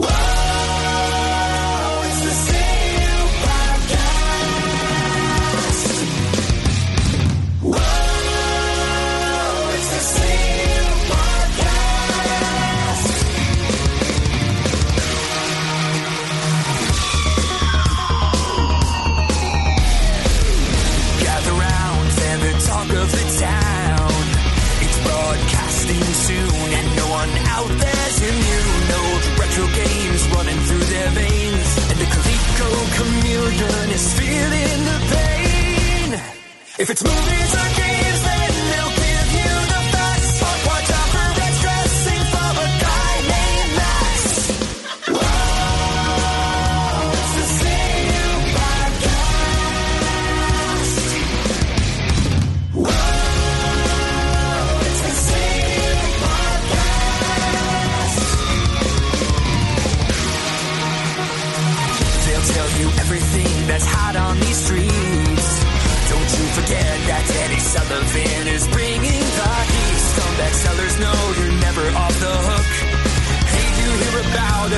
Gather If it's movies or games,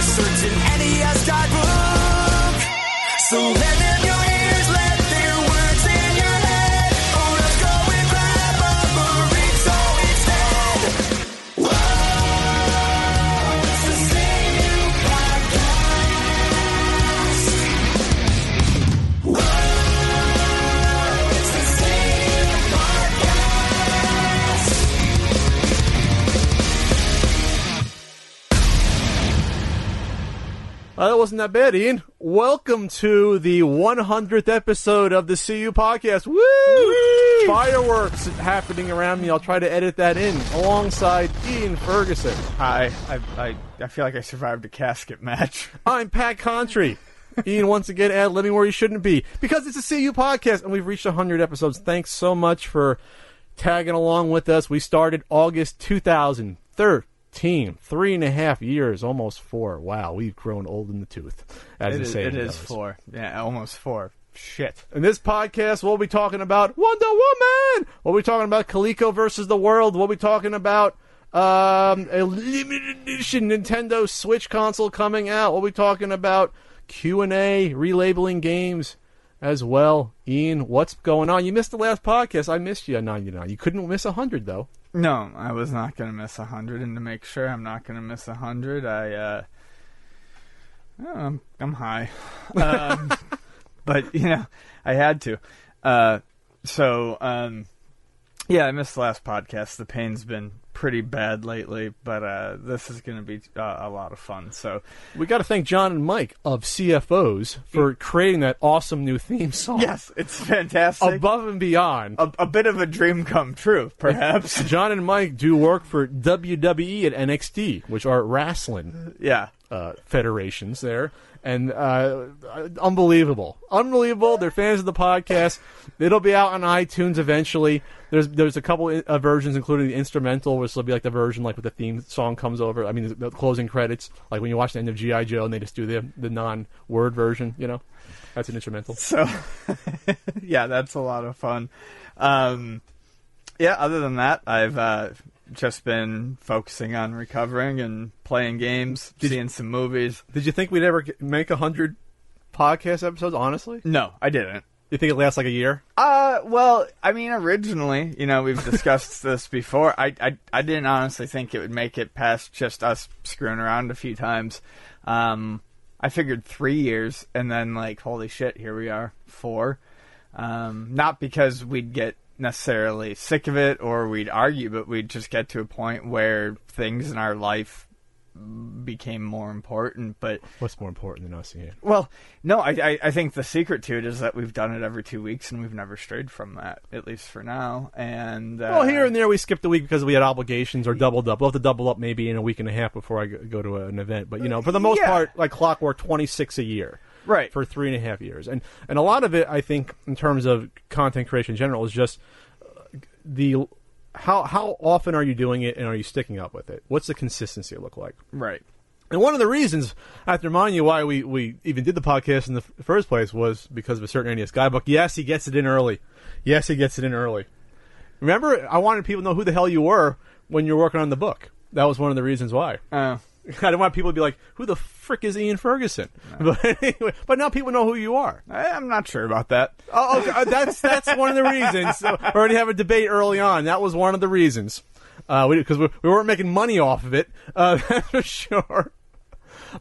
a certain NES guidebook? So lend them Uh, that wasn't that bad, Ian. Welcome to the 100th episode of the CU podcast. Woo! Fireworks happening around me. I'll try to edit that in alongside Ian Ferguson. Hi, I, I, I feel like I survived a casket match. I'm Pat Contri. Ian once again ad living where he shouldn't be because it's a CU podcast and we've reached 100 episodes. Thanks so much for tagging along with us. We started August 2013. Three and a half years, almost four. Wow, we've grown old in the tooth. As It is, it is four. Yeah, almost four. Shit. In this podcast, we'll be talking about Wonder Woman. We'll be talking about Coleco versus the World. We'll be talking about um, a limited edition Nintendo Switch console coming out. We'll be talking about Q and A, relabeling games as well. Ian, what's going on? You missed the last podcast. I missed you at 99. You couldn't miss 100 though. No, I was not going to miss a hundred, and to make sure I'm not going to miss a hundred, I, uh, oh, I'm, I'm high. Um, but, you know, I had to. Uh, so, um, yeah, I missed the last podcast. The pain's been pretty bad lately, but, uh, this is going to be uh, a lot of fun. So, We got to thank John and Mike of CFO$ for creating that awesome new theme song. yes, it's fantastic. Above and beyond. a, a bit of a dream come true, perhaps. John and Mike do work for WWE and NXT, which are wrestling yeah. uh, federations there, and uh, unbelievable, unbelievable. They're fans of the podcast. It'll be out on iTunes eventually. There's there's a couple uh, versions, including the instrumental, which will be like the version like with the theme song comes over. I mean, the, the closing credits, like when you watch the end of GI Joe, and they just do the the non word version. You know, that's an instrumental. So, yeah, that's a lot of fun. Um, yeah, other than that, I've uh, just been focusing on recovering and playing games, seeing some movies. Did you think we'd ever make a hundred podcast episodes? Honestly, No, I didn't. you think it lasts like a year? Uh, well, I mean, originally, you know, we've discussed this before. I, I, I didn't honestly think it would make it past just us screwing around a few times. Um, I figured three years, and then like, holy shit, here we are, four. Um, not because we'd get necessarily sick of it or we'd argue, but we'd just get to a point where things in our life became more important. But What's more important than us, well, no, I, I I think the secret to it is that we've done it every two weeks and we've never strayed from that, at least for now. And uh, Well, here and there we skipped a week because we had obligations or doubled up. We'll have to double up maybe in a week and a half before I go- go to an event. But you know, for the most Yeah. part, like clockwork, twenty six a year, Right. for three and a half years, and and a lot of it, I think, in terms of content creation in general, is just uh, the how how often are you doing it and are you sticking up with it? What's the consistency look like? right. And one of the reasons I have to remind you why we, we even did the podcast in the f- first place was because of a certain NES guidebook. Yes, he gets it in early. Yes, he gets it in early. Remember, I wanted people to know who the hell you were when you were working on the book. That was one of the reasons why. Uh, I didn't want people to be like, "Who the frick is Ian Ferguson?" But anyway, but now people know who you are. I, I'm not sure about that. Oh, okay. uh, that's that's one of the reasons. So we already have a debate early on. That was one of the reasons. Uh, because we, we weren't making money off of it, uh, that's for sure.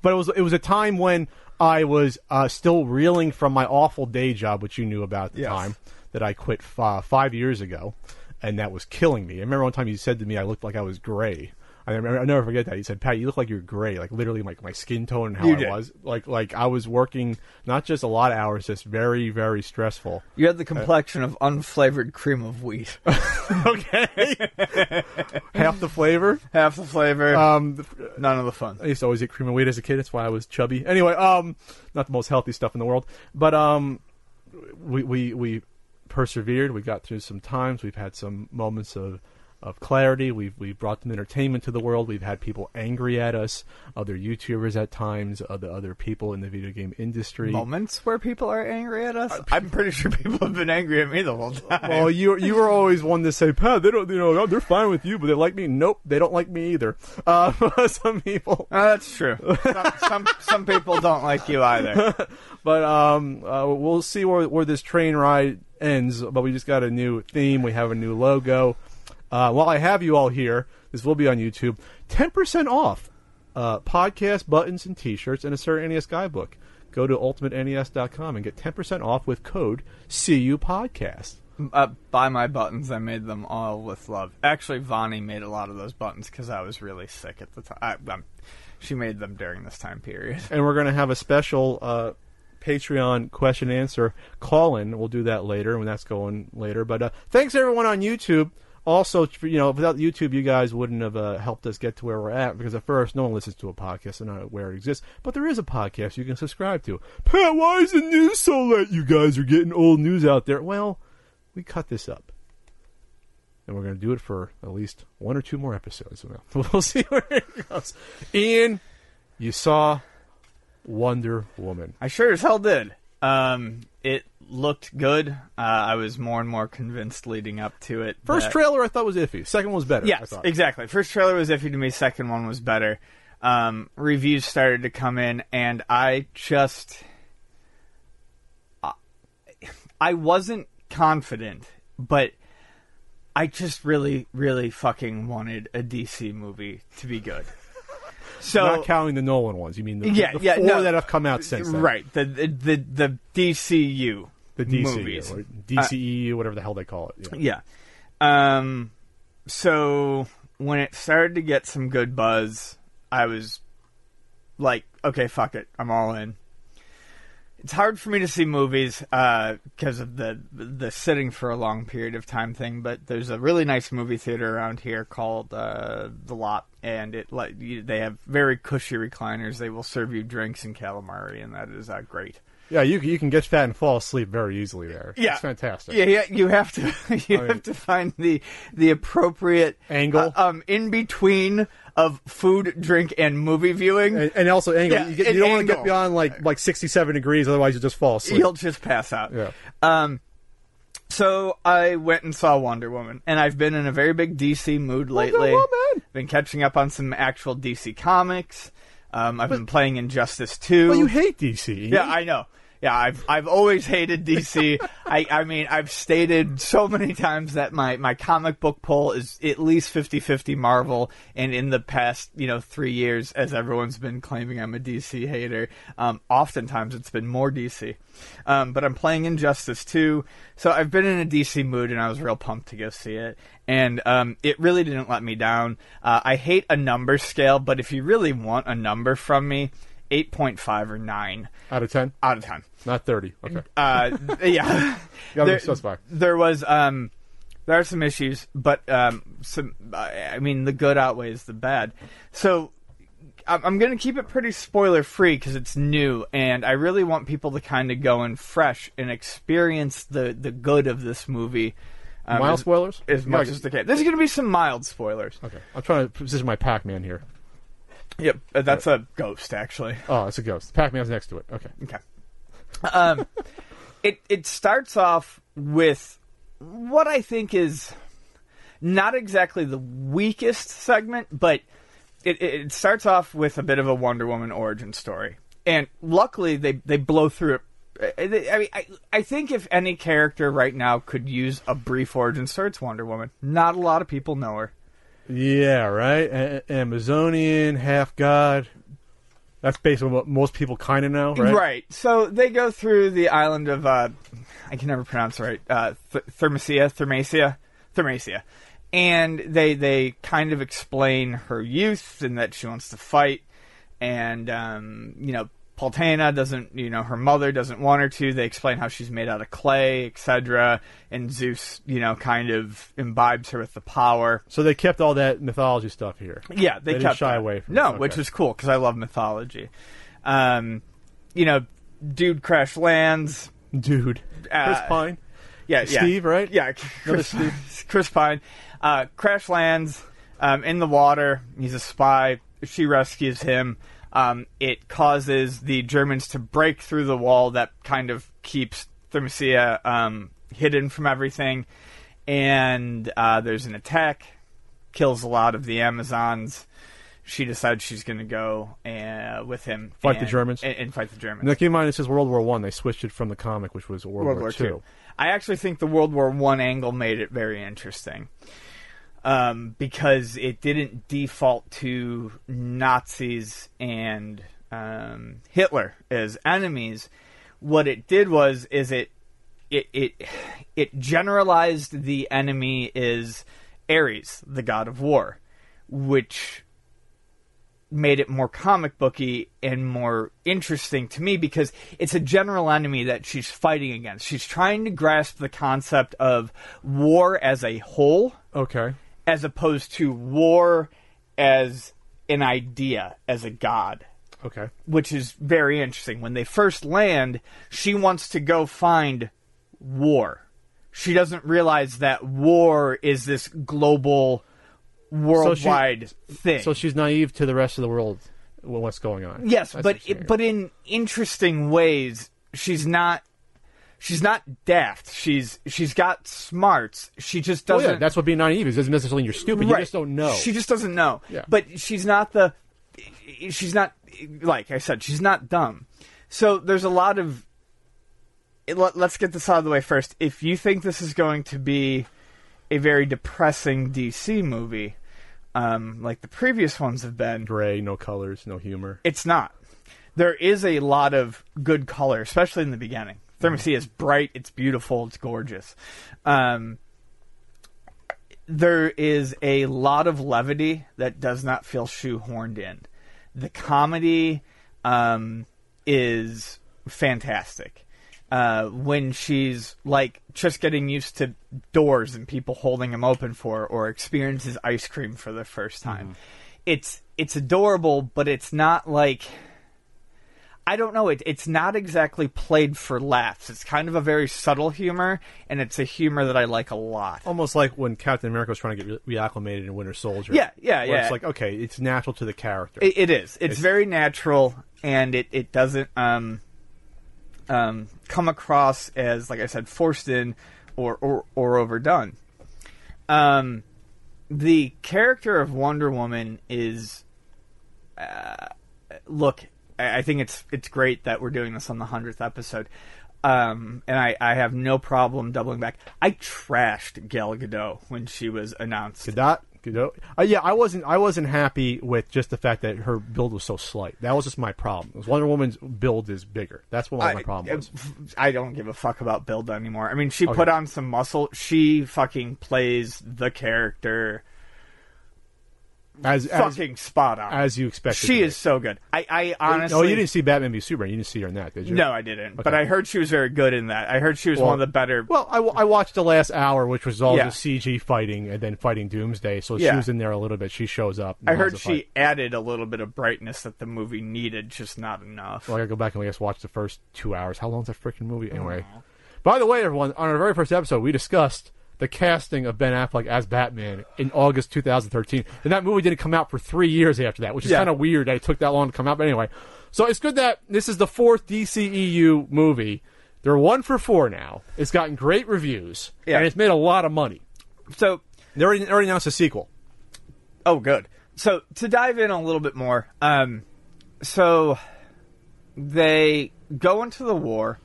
But it was it was a time when I was uh, still reeling from my awful day job, which you knew about at the Yes. time, that I quit f- uh, five years ago, and that was killing me. I remember one time you said to me I looked like I was gray. I remember, I'll never forget that. He said, "Pat, you look like you're gray, like literally like my skin tone and how You I did. was. Like like I was working not just a lot of hours, just very very stressful." You had the complexion of unflavored cream of wheat. okay. Half the flavor. Half the flavor, Um, none of the fun. I used to always eat cream of wheat as a kid. That's why I was chubby. Anyway, um, not the most healthy stuff in the world, but um, we we we persevered. We got through some times. We've had some moments of of clarity. We've we've brought some entertainment to the world. We've had people angry at us, other YouTubers at times, other other people in the video game industry. Moments where people are angry at us. I'm pretty sure people have been angry at me the whole time. Well, you you were always one to say, Pat, they don't, you know, they're fine with you, but they like me. Nope, they don't like me either. Uh, some people, Uh, that's true. Some, some some people don't like you either. but um, uh, we'll see where where this train ride ends. But we just got a new theme. We have a new logo. Uh, while I have you all here, this will be on YouTube. Ten percent off uh, podcast buttons and T-shirts and a certain NES guidebook. Go to ultimatenes.com and get ten percent off with code CU Podcast. Uh, buy my buttons. I made them all with love. Actually, Vonnie made a lot of those buttons because I was really sick at the time. I, um, she made them during this time period. and we're going to have a special uh, Patreon question and answer call in. We'll do that later when that's going later. But uh, thanks everyone on YouTube. Also, you know, without YouTube, you guys wouldn't have uh, helped us get to where we're at because at first, no one listens to a podcast. They're not aware it exists. But there is a podcast you can subscribe to. Pat, why is the news so late? You guys are getting old news out there. Well, we cut this up. And we're going to do it for at least one or two more episodes. We'll see where it goes. Ian, you saw Wonder Woman. I sure as hell did. Um, it looked good. Uh, I was more and more convinced leading up to it. First that- trailer I thought was iffy. Second one was better. I Yes, exactly. First trailer was iffy to me. Second one was better. Um, reviews started to come in, and I just, I wasn't confident, but I just really, really fucking wanted a DC movie to be good. So Not counting the Nolan ones. You mean the, Yeah, the yeah, four no. that have come out since then. right the the the, the DCU The DC movies. or DCEU, whatever the hell they call it. Yeah. Yeah. Um so when it started to get some good buzz, I was like, okay, fuck it. I'm all in. It's hard for me to see movies because of the the sitting for a long period of time thing. But there's a really nice movie theater around here called uh, the Lot, and it like they have very cushy recliners. They will serve you drinks and calamari, and that is uh, great. Yeah, you you can get fat and fall asleep very easily there. Yeah. It's fantastic. Yeah, yeah, you have to you I mean- have to find the the appropriate Angle. uh, um in between of food, drink, and movie viewing. And, and also angle. Yeah, you, get, you don't want to get beyond like like sixty seven degrees, otherwise you just fall asleep. You'll just pass out. Yeah. Um. So I went and saw Wonder Woman, and I've been in a very big DC mood lately. Been catching up on some actual DC comics. Um, I've been playing Injustice 2. Well, you hate DC. Yeah, I know. Yeah, I've I've always hated DC. I I mean, I've stated so many times that my my comic book pull is at least 50-50 Marvel and in the past, you know, 3 years as everyone's been claiming I'm a DC hater, um oftentimes it's been more DC. Um but I'm playing Injustice 2. So I've been in a DC mood and I was real pumped to go see it. And um it really didn't let me down. Uh, I hate a number scale, but if you really want a number from me, 8.5 or 9 Out of 10? out of 10. Not 30. Okay. Uh, yeah. There, there was um, there are some issues, but um, some. I mean, the good outweighs the bad. So I'm, going to keep it pretty spoiler free because it's new, and I really want people to kind of go in fresh and experience the the good of this movie. Um, Mild as, spoilers? as much as they can. There's going to be some mild spoilers. Okay. I'm trying to position my Pac Man here. Yep, uh, that's a ghost actually. Oh, it's a ghost. Pac Man's next to it. Okay. Okay. Um, it it starts off with what I think is not exactly the weakest segment, but it, it it starts off with a bit of a Wonder Woman origin story, and luckily they they blow through it. Uh, I mean, I, I think if any character right now could use a brief origin story, it's Wonder Woman. Not a lot of people know her. Yeah, right. A- Amazonian, half god. That's basically what most people kind of know, right? Right. So they go through the island of uh, I can never pronounce right. Uh, Th- Thermacia, Thermacia, Thermacia, and they they kind of explain her youth and that she wants to fight, and um, you know. Poltana doesn't, you know, her mother doesn't want her to. They explain how she's made out of clay, etc. And Zeus, you know, kind of imbibes her with the power. So they kept all that mythology stuff here. Yeah, they, They didn't kept shy that. away from no, it, which okay. is cool because I love mythology. Um, you know, dude crash lands. Dude. Uh, Chris Pine. Yeah, yeah. Steve, right? Yeah, Chris, Chris Pine. Uh, crash lands um, in the water. He's a spy. She rescues him. Um, it causes the Germans to break through the wall that kind of keeps Thermacia um, hidden from everything. And uh, there's an attack, kills a lot of the Amazons. She decides she's going to go uh, with him, Fight the and- Germans? and, and fight the Germans. Now keep in mind, this is World War One. They switched it from the comic, which was World, World War II. I actually think the World War One angle made it very interesting um, because it didn't default to Nazis and um, Hitler as enemies. What it did was is it it it it generalized the enemy as Ares, the god of war, which made it more comic booky and more interesting to me because it's a general enemy that she's fighting against. She's trying to grasp the concept of war as a whole Okay. As opposed to war as an idea, as a god, Okay. which is very interesting. When they first land, she wants to go find war. She doesn't realize that war is this global worldwide thing. So she's naive to the rest of the world. What's going on? Yes, That's but what but in interesting ways. She's not. She's not daft. She's she's got smarts. She just Oh, doesn't. yeah, that's what being naive is. Doesn't necessarily mean you're stupid. You just don't know. She just doesn't know. Yeah. But she's not the. She's not like I said. She's not dumb. So there's a lot of. Let, let's get this out of the way first. If you think this is going to be a very depressing DC movie, um, like the previous ones have been, Gray, no colors, no humor. it's not. There is a lot of good color, especially in the beginning. Thermosea is bright, it's beautiful, it's gorgeous. Um, there is a lot of levity that does not feel shoehorned in. The comedy um, is fantastic. Uh, when she's like just getting used to doors and people holding them open for her, or experiences ice cream for the first time, it's it's adorable, but it's not like I don't know. It, it's not exactly played for laughs. It's kind of a very subtle humor, and it's a humor that I like a lot. Almost like when Captain America was trying to get re- reacclimated in Winter Soldier. Yeah, yeah, yeah. It's like okay, it's natural to the character. It, it is. It's, It's- very natural, and it, it doesn't um, um, come across as, like I said, forced in or, or, or overdone. Um, the character of Wonder Woman is, uh, look, I, I think it's it's great that we're doing this on the hundredth episode. Um, and I, I have no problem doubling back. I trashed Gal Gadot when she was announced. Gadot, Gadot. Uh, yeah, I wasn't. I wasn't happy with just the fact that her build was so slight. That was just my problem. 'Cause Wonder Woman's build is bigger. That's what my problem was. I don't give a fuck about build anymore. I mean, she put on some muscle. She fucking plays the character As as, fucking spot on. as you expected. she is so good. I, I honestly. Oh, you didn't see Batman v Superman. You didn't see her in that, did you? No, I didn't. But I heard she was very good in that. I heard she was Well- one of the better. Well, I, I watched the last hour, which was all Yeah. the CG fighting and then fighting Doomsday. So she was in there a little bit. She shows up. I heard she added a little bit of brightness that the movie needed, just not enough. Well, I gotta go back and I guess watch the first two hours. How long's that freaking movie anyway? By the way, everyone, on our very first episode, we discussed the casting of Ben Affleck as Batman in August 2013, and that movie didn't come out for three years after that, which is Yeah. kind of weird that it took that long to come out. But anyway, so it's good that this is the fourth DCEU movie. They're one for four now. It's gotten great reviews, Yeah. and it's made a lot of money. So, They already, they already announced a sequel. oh, good. So to dive in a little bit more, um, so they go into the war,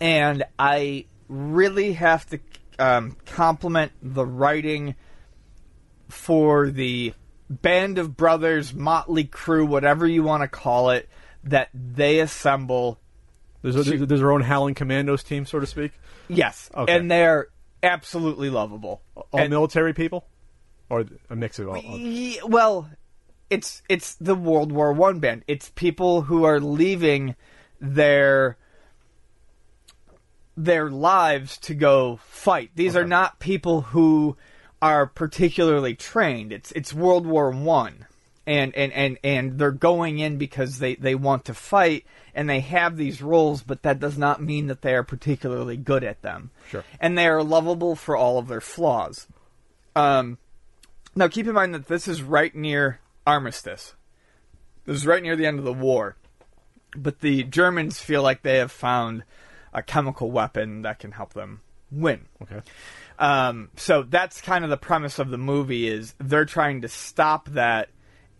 and I really have to um, compliment the writing for the band of brothers, motley crew, whatever you want to call it, that they assemble There's, a, there's their own Howling Commandos team, so to speak. Yes, Okay. and they're absolutely lovable. All And- military people, or a mix of all. all- well, it's it's the World War One band. It's people who are leaving their their lives to go fight. These are not people who are particularly trained. It's it's World War One. And, and, and, and they're going in because they, they want to fight and they have these roles, but that does not mean that they are particularly good at them. Sure. And they are lovable for all of their flaws. Um, now, keep in mind that this is right near armistice. This is right near the end of the war. But the Germans feel like they have found a chemical weapon that can help them win. okay. Um, so that's kind of the premise of the movie is they're trying to stop that,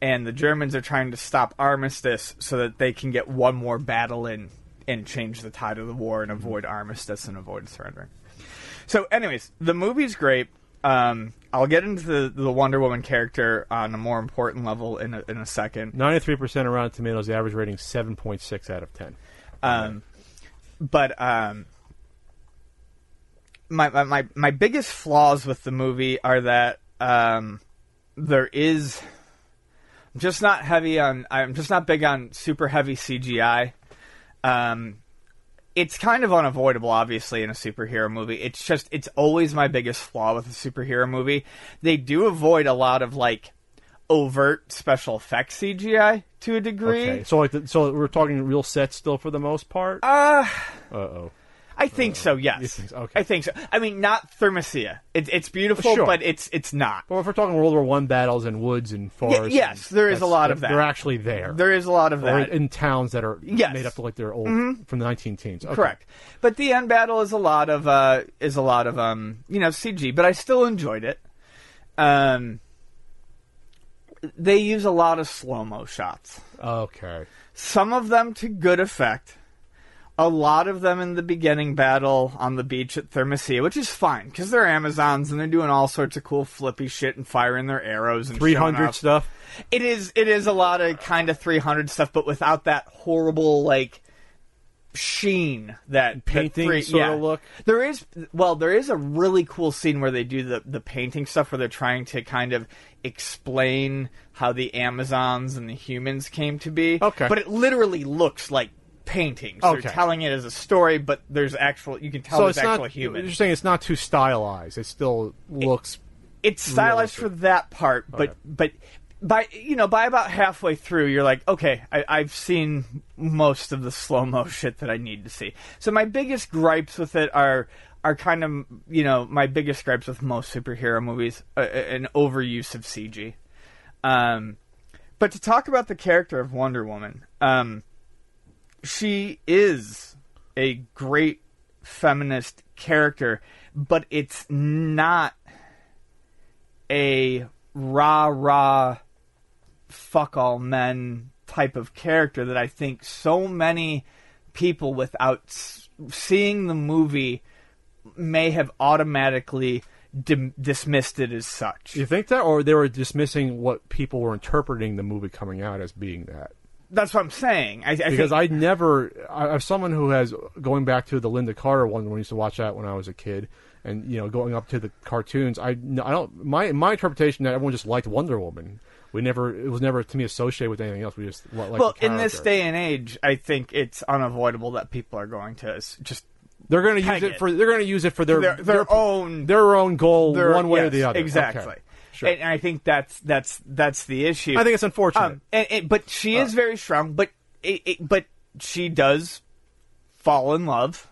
and the Germans are trying to stop armistice so that they can get one more battle in and change the tide of the war and avoid armistice and avoid surrendering. So, anyways, the movie's great. Um, I'll get into the, the Wonder Woman character on a more important level in a, in a second. Ninety-three percent around Tomatoes, the average rating seven point six out of ten. Um, but um, my, my my biggest flaws with the movie are that um, there is I'm just not heavy on. I'm just not big on super heavy CGI. Um, it's kind of unavoidable, obviously, in a superhero movie. It's just it's always my biggest flaw with a superhero movie. They do avoid a lot of like overt special effects CGI to a degree. Okay, so like, the, so we're talking real sets still for the most part. Uh, Uh oh. I think so. Yes, think so? Okay. I think so. I mean, not Thermosia. It's it's beautiful, Sure. but it's it's not. Well, if we're talking World War One battles and woods and forests, yes, and there is a lot of that. They're actually there. There is a lot of or that. in towns that are Yes. Mm-hmm. made up to like they're old from the 19 teens. Okay. Correct. But the end battle is a lot of uh is a lot of um you know CG, but I still enjoyed it. Um they use a lot of slow-mo shots. Okay. Some of them to good effect. A lot of them in the beginning battle on the beach at Thermosia, which is fine because they're Amazons and they're doing all sorts of cool flippy shit and firing their arrows and 300 stuff. It is it is a lot of kind of 300 stuff, but without that horrible like sheen that that Painting three- sort yeah. of look? There is well, there is a really cool scene where they do the the painting stuff where they're trying to kind of explain how the Amazons and the humans came to be. Okay. but it literally looks like paintings. Okay. They're telling it as a story, but there's actual you can tell so there's it's actual not. humans You're saying it's not too stylized. It still looks. it's stylized realistic. for that part, but Okay. but by you know by about halfway through, you're like, okay, I, I've seen most of the slow mo shit that I need to see. So my biggest gripes with it are are kind of you know my biggest gripes with most superhero movies, uh, an overuse of CG. Um, but to talk about the character of Wonder Woman, um, she is a great feminist character, but it's not a rah rah fuck all men type of character that I think so many people without seeing the movie may have automatically dim- dismissed it as such. You think that, or they were dismissing what people were interpreting the movie coming out as being that? That's what I'm saying. I, I Because think, I never, I, I'm someone who has going back to the Lynda Carter one when I used to watch that when I was a kid, and you know going up to the cartoons. I, I don't my my interpretation that everyone just liked Wonder Woman. We never, it was never to me associated with anything else. We just li- liked well, in this day and age, I think it's unavoidable that people are going to just they're going to use it it. for they're going to use it for their their, their own their own goal, their- one way or the other. Exactly. Okay. Sure. And, and I think that's that's that's the issue. I think it's unfortunate. Um, and, and- but she Uh. is very strong. But it, it, but she does fall in love.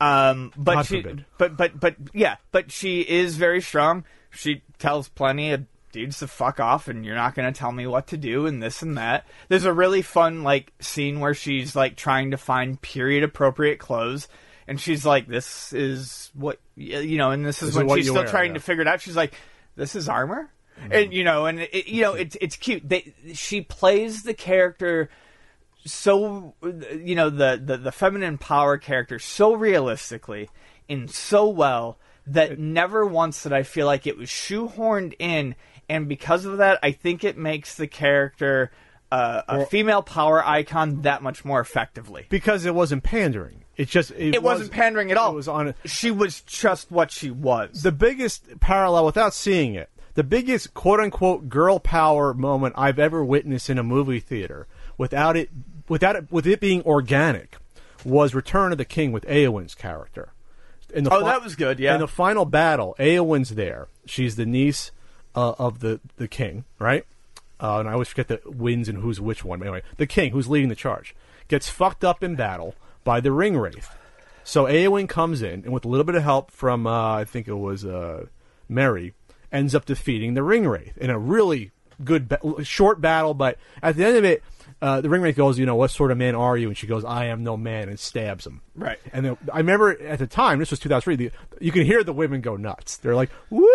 Um, but God she, forbid. but but but yeah, but she is very strong. She tells plenty of dudes to fuck off, and you're not going to tell me what to do, and this and that. There's a really fun like scene where she's like trying to find period appropriate clothes. And she's like, "This is what you know," and this is This is when what she's still wear, trying yeah. to figure it out. She's like, "This is armor," mm-hmm. and you know, and it, you know, it's it's cute. They, she plays the character so you know the, the the feminine power character so realistically and so well that never once did I feel like it was shoehorned in, and because of that, I think it makes the character uh, a female power icon that much more effectively. because it wasn't pandering. It just it, It wasn't pandering at all. It was on. She was just what she was. the biggest parallel without seeing it the biggest quote unquote girl power moment i've ever witnessed in a movie theater without it without it with it being organic was return of the king with Eowyn's character in the Oh, that was good, yeah. in the final battle Eowyn's there she's the niece uh, of the the king right uh, and I always forget the wins and who's which one. Anyway, the king, who's leading the charge, gets fucked up in battle by the ring wraith. So Eowyn comes in, and with a little bit of help from, uh, I think it was uh, Merry, ends up defeating the ring wraith in a really good, ba- short battle. But at the end of it, uh, the ring wraith goes, "You know, what sort of man are you?" And she goes, "I am no man," and stabs him. Right. And then, I remember at the time, this was 2003. The, you can hear the women go nuts. They're like, "Woo!"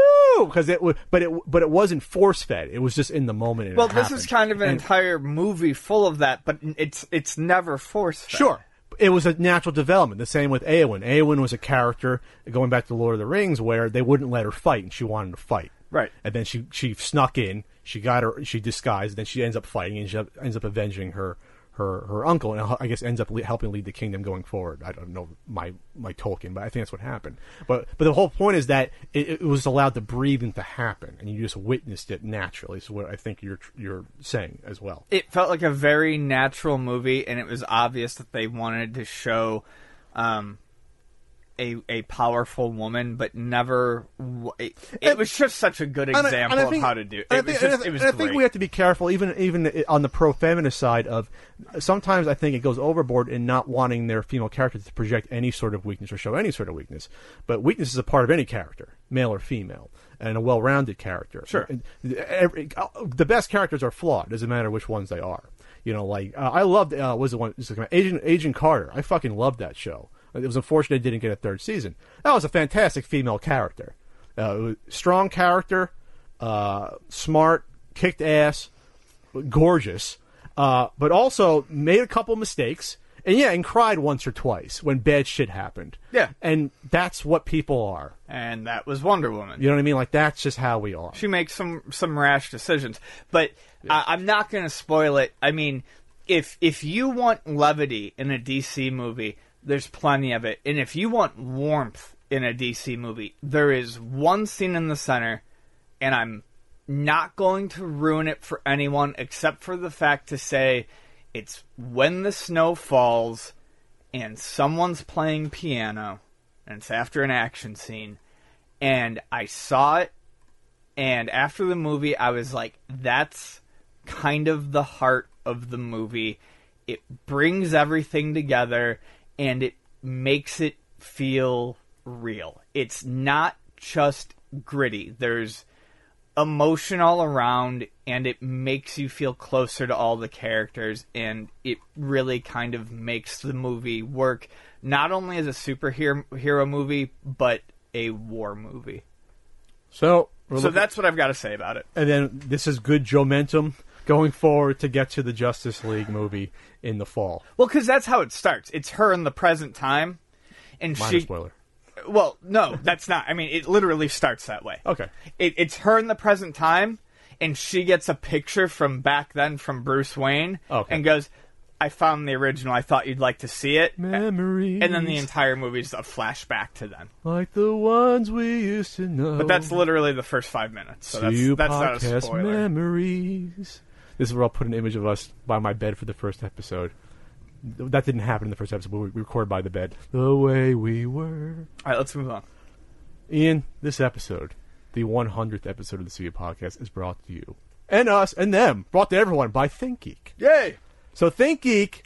Because it, wa- but it, but it wasn't force fed. It was just in the moment. well, this is kind of an And- entire movie full of that, but it's it's never forced. Sure. It was a natural development. The same with Eowyn. Eowyn was a character going back to Lord of the Rings where they wouldn't let her fight, and she wanted to fight. Right. And then she she snuck in. She got her. She disguised. Then she ends up fighting, and she ends up avenging her her her uncle, and I guess ends up le- helping lead the kingdom going forward. I don't know my my Tolkien, but I think that's what happened. But but the whole point is that it, it was allowed to breathe and to happen, and you just witnessed it naturally. Is what I think you're you're saying as well. it felt like a very natural movie, and it was obvious that they wanted to show um, a a powerful woman, but never. w- It, it was just such a good example I think- of how to do it. I It was think- and I it was and I think we have to be careful, even even on the pro feminist side of. Sometimes I think it goes overboard in not wanting their female character to project any sort of weakness or show any sort of weakness. But weakness is a part of any character, male or female, and a well-rounded character. Sure. And every- the best characters are flawed. Doesn't matter which ones they are. You know, like uh, I loved uh, was the one Agent Agent Carter. I fucking loved that show. It was unfortunate it didn't get a third season. That was a fantastic female character. Uh, strong character, uh, smart, kicked ass, gorgeous, uh, but also made a couple mistakes. And yeah, and cried once or twice when bad shit happened. Yeah. And that's what people are. and that was Wonder Woman. You know what I mean? Like, that's just how we are. She makes some some rash decisions, but I, I'm not going to spoil it. I mean, if if you want levity in a DC movie, there's plenty of it, and if you want warmth in a DC movie, there is one scene in the center, and I'm not going to ruin it for anyone except for the fact to say it's when the snow falls and someone's playing piano and it's after an action scene and I saw it and after the movie I was like that's kind of the heart of the movie. It brings everything together and it makes it feel real. It's not just gritty. There's emotion all around and it makes you feel closer to all the characters and it really kind of makes the movie work not only as a superhero movie but a war movie. So, so looking- that's what I've got to say about it. And then this is good momentum going forward to get to the Justice League movie in the fall. Well, because that's how it starts. It's her in the present time, and Minor she. spoiler. Well, no, that's not. I mean, it literally starts that way. Okay. It, it's her in the present time, and she gets a picture from back then from Bruce Wayne, Okay. and goes, "I found the original. I thought you'd like to see it." Memories. And then the entire movie is a flashback to then. like the ones we used to know. But that's literally the first five minutes. So that's, that's not a spoiler. memories. This is where I'll put an image of us by my bed for the first episode. That didn't happen in the first episode, but we recorded by the bed. The way we were. All right, let's move on. Ian, this episode, the 100th episode of the Studio Podcast, is brought to you and us and them, brought to everyone by ThinkGeek. Yay! So ThinkGeek,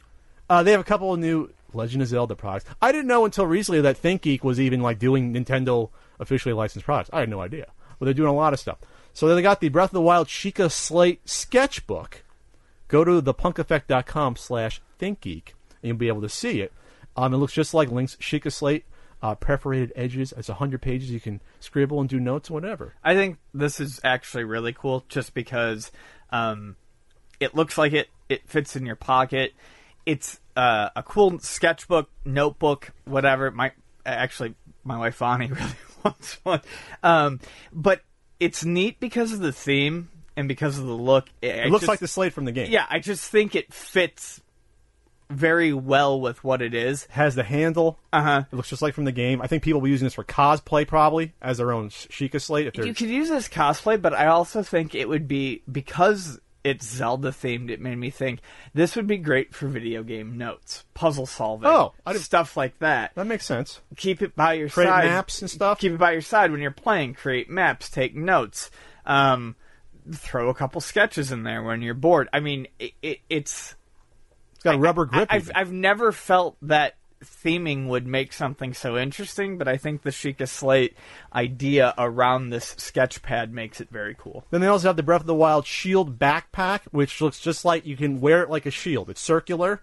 uh, they have a couple of new Legend of Zelda products. I didn't know until recently that ThinkGeek was even like doing Nintendo officially licensed products. I had no idea. But they're doing a lot of stuff. So they got the Breath of the Wild Sheikah Slate sketchbook. Go to thepunkeffect.com slash ThinkGeek and you'll be able to see it. Um, it looks just like Link's Sheikah Slate. Uh, perforated edges. It's 100 pages. You can scribble and do notes, whatever. I think this is actually really cool just because um, it looks like it, it fits in your pocket. It's uh, a cool sketchbook, notebook, whatever. My actually, my wife Bonnie really wants one, um, but it's neat because of the theme and because of the look. It looks like the slate from the game. Yeah, I just think it fits very well with what it is. has the handle. Uh huh. It looks just like from the game. I think people will be using this for cosplay probably as their own Sheikah slate. If they're You could use this cosplay, but I also think it would be because it's Zelda themed. It made me think this would be great for video game notes, puzzle solving, Oh, I didn't- stuff like that. that makes sense. Keep it by your Create side. maps and stuff. Keep it by your side when you're playing. Create maps. Take notes. Um, throw a couple sketches in there when you're bored. I mean, it, it, it's It's got a rubber grip. I, I've even. I've never felt that theming would make something so interesting, but I think the Sheikah Slate idea around this sketch pad makes it very cool. Then they also have the Breath of the Wild Shield backpack, which looks just like you can wear it like a shield. It's circular.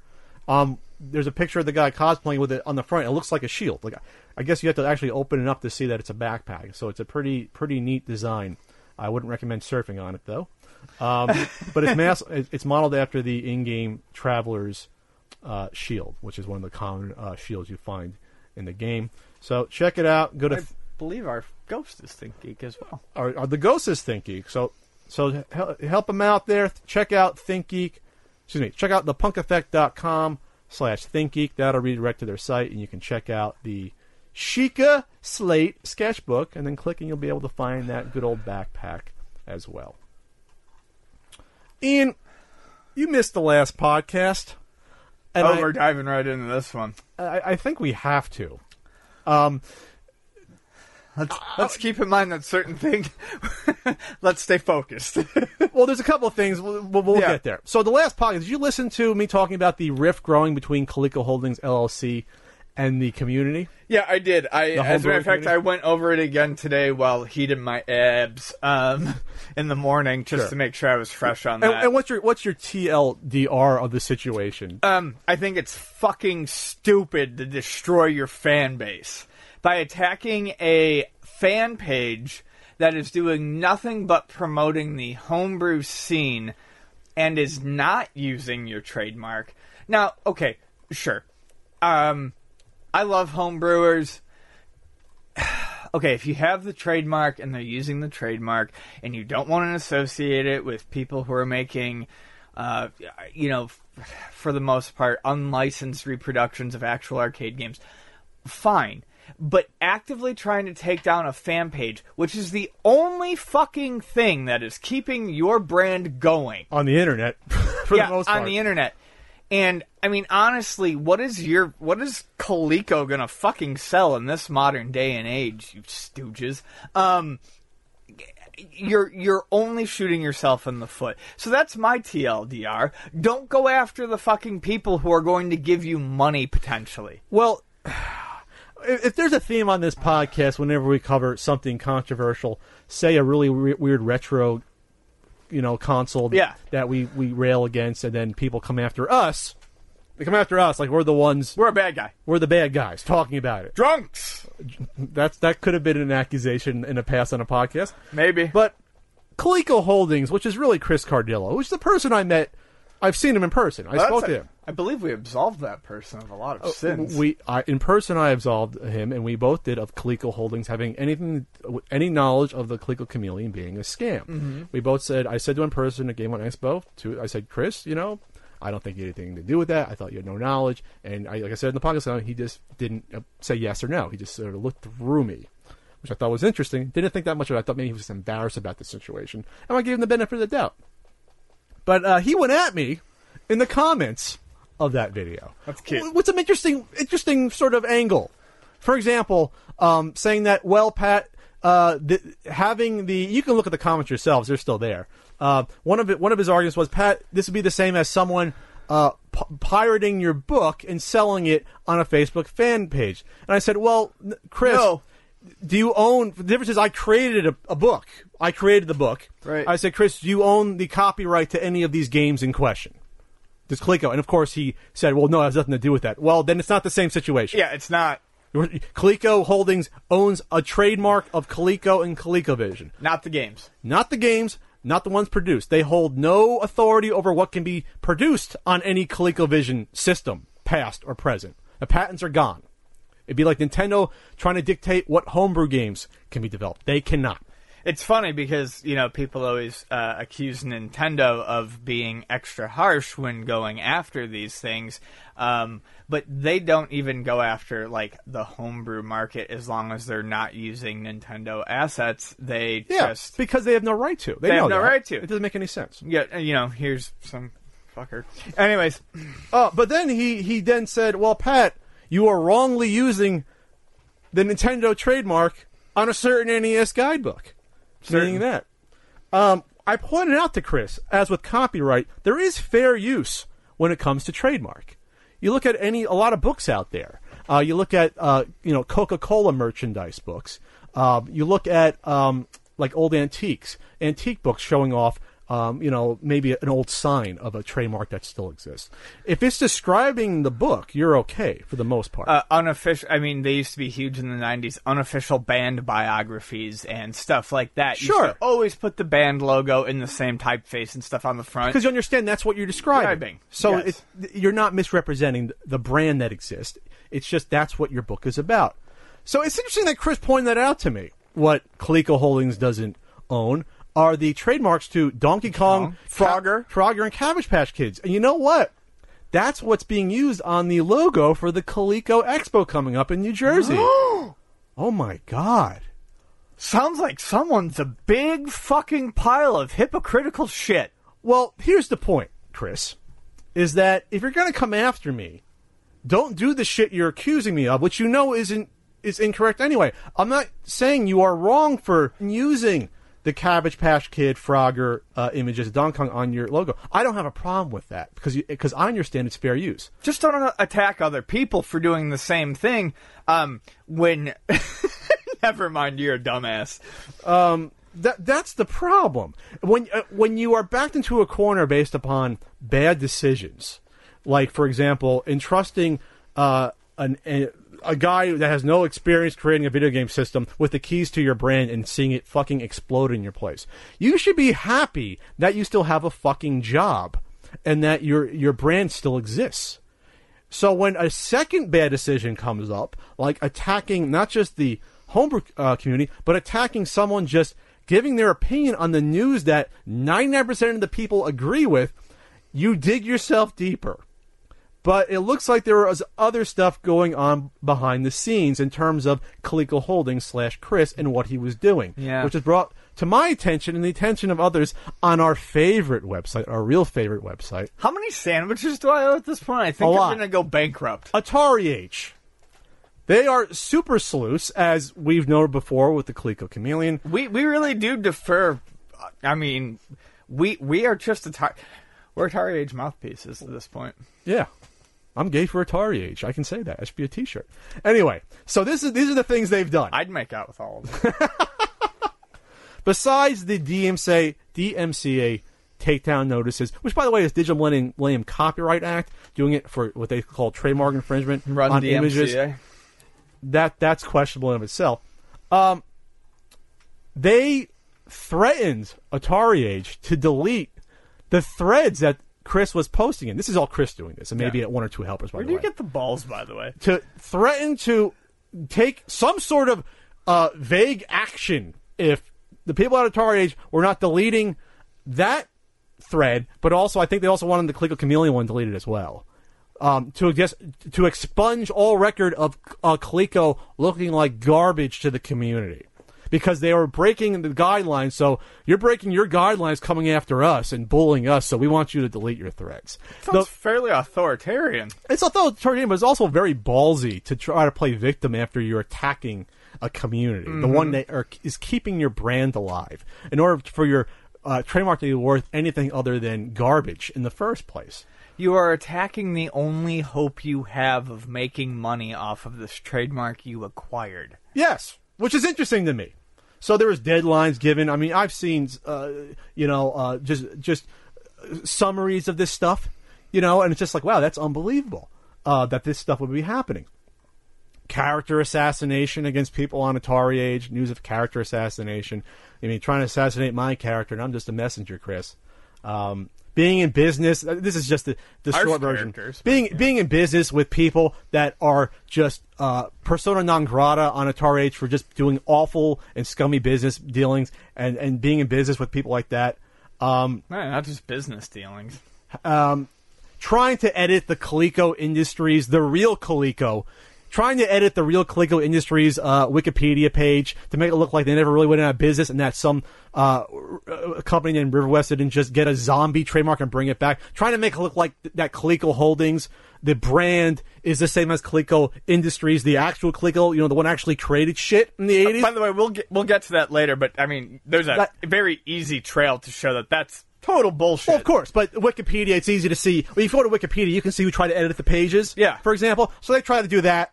Um, there's a picture of the guy cosplaying with it on the front. It looks like a shield. Like I guess you have to actually open it up to see that it's a backpack. So it's a pretty pretty neat design. I wouldn't recommend surfing on it though. Um, but it's mass, it's modeled after the in-game Traveler's uh, shield, which is one of the common uh, shields you find in the game. So check it out. Go to I believe our ghost is Think Geek as well. or, or the Ghost is ThinkGeek. So, so help, help them out there. Check out ThinkGeek. Excuse me. Check out thepunkeffect.com slash ThinkGeek. That'll redirect to their site, and you can check out the Sheikah Slate sketchbook, and then clicking, you'll be able to find that good old backpack as well. Ian, you missed the last podcast. And oh, I- we're diving right into this one. I, I think we have to. Um, Let's, let's keep in mind that certain thing. let's stay focused. Well, there's a couple of things. We'll, we'll, Yeah. get there. So the last podcast, did you listen to me talking about the rift growing between Coleco Holdings LLC and the community? yeah, I did. I, The as a matter of homebrew fact, I went over it again today while heating my abs um, in the morning just Sure. to make sure I was fresh on And, that. and what's your what's your TLDR of the situation? Um, I think it's fucking stupid to destroy your fan base by attacking a fan page that is doing nothing but promoting the homebrew scene and is not using your trademark. Now, okay, sure. Um, I love homebrewers. okay, if you have the trademark and they're using the trademark and you don't want to associate it with people who are making, uh, you know, for the most part, unlicensed reproductions of actual arcade games, fine. But actively trying to take down a fan page, which is the only fucking thing that is keeping your brand going on the internet, for yeah, the most part. on the internet. And I mean, honestly, what is your what is Coleco gonna fucking sell in this modern day and age? You stooges. Um, you're you're only shooting yourself in the foot. So that's my TLDR. Don't go after the fucking people who are going to give you money potentially. Well, if there's a theme on this podcast, whenever we cover something controversial, say a really re- weird retro, you know, console that- Yeah. that we, we rail against, and then people come after us, they come after us like we're the ones, We're a bad guy. we're the bad guys talking about it. Drunks. That's that could have been an accusation in a past on a podcast, Maybe. but Coleco Holdings, which is really Chris Cardillo, who's the person I met. I've seen him in person. I Well, spoke to him. I believe we absolved that person of a lot of sins. We I, in person, I absolved him, and we both did of Coleco Holdings having anything, any knowledge of the Coleco Chameleon being a scam. We both said, I said to him in person at Game On Expo, to I said, Chris, you know, I don't think you had anything to do with that. I thought you had no knowledge, and I, like I said in the podcast, he just didn't uh, say yes or no. He just sort of looked through me. Which I thought was interesting. Didn't think that much of it. I thought maybe he was embarrassed about the situation. And I gave him the benefit of the doubt. But uh, he went at me in the comments of that video. That's cute. Wh- With some interesting, interesting sort of angle. For example, um, saying that, well, Pat, uh, the, having the you can look at the comments yourselves; they're still there. Uh, one of it, one of his arguments was, Pat, this would be the same as someone uh, p- pirating your book and selling it on a Facebook fan page. And I said, well, n- Chris, No. do you own the difference is I created a, a book. I created the book. Right. I said, Chris, do you own the copyright to any of these games in question? Does Coleco? And of course he said, well, no, it has nothing to do with that. Well, then it's not the same situation. yeah, it's not Coleco Holdings owns a trademark of Coleco and ColecoVision. not the games. Not the games, not the ones produced. They hold no authority over what can be produced on any ColecoVision system, past or present. The patents are gone. It'd be like Nintendo trying to dictate what homebrew games can be developed. They cannot. It's funny because you know people always uh, accuse Nintendo of being extra harsh when going after these things, um, but they don't even go after like the homebrew market as long as they're not using Nintendo assets. They Yeah, just because they have no right to. They, They have no that. right to. It doesn't make any sense. yeah, you know, here's some fucker. Anyways, Uh, but then he he then said, "Well, Pat, you are wrongly using the Nintendo trademark on a certain NES guidebook." Meaning that, um, I pointed out to Chris, as with copyright, there is fair use when it comes to trademark. You look at any a lot of books out there. Uh, you look at uh, you know Coca Cola merchandise books. Uh, you look at um, like old antiques, antique books showing off. Um, you know, maybe an old sign of a trademark that still exists. If it's describing the book, you're okay for the most part. uh, unofficial. I mean, they used to be huge in the '90s. Unofficial band biographies and stuff like that. Sure. always put the band logo in the same typeface and stuff on the front. because you understand that's what you're describing. Describing, So yes. you're not misrepresenting the brand that exists. It's just that's what your book is about. So it's interesting that Chris pointed that out to me. What Coleco Holdings doesn't own are the trademarks to Donkey Kong, Frogger. Frogger, and Cabbage Patch Kids. And you know what? That's what's being used on the logo for the Coleco Expo coming up in New Jersey. oh my God. Sounds like someone's a big fucking pile of hypocritical shit. Well, here's the point, Chris, is that if you're going to come after me, don't do the shit you're accusing me of, which you know isn't is incorrect anyway. I'm not saying you are wrong for using the Cabbage Patch Kid Frogger uh, images of Donkey Kong on your logo. I don't have a problem with that because because I understand it's fair use. Just don't attack other people for doing the same thing. Um, when never mind, you're a dumbass. That that's the problem. When uh, when you are backed into a corner based upon bad decisions, like for example, entrusting uh, an, a, a guy that has no experience creating a video game system with the keys to your brand and seeing it fucking explode in your place. You should be happy that you still have a fucking job and that your your brand still exists. So when a second bad decision comes up, like attacking not just the homebrew uh, community, but attacking someone just giving their opinion on the news that 99% of the people agree with, you dig yourself deeper. But it looks like there was other stuff going on behind the scenes in terms of Coleco Holdings slash Chris and what he was doing, Yeah. which has brought to my attention and the attention of others on our favorite website, our real favorite website, How many sandwiches do I owe at this point? I think I'm gonna go bankrupt. Atari Age. They are super sleuths, as we've noted before with the Coleco Chameleon. We we really do defer. Uh, I mean, we we are just Atari. We're Atari Age mouthpieces at this point. Yeah. I'm gay for Atari Age. I can say that. That should be a t-shirt. Anyway, so this is these are the things they've done. I'd make out with all of them. Besides the DMCA, DMCA takedown notices, which by the way is Digital Millennium, Millennium Copyright Act, doing it for what they call trademark infringement Run on the images. That that's questionable in of itself. Um, they threatened Atari Age to delete the threads that Chris was posting in. This is all Chris doing this, and maybe Yeah. one or two helpers. By Where the do you way get the balls, by the way? to threaten to take some sort of uh, vague action if the people at Atari Age were not deleting that thread, but also I think they also wanted the Coleco Chameleon one deleted as well. Um, to just to expunge all record of uh, Coleco looking like garbage to the community because they were breaking the guidelines. So you're breaking your guidelines, coming after us and bullying us. So we want you to delete your threads. Sounds The- fairly authoritarian. it's authoritarian, but it's also very ballsy to try to play victim after you're attacking a community, the one that are, is keeping your brand alive, in order for your uh, trademark to be worth anything other than garbage in the first place. You are attacking the only hope you have of making money off of this trademark you acquired. Yes, which is interesting to me. So there was deadlines given. I mean, I've seen, uh, you know, uh, just just summaries of this stuff, you know, and it's just like, wow, that's unbelievable uh, that this stuff would be happening. Character assassination against people on Atari Age. News of character assassination. I mean, trying to assassinate my character, and I'm just a messenger, Chris. Um, being in business. uh, This is just the, the short version. characters, but Being being in business with people that are just uh, persona non grata on Atari Age for just doing awful and scummy business dealings, and and being in business with people like that. Um, No, not just business dealings. trying to edit the Coleco Industries, the real Coleco, trying to edit the real Coleco Industries uh, Wikipedia page to make it look like they never really went out of business and that some uh, r- uh, company in River West didn't just get a zombie trademark and bring it back. Trying to make it look like th- that Coleco Holdings, the brand is the same as Coleco Industries, the actual Coleco, you know, the one actually created shit in the 80s. By the way, we'll get we'll get to that later, but I mean, there's a That- very easy trail to show that that's total bullshit. Well, of course, but Wikipedia, it's easy to see. When you go to Wikipedia, you can see who tried to edit the pages. Yeah. For example, so they try to do that.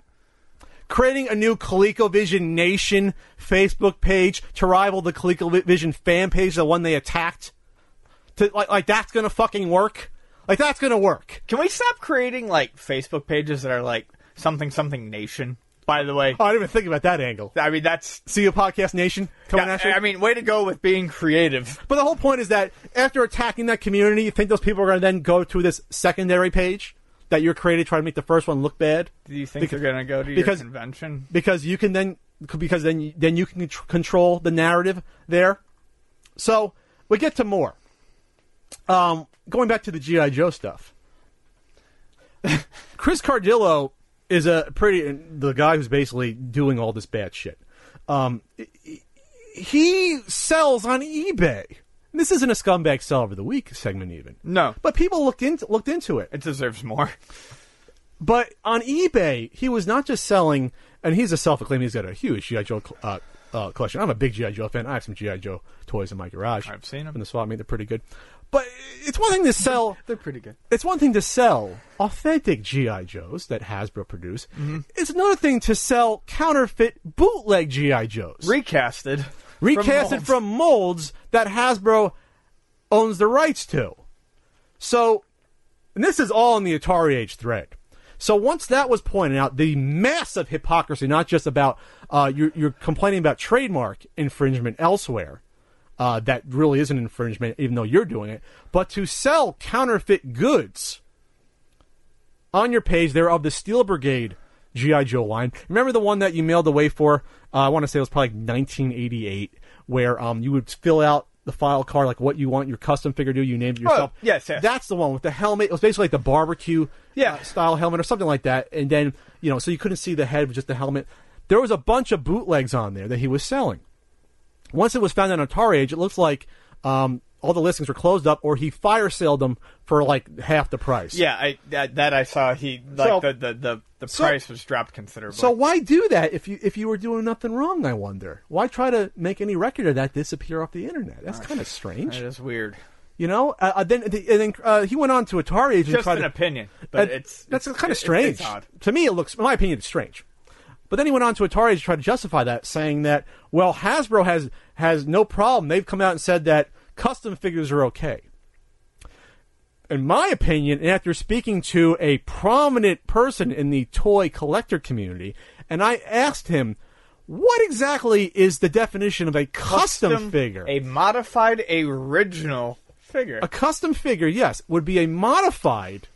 Creating a new ColecoVision Nation Facebook page to rival the ColecoVision fan page, the one they attacked. To like, like that's gonna fucking work. Like that's gonna work. Can we stop creating like Facebook pages that are like something something nation? By the way, Oh, I didn't even think about that angle. I mean that's. See you, Podcast Nation, coming Yeah, at you. I mean, way to go with being creative. But the whole point is that after attacking that community, you think those people are going to then go to this secondary page that you're created, try to make the first one look bad? Do you think Because- they're gonna go to because- your convention? because you can then because then then you can control the narrative there. So we get to more. Um, going back to the GI Joe stuff, Chris Cardillo is a pretty the guy who's basically doing all this bad shit. Um, he sells on eBay. This isn't a scumbag seller of the week segment even, No, but people looked into looked into it. it deserves more. But on eBay, he was not just selling, and he's a self-acclaimed. He's got a huge GI Joe uh, uh, collection. I'm a big GI Joe fan. I have some GI Joe toys in my garage. I've seen them in the swap meet. They're pretty good. But it's one thing to sell. They're pretty good. It's one thing to sell authentic GI Joes that Hasbro produce. Mm-hmm. It's another thing to sell counterfeit bootleg GI Joes, Recasted. Recasted molds. from molds that Hasbro owns the rights to. So, and this is all in the Atari Age thread. So once that was pointed out, the massive hypocrisy, not just about uh, you're, you're complaining about trademark infringement elsewhere, uh, that really is an infringement, even though you're doing it, but to sell counterfeit goods on your page there of the Steel Brigade GI Joe line. Remember the one that you mailed away for? Uh, I want to say it was probably 1988, where um, you would fill out the file card like what you want your custom figure to do. You named it yourself. Oh, yes, yes. That's the one with the helmet. It was basically like the barbecue Yeah. uh, style helmet or something like that. And then you know, so you couldn't see the head with just the helmet. There was a bunch of bootlegs on there that he was selling once it was found on Atari Age, it looks like um, all the listings were closed up, or he fire saled them for like half the price. Yeah, I that, that I saw. He like So- the the the, the so- price was dropped considerably. So why do that if you if you were doing nothing wrong? I wonder. Why try to make any record of that disappear off the internet? That's kind of strange. that is weird. You know. Uh, uh, then and then uh, he went on to Atari Age and Just an to, opinion, but Uh, it's that's it's, kind of it's- strange It's odd. to me. It looks, in my opinion, it's strange. But then he went on to Atari to try to justify that, saying that well, Hasbro has has no problem. They've come out and said that custom figures are okay. In my opinion, and after speaking to a prominent person in the toy collector community, and I asked him, what exactly is the definition of a custom, figure? a modified original figure. A custom figure, yes, would be a modified.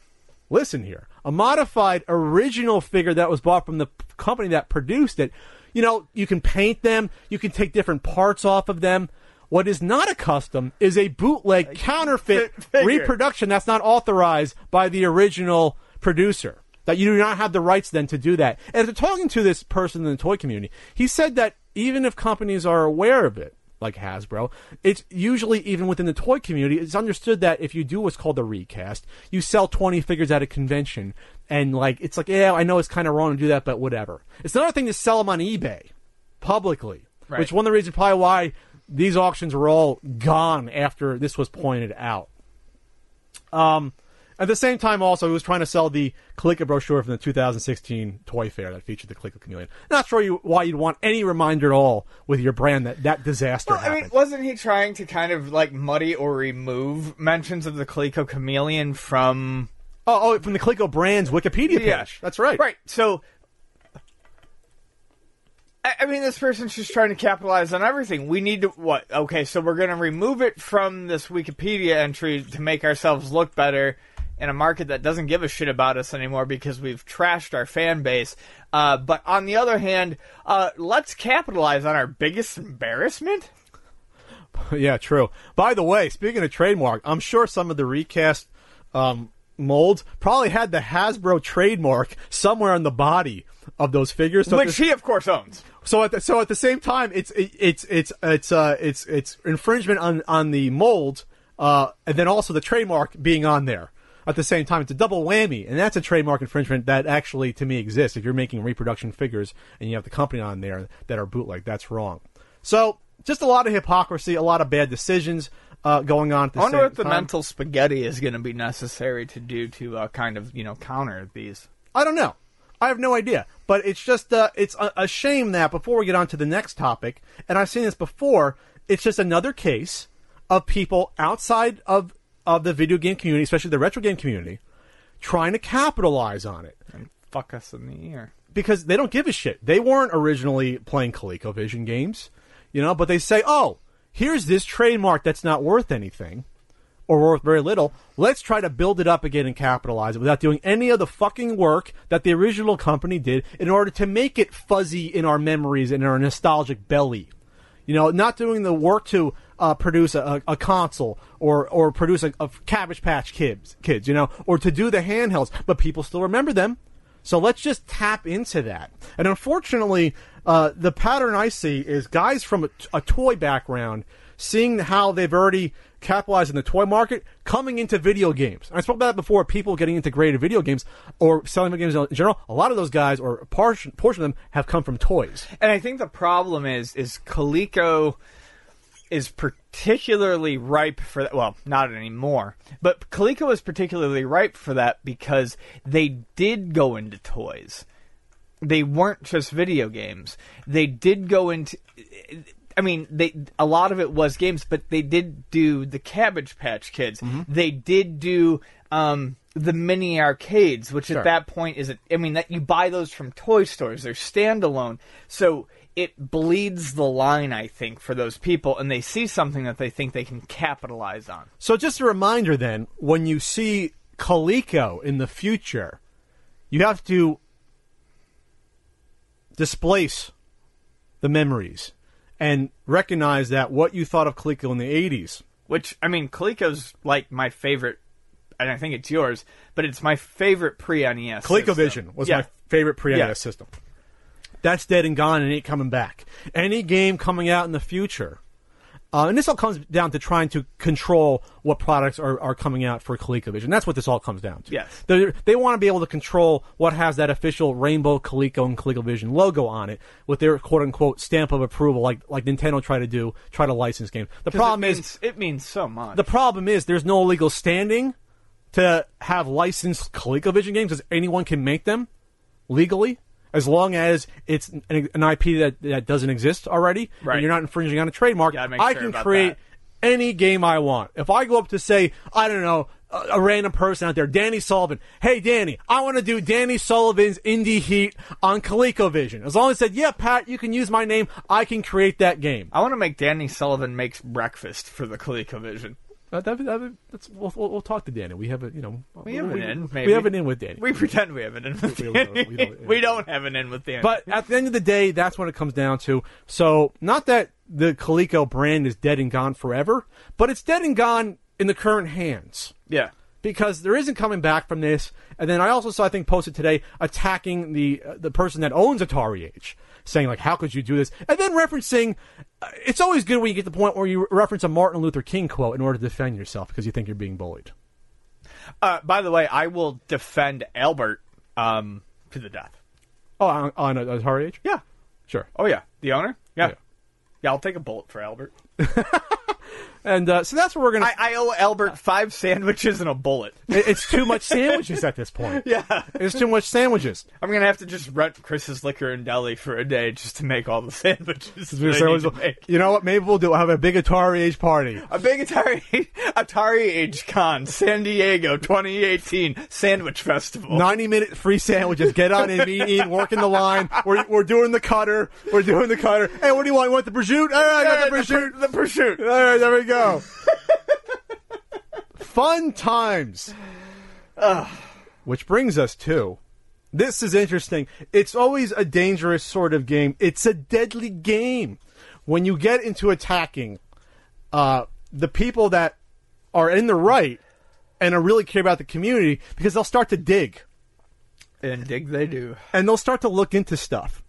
Listen here, a modified original figure that was bought from the company that produced it. You know, you can paint them, you can take different parts off of them. What is not a custom is a bootleg counterfeit figure. reproduction that's not authorized by the original producer. That you do not have the rights then to do that. And after talking to this person in the toy community, he said that even if companies are aware of it, like Hasbro, it's usually even within the toy community, it's understood that if you do what's called a recast, you sell 20 figures at a convention, and like it's like, yeah, I know it's kind of wrong to do that, but whatever. It's another thing to sell them on eBay publicly, Right. which one of the reasons probably why these auctions were all gone after this was pointed out. Um, at the same time, also, he was trying to sell the Coleco brochure from the 2016 Toy Fair that featured the Coleco Chameleon. Not sure you, why you'd want any reminder at all with your brand that that disaster Well, I mean, wasn't he trying to kind of like muddy or remove mentions of the Coleco Chameleon from oh, oh, from the Coleco Brands Wikipedia page. That's right. Right. So, I, mean, this person's just trying to capitalize on everything. We need to what? Okay, so we're going to remove it from this Wikipedia entry to make ourselves look better in a market that doesn't give a shit about us anymore because we've trashed our fan base. Uh, but on the other hand, uh, let's capitalize on our biggest embarrassment. Yeah, true. By the way, speaking of trademark, I'm sure some of the recast um, molds probably had the Hasbro trademark somewhere on the body of those figures. So, Which he, of course, owns. so at the, so at the same time, it's it's it's it's uh it's it's infringement on on the mold, uh, and then also the trademark being on there. At the same time, it's a double whammy, and that's a trademark infringement that actually, to me, exists. If you're making reproduction figures and you have the company on there that are bootleg, that's wrong. So, just a lot of hypocrisy, a lot of bad decisions uh, going on. At the I wonder what the time. mental spaghetti is going to be necessary to do to uh, kind of you know counter these. I don't know. I have no idea. But it's just uh, it's a, a shame that before we get on to the next topic, and I've seen this before, it's just another case of people outside of of the video game community, especially the retro game community, trying to capitalize on it and Fuck us in the ear. because they don't give a shit. They weren't originally playing ColecoVision games, you know, but they say, "Oh, here's this trademark that's not worth anything." Or worth very little. Let's try to build it up again and capitalize it without doing any of the fucking work that the original company did in order to make it fuzzy in our memories and our nostalgic belly. You know, not doing the work to uh, produce a, a console or or produce a, a Cabbage Patch Kids, kids, you know, or to do the handhelds, but people still remember them. So let's just tap into that. And unfortunately, uh, the pattern I see is guys from a, a toy background seeing how they've already capitalized in the toy market coming into video games. And I spoke about that before. People getting integrated video games or selling video games in general. A lot of those guys, or a portion, portion of them, have come from toys. And I think the problem is is Coleco is particularly ripe for that. Well, not anymore, but Coleco is particularly ripe for that because they did go into toys. They weren't just video games. They did go into. I mean, they a lot of it was games, but they did do the Cabbage Patch Kids. They did do um, the mini arcades, which Sure. at that point is. I mean, that you buy those from toy stores. They're standalone, so it bleeds the line. I think for those people, and they see something that they think they can capitalize on. So just a reminder then, when you see Coleco in the future, you have to displace the memories and recognize that what you thought of Coleco in the 80s Which I mean, Coleco's like my favorite, and I think it's yours, but it's my favorite pre-NES. ColecoVision system. was yeah. my favorite pre-NES Yeah. system. That's dead and gone and ain't coming back. Any game coming out in the future, uh, and this all comes down to trying to control what products are, are coming out for ColecoVision. That's what this all comes down to. Yes. They're, they want to be able to control what has that official Rainbow Coleco and ColecoVision logo on it with their quote unquote stamp of approval, like like Nintendo try to do, try to license games. The problem it is means, it means so much. the problem is there's no legal standing to have licensed ColecoVision games because anyone can make them legally as long as it's an, an IP that, that doesn't exist already Right. and you're not infringing on a trademark. I sure can create that. any game I want. If I go up to say, I don't know, a, a random person out there, Danny Sullivan. Hey, Danny, I want to do Danny Sullivan's Indy Heat on ColecoVision. As long as I said, yeah, Pat, you can use my name. I can create that game. I want to make Danny Sullivan makes breakfast for the ColecoVision. Uh, that, that, that's, we'll, we'll, we'll talk to Danny. We have a, you know, We have an in, We have an in with Danny. We pretend we have an in with We Danny. we don't- We don't have an in with Danny. But at the end of the day, that's what it comes down to. So, not that the Coleco brand is dead and gone forever, but it's dead and gone in the current hands yeah, because there isn't coming back from this. And then I also saw, I think, posted today attacking the uh, the person that owns Atari Age, saying like, "How could you do this?" And then referencing, it's always good when you get to the point where you reference a Martin Luther King quote in order to defend yourself because you think you're being bullied. Uh, by the way, I will defend Albert um, to the death. Oh, on, on Atari Age, Yeah. sure. Oh yeah, the owner. Yeah. Yeah. Yeah, I'll take a bullet for Albert. And uh, so that's what we're gonna. I, I owe Albert five sandwiches and a bullet. It- it's too much sandwiches at this point. Yeah. It's too much sandwiches. I'm gonna have to just rent Chris's liquor and deli for a day just to make all the sandwiches. that I need to make. you know what? Maybe we'll do. We'll have a big Atari Age party. A big Atari Atari Age Con San Diego 2018 Sandwich Festival. 90 minute free sandwiches. Get on in, eat, eat, work in the line. We're, we're doing the cutter. We're doing the cutter. Hey, what do you want? You want the prosciutto? All right, I got the prosciutto. the prosciutto. All right, there we go. Fun times. Which brings us to this is interesting. It's always a dangerous sort of game. It's a deadly game. When you get into attacking uh, the people that are in the right and are really care about the community because they'll start to dig And dig they do. and they'll start to look into stuff.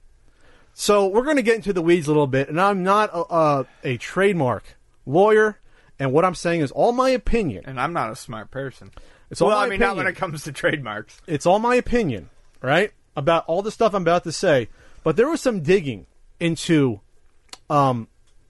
So we're going to get into the weeds a little bit, and I'm not a, a, a trademark lawyer, and what I'm saying is all my opinion. And I'm not a smart person. It's all well, I mean, not when it comes to trademarks. It's all my opinion, right? About all the stuff I'm about to say, but there was some digging into um,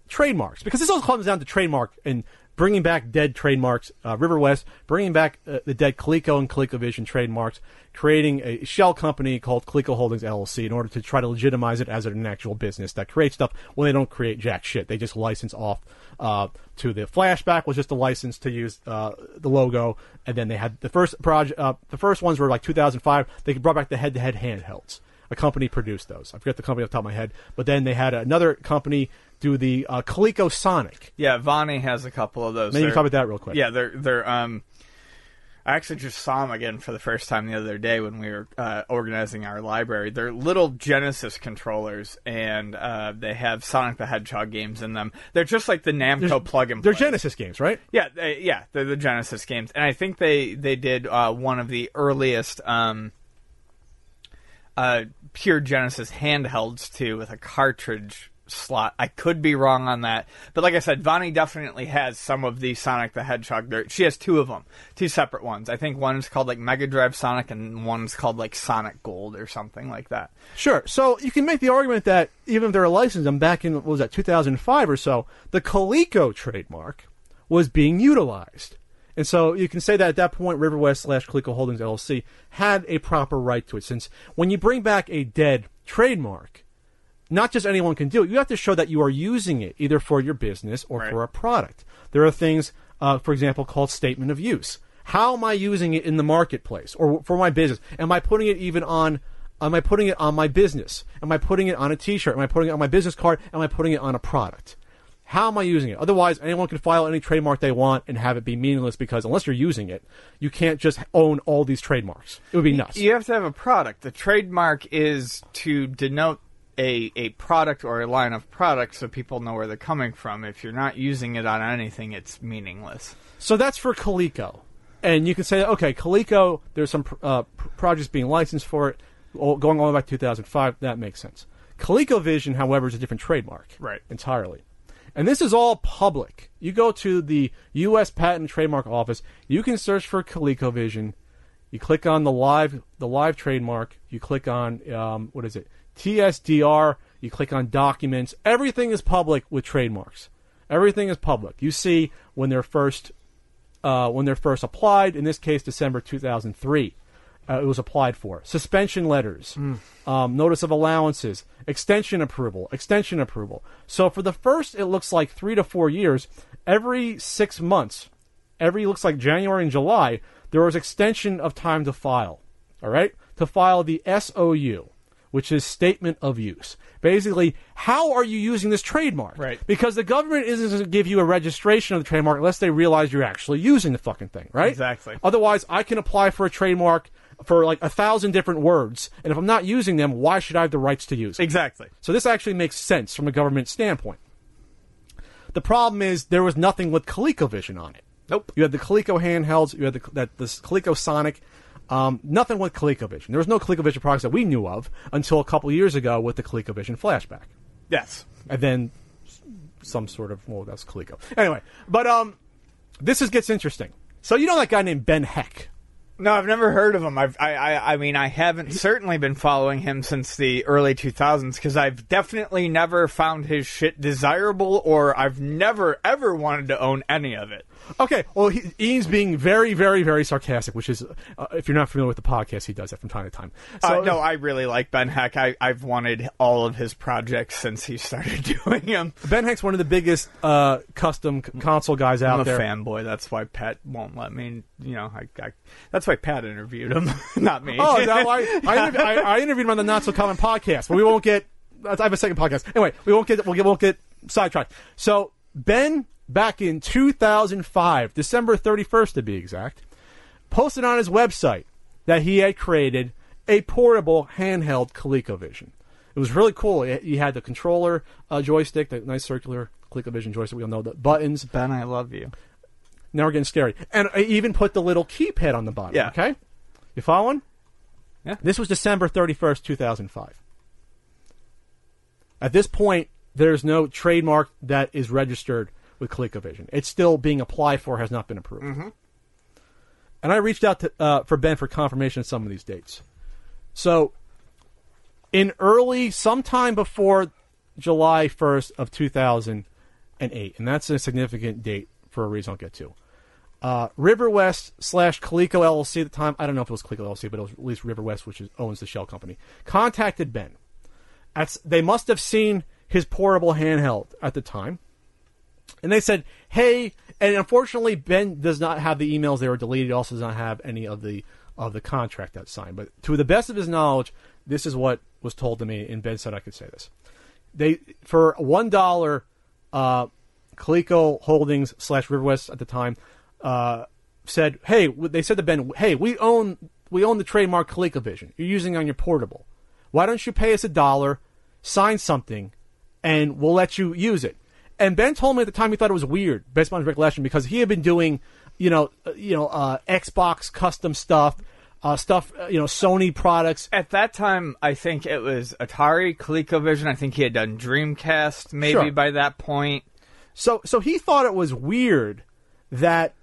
trademarks because this all comes down to trademark and bringing back dead trademarks. Uh, River West bringing back uh, the dead Coleco and ColecoVision trademarks, creating a shell company called Coleco Holdings LLC in order to try to legitimize it as an actual business that creates stuff when they don't create jack shit. They just license off uh, to the flashback was just a license to use uh, the logo, and then they had the first project. Uh, the first ones were like 2005. They brought back the head-to-head handhelds. A company produced those. I forget the company off the top of my head, but then they had another company do the uh, Coleco Sonic. Yeah, Vonnie has a couple of those. Maybe They're- talk about that real quick. Yeah, they're they're um. I actually just saw them again for the first time the other day when we were uh, organizing our library. They're little Genesis controllers, and uh, they have Sonic the Hedgehog games in them. They're just like the Namco plug and. They're Genesis games, right? Yeah, they, yeah, they're the Genesis games, and I think they they did uh, one of the earliest um, uh, pure Genesis handhelds too, with a cartridge slot. I could be wrong on that, but like I said, Vonnie definitely has some of the Sonic the Hedgehog. There, she has two of them, two separate ones. I think one is called like Mega Drive Sonic, and one's called like Sonic Gold or something like that. Sure. So you can make the argument that even if they're licensed them back in what was that 2005 or so, the Coleco trademark was being utilized. And so you can say that at that point, River West slash Coleco Holdings LLC had a proper right to it. Since when you bring back a dead trademark, not just anyone can do it. You have to show that you are using it either for your business or Right. for a product. There are things, uh, for example, called statement of use. How am I using it in the marketplace or for my business? Am I putting it even on? Am I putting it on my business? Am I putting it on a T-shirt? Am I putting it on my business card? Am I putting it on a product? How am I using it? Otherwise, anyone can file any trademark they want and have it be meaningless because unless you're using it, you can't just own all these trademarks. It would be nuts. You have to have a product. The trademark is to denote a, a product or a line of products so people know where they're coming from. If you're not using it on anything, it's meaningless. So that's for Coleco. And you can say, okay, Coleco, there's some uh, pr- projects being licensed for it, all, going all the way back to 2005. That makes sense. ColecoVision, however, is a different trademark. Right. Entirely. And this is all public. You go to the U.S. Patent and Trademark Office. You can search for ColecoVision. You click on the live the live trademark. You click on um, what is it TSDR. You click on documents. Everything is public with trademarks. Everything is public. You see when they're first uh, when they're first applied. In this case, December 2003, uh, it was applied for. Suspension letters, um, notice of allowances, extension approval, extension approval. So for the first, it looks like three to four years. Every six months, every looks like January and July, there was extension of time to file. All right, to file the SOU, which is statement of use. Basically, how are you using this trademark? Right. Because the government isn't going to give you a registration of the trademark unless they realize you're actually using the fucking thing, right? Exactly. Otherwise, I can apply for a trademark for like a thousand different words, and if I'm not using them, why should I have the rights to use it? Exactly. So this actually makes sense from a government standpoint. The problem is there was nothing with ColecoVision on it. Nope. You had the Coleco handhelds. You had the that this Coleco Sonic. Um, nothing with ColecoVision. There was no ColecoVision products that we knew of until a couple years ago with the ColecoVision Flashback, Yes. and then some sort of well, that's Coleco. Anyway, but um, this is gets interesting. So you know that guy named Ben Heck. No, I've never heard of him. I've, I, I, I mean, I haven't certainly been following him since the early 2000s because I've definitely never found his shit desirable, or I've never ever wanted to own any of it. Okay, well, he, Ian's being very, very, very sarcastic, which is, uh, if you're not familiar with the podcast, he does that from time to time. uh, no, I really like Ben Heck. I, I've wanted all of his projects since he started doing them. Ben Heck's one of the biggest uh, custom c- console guys out I'm a there. fanboy. That's why Pat won't let me. You know, I, I that's why Pat interviewed him, not me. Oh, no, I, I, interv- I, I interviewed him on the Not So Common podcast, but we won't get. I have a second podcast. Anyway, we won't get. We'll get. We'll get sidetracked. So Ben, back in 2005, December 31st to be exact, posted on his website that he had created a portable handheld ColecoVision. It was really cool. He he had the controller uh, joystick, the nice circular ColecoVision joystick. We all know the buttons. Ben, I love you. Now we're getting scary. And I even put the little keypad on the bottom. Yeah. Okay? You following? Yeah. This was December 31st, 2005. At this point, there's no trademark that is registered with ColecoVision. It's still being applied for, has not been approved. And I reached out to uh, for Ben for confirmation of some of these dates. So, in early, sometime before July 1st of 2008, and that's a significant date for a reason I'll get to. Uh, River West slash Coleco LLC at the time, I don't know if it was Coleco LLC, but it was at least River West, which is, owns the shell company, contacted Ben. That's, they must have seen his portable handheld at the time. And they said, hey, and unfortunately, Ben does not have the emails. They were deleted. He also does not have any of the of the contract that's signed. But to the best of his knowledge, this is what was told to me, and Ben said I could say this. They for one dollar, uh, Coleco Holdings slash River West at the time uh, said, "Hey," they said to Ben, "Hey, we own we own the trademark ColecoVision. You're using it on your portable. Why don't you pay us a dollar, sign something, and we'll let you use it?" And Ben told me at the time he thought it was weird, based on his recollection, because he had been doing, you know, uh, you know, uh, Xbox custom stuff, uh, stuff, uh, you know, Sony products. At that time, I think it was Atari, ColecoVision. I think he had done Dreamcast maybe Sure. by that point. So, so he thought it was weird that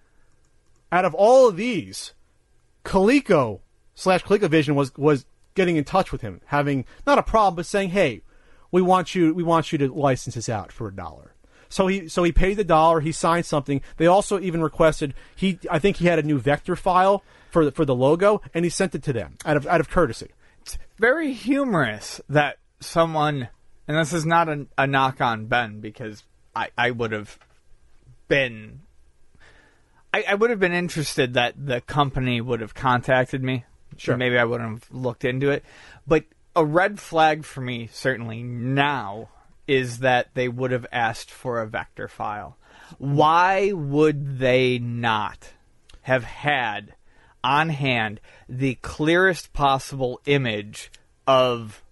out of all of these, Coleco slash ColecoVision was was getting in touch with him, having not a problem, but saying, "Hey, we want you, we want you to license this out for a dollar." So he so he paid the dollar. He signed something. They also even requested he. I think he had a new vector file for the, for the logo, and he sent it to them out of out of courtesy. It's very humorous that someone, and this is not a, a knock on Ben because I, I would have been. I, I would have been interested that the company would have contacted me. Sure. Maybe I wouldn't have looked into it. But a red flag for me, certainly now, is that they would have asked for a vector file. Why would they not have had on hand the clearest possible image of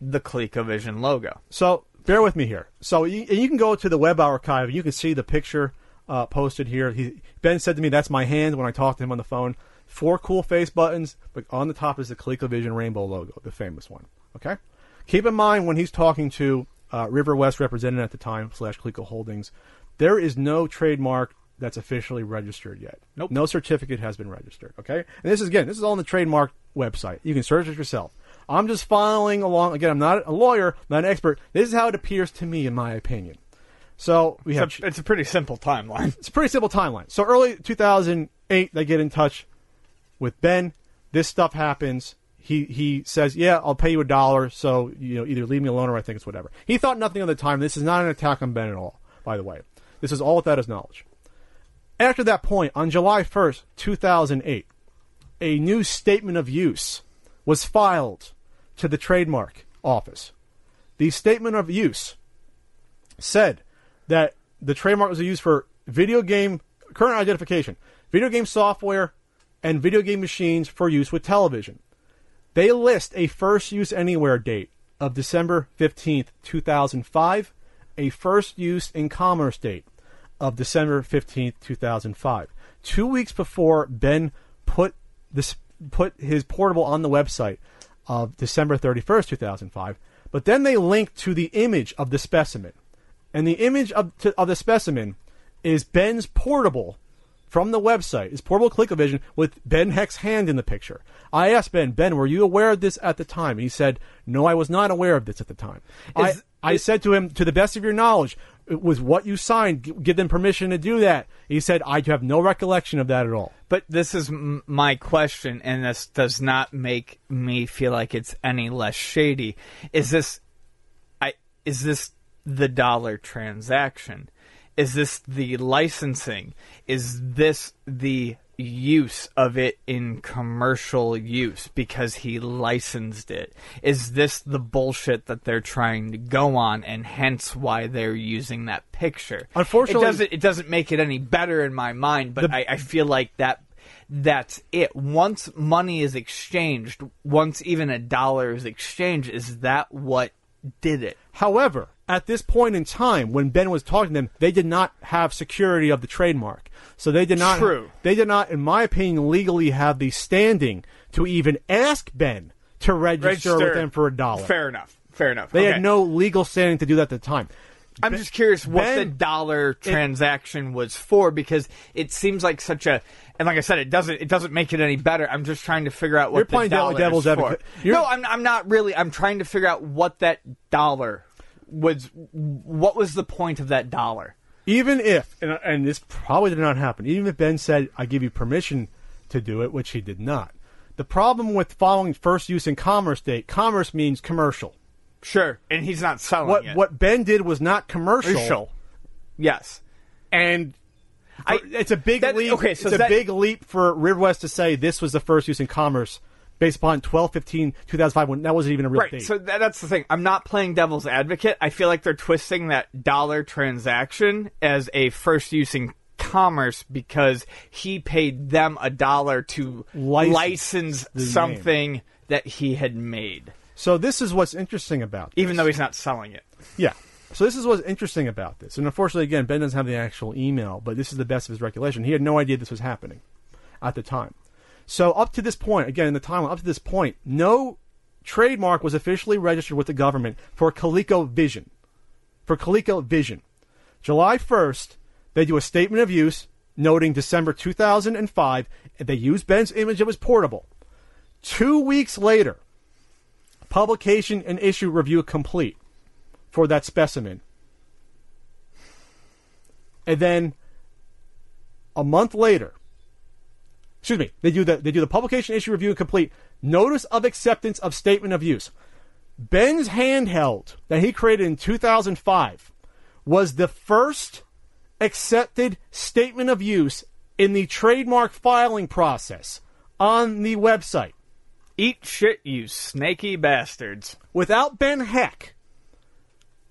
the ColecoVision logo? So bear with me here. So you, you can go to the web archive. and You can see the picture uh, posted here. He, ben said to me, "That's my hand." When I talked to him on the phone, four cool face buttons, but on the top is the ColecoVision rainbow logo, the famous one. Okay. Keep in mind when he's talking to uh, River West representative at the time slash Coleco Holdings, there is no trademark that's officially registered yet. Nope. No certificate has been registered. Okay. And this is again, this is all on the trademark website. You can search it yourself. I'm just following along. Again, I'm not a lawyer, not an expert. This is how it appears to me, in my opinion. So we have It's a, it's a pretty simple timeline. it's a pretty simple timeline. So early 2008, they get in touch with Ben. This stuff happens. He he says, "Yeah, I'll pay you a dollar." So you know, either leave me alone or I think it's whatever. He thought nothing of the time. This is not an attack on Ben at all. By the way, this is all without his knowledge. After that point, on July 1st, 2008, a new statement of use was filed to the trademark office. The statement of use said that the trademark was used for video game current identification, video game software, and video game machines for use with television. They list a first use anywhere date of December 15th, 2005, a first use in commerce date of December 15th, 2005. Two weeks before Ben put this put his portable on the website of December 31st, 2005, but then they link to the image of the specimen. And the image of, to, of the specimen is Ben's portable from the website, his portable ColecoVision with Ben Heck's hand in the picture. I asked Ben, Ben, were you aware of this at the time? He said, No, I was not aware of this at the time. Is- I, I said to him, To the best of your knowledge, it was what you signed. Give them permission to do that. He said, I have no recollection of that at all. But this is m- my question, and this does not make me feel like it's any less shady. Is this, I is this the dollar transaction? Is this the licensing? Is this the use of it in commercial use because he licensed it? Is this the bullshit that they're trying to go on, and hence why they're using that picture? Unfortunately- it doesn't. It doesn't make it any better in my mind, but I, I feel like that that's it. Once money is exchanged, once even a dollar is exchanged, is that what did it? However, at this point in time, when Ben was talking to them, they did not have security of the trademark. So they did not. True. They did not, in my opinion, legally have the standing to even ask Ben to register, with them for a dollar. Fair enough. Fair enough. They Okay. had no legal standing to do that at the time. I'm just curious what Ben- the dollar transaction was for because it seems like such a and like I said, it doesn't it doesn't make it any better. I'm just trying to figure out what You're the playing dollar devil's advocate. No, I'm I'm not really. I'm trying to figure out what that dollar was. What was the point of that dollar? Even if, and, and this probably did not happen, even if Ben said, I give you permission to do it, which he did not. The problem with following first use in commerce date, commerce means commercial. Sure, and he's not selling What it. what Ben did was not commercial. Commercial. Yes. and I- it's a big that- leap. okay, so it's a that- big leap for River West to say this was the first use in commerce based upon 12 15 2005 when that wasn't even a real thing. Right. date. So that, that's the thing. I'm not playing devil's advocate. I feel like they're twisting that dollar transaction as a first use in commerce because he paid them a dollar to License license, the name. something that he had made, So this is what's interesting about this. even though he's not selling it. Yeah. So this is what's interesting about this. And unfortunately, again, Ben doesn't have the actual email, but this is the best of his recollection. He had no idea this was happening at the time. So up to this point, again, in the timeline, up to this point, no trademark was officially registered with the government for ColecoVision. For ColecoVision. July 1st, they do a statement of use noting December 2005, they use Ben's image of his portable. Two weeks later, publication and issue review complete for that specimen. And then a month later, excuse me, they do the they do the publication issue review and complete notice of acceptance of statement of use. Ben's handheld that he created in 2005 was the first accepted statement of use in the trademark filing process on the website. Eat shit, you snaky bastards. without Ben Heck,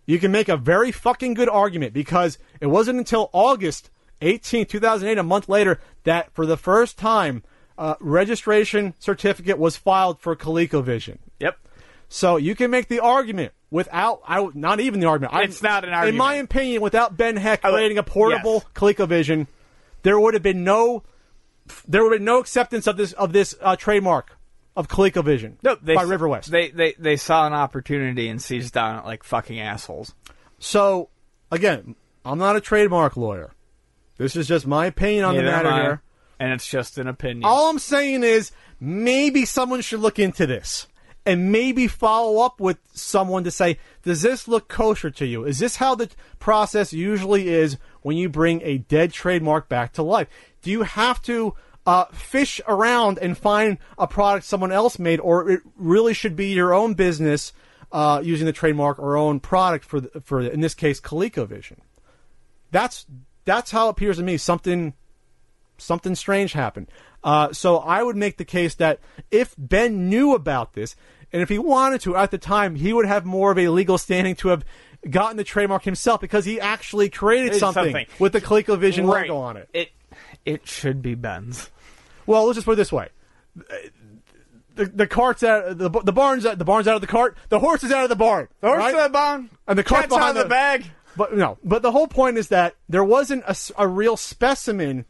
you can make a very fucking good argument because it wasn't until August 18, 2008, a month later, that for the first time, uh, registration certificate was filed for ColecoVision. Yep. So you can make the argument without, I, not even the argument. It's not an argument. In my opinion, without Ben Heck Oh, creating a portable yes. ColecoVision, there would have been no, there would have been no acceptance of this of this uh, trademark of ColecoVision No, they, by River West. They, they they saw an opportunity and seized on it like fucking assholes. So, again, I'm not a trademark lawyer. This is just my opinion on the Neither am matter I, here. and it's just an opinion. All I'm saying is maybe someone should look into this and maybe follow up with someone to say, does this look kosher to you? Is this how the process usually is when you bring a dead trademark back to life? Do you have to uh, fish around and find a product someone else made, or it really should be your own business uh, using the trademark or own product for, the, for in this case, ColecoVision? That's that's how it appears to me. Something something strange happened. Uh, so I would make the case that if Ben knew about this, and if he wanted to at the time, he would have more of a legal standing to have gotten the trademark himself because he actually created something, something. with the ColecoVision Right. logo on it. It it should be Ben's. Well, let's just put it this way: the the cart's out, the the barn's out, the barn's out of the cart, the horse is out of the barn, The horse right? in the barn, And the cart's cat's out behind of the the- bag. But no, but the whole point is that there wasn't a real specimen.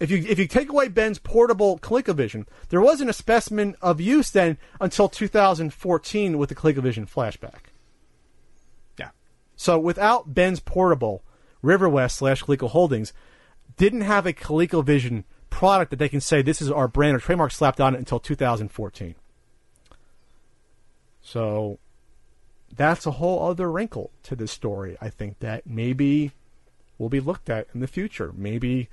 If you if you take away Ben's portable ColecoVision, there wasn't a specimen of use then until 2014 with the ColecoVision flashback. Yeah. So without Ben's portable, River West slash Coleco Holdings didn't have a ColecoVision product that they can say this is our brand or trademark slapped on it until 2014. So that's a whole other wrinkle to this story. I think that maybe will be looked at in the future. Maybe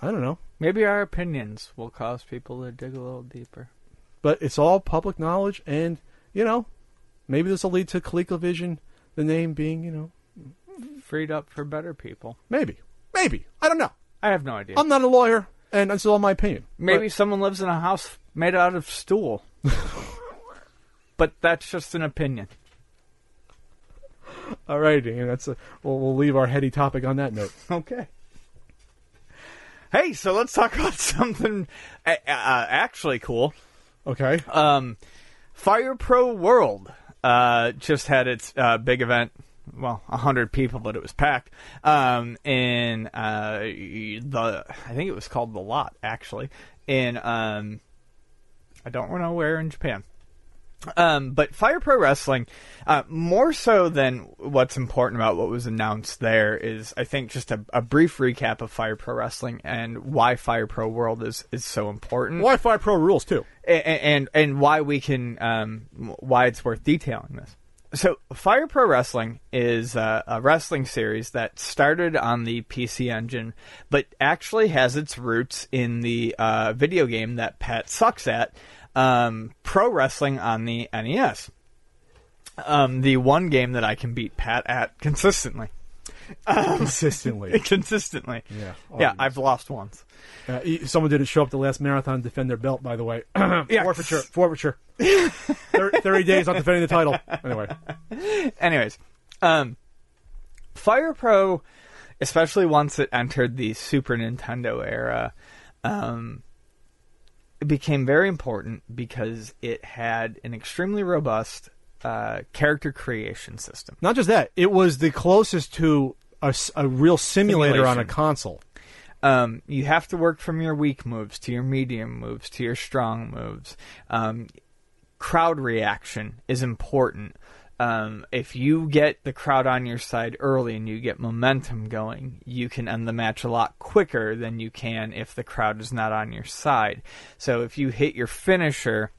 I don't know, Maybe our opinions will cause people to dig a little deeper. but it's all public knowledge, and you know, maybe this will lead to ColecoVision, the name being you know Freed up for better people. maybe maybe I don't know. I have no idea. I'm not a lawyer, and that's all my opinion. Maybe someone lives in a house made out of stool. but that's just an opinion. All right, and that's a, we'll, we'll leave our heady topic on that note. Okay. Hey, so let's talk about something uh, uh, actually cool. Okay. Um, Fire Pro World uh, just had its uh, big event. Well, hundred people, but it was packed. Um, in uh, the, I think it was called the Lot actually. In um, I don't know where in Japan. Um, but Fire Pro Wrestling, uh, more so than what's important about what was announced there is, I think, just a, a brief recap of Fire Pro Wrestling and why Fire Pro World is, is so important Why Fire Pro rules too. and and, and why we can um, why it's worth detailing this. So, Fire Pro Wrestling is uh, a wrestling series that started on the PC Engine, but actually has its roots in the uh, video game that Pat sucks at, um, Pro Wrestling on the NES. Um, the one game that I can beat Pat at consistently. Consistently. consistently. Yeah. Yeah, I've lost once. Uh, someone didn't show up the last marathon to defend their belt, by the way. Yeah. Forfeiture. Forfeiture. 30, 30 days not defending the title. Anyway. Anyways, um, Fire Pro, especially once it entered the Super Nintendo era, um, it became very important because it had an extremely robust uh, character creation system. Not just that, it was the closest to a real simulator on a console. Um, you have to work from your weak moves to your medium moves to your strong moves. Um, crowd reaction is important. Um, if you get the crowd on your side early and you get momentum going, you can end the match a lot quicker than you can if the crowd is not on your side. So if you hit your finisher,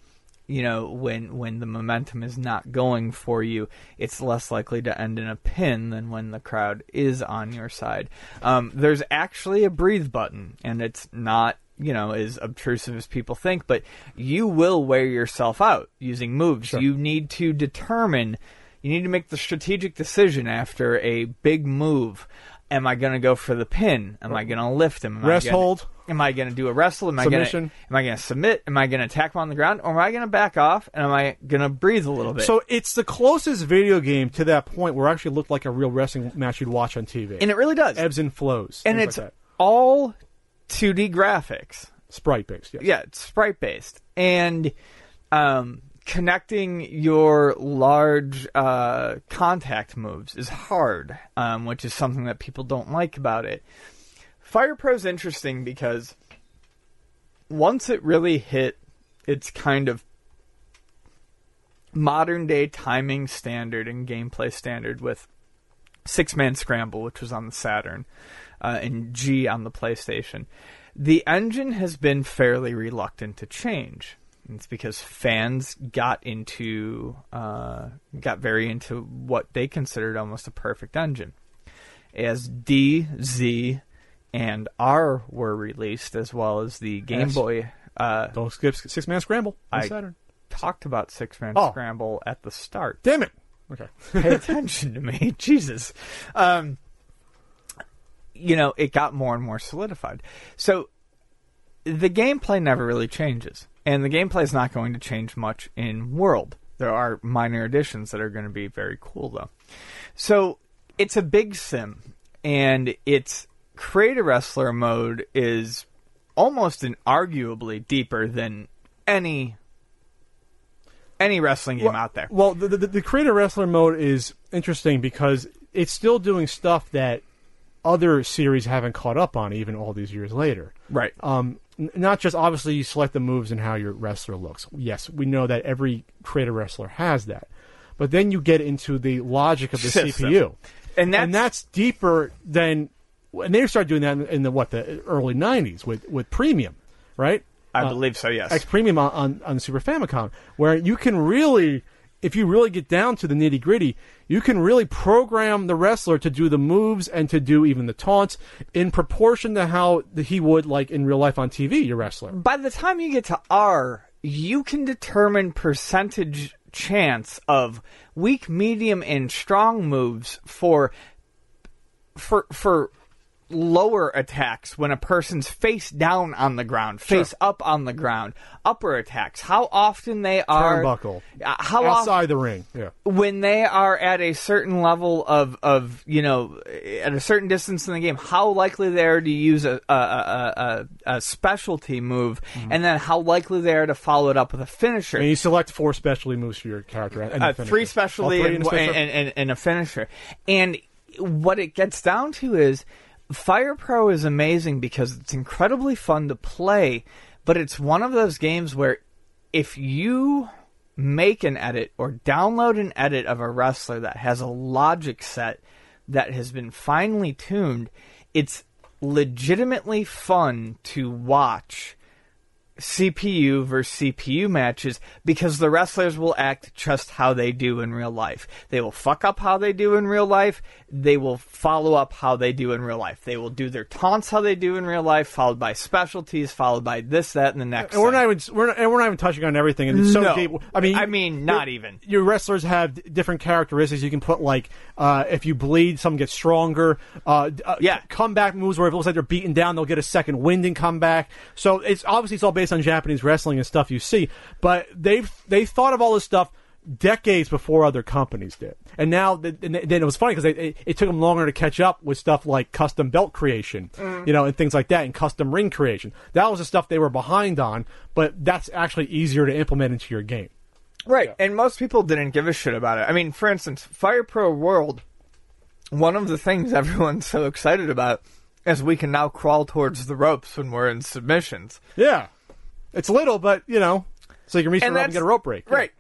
you know when when the momentum is not going for you it's less likely to end in a pin than when the crowd is on your side um, there's actually a breathe button and it's not you know as obtrusive as people think but you will wear yourself out using moves you need to determine you need to make the strategic decision after a big move am i going to go for the pin am i going to lift him am Rest I gonna, hold. Am I going to do a wrestle? Am I going to am I going to submit? Am I going to attack him on the ground, or am I going to back off and am I going to breathe a little bit? So it's the closest video game to that point where it actually looked like a real wrestling match you'd watch on TV. and it really does, ebbs and flows. and it's like all 2D graphics. sprite based. Yes. Yeah, it's sprite based, and um, connecting your large uh, contact moves is hard, um, which is something that people don't like about it. Fire Pro's interesting because once it really hit its kind of modern day timing standard and gameplay standard with Six Man Scramble, which was on the Saturn, uh, and G on the PlayStation. The engine has been fairly reluctant to change. It's because fans got into, uh, got very into what they considered almost a perfect engine. As D, Z, and R were released, as well as the Game S. Boy. Uh, Don't skip six man scramble I- Saturn. talked about Six Man Oh. Scramble at the start. Damn it. Okay. Pay attention to me, Jesus. Um, you know, it got more and more solidified. So the gameplay never really changes, and the gameplay is not going to change much in World. There are minor additions that are going to be very cool, though. So it's a big sim, and its creator wrestler mode is almost and arguably deeper than any any wrestling game out there. Well, the, the, the creator wrestler mode is interesting because it's still doing stuff that other series haven't caught up on, even all these years later. Right. Um, n- not just obviously you select the moves and how your wrestler looks. Yes, we know that every creator wrestler has that, but then you get into the logic of the. CPU, And that's- and that's deeper than. And they started doing that in, in the what the early '90s with with Premium, right? I believe so, yes. X Premium on, on, on Super Famicom, where you can really, if you really get down to the nitty gritty, you can really program the wrestler to do the moves and to do even the taunts in proportion to how he would like in real life on TV. Your wrestler. By the time you get to R, you can determine percentage chance of weak, medium, and strong moves for for for lower attacks when a person's face down on the ground, face up on the ground, upper attacks. How often they are Turnbuckle. Uh, how outside the ring. Yeah. when they are at a certain level of, of you know at a certain distance in the game, how likely they are to use a a, a, a, a specialty move, and then how likely they are to follow it up with a finisher. And you select four specialty moves for your character. And uh, three specialty and, and, and, and a finisher. And what it gets down to is Fire Pro is amazing because it's incredibly fun to play, but it's one of those games where if you make an edit or download an edit of a wrestler that has a logic set that has been finely tuned, it's legitimately fun to watch CPU versus CPU matches because the wrestlers will act just how they do in real life. They will fuck up how they do in real life. They will follow up how they do in real life. They will do their taunts how they do in real life, followed by specialties, followed by this, that, and the next. And we're not even we're not, and we're not even touching on everything. And it's so No. deep. I mean, I mean, not even. Your wrestlers have different characteristics. You can put like uh, if you bleed, some get stronger. Uh, d- uh, Yeah. comeback moves where if it looks like they're beaten down, they'll get a second wind and come back. So it's obviously it's all based on Japanese wrestling and stuff you see. But they've they thought of all this stuff decades before other companies did. And now, and then it was funny because it, it took them longer to catch up with stuff like custom belt creation, Mm. you know, and things like that, and custom ring creation. That was the stuff they were behind on, but that's actually easier to implement into your game. Right, and most people didn't give a shit about it. I mean, for instance, Fire Pro World, one of the things everyone's so excited about is we can now crawl towards the ropes when we're in submissions. Yeah, it's little, but you know, so you can reach And around and get a rope break. Right.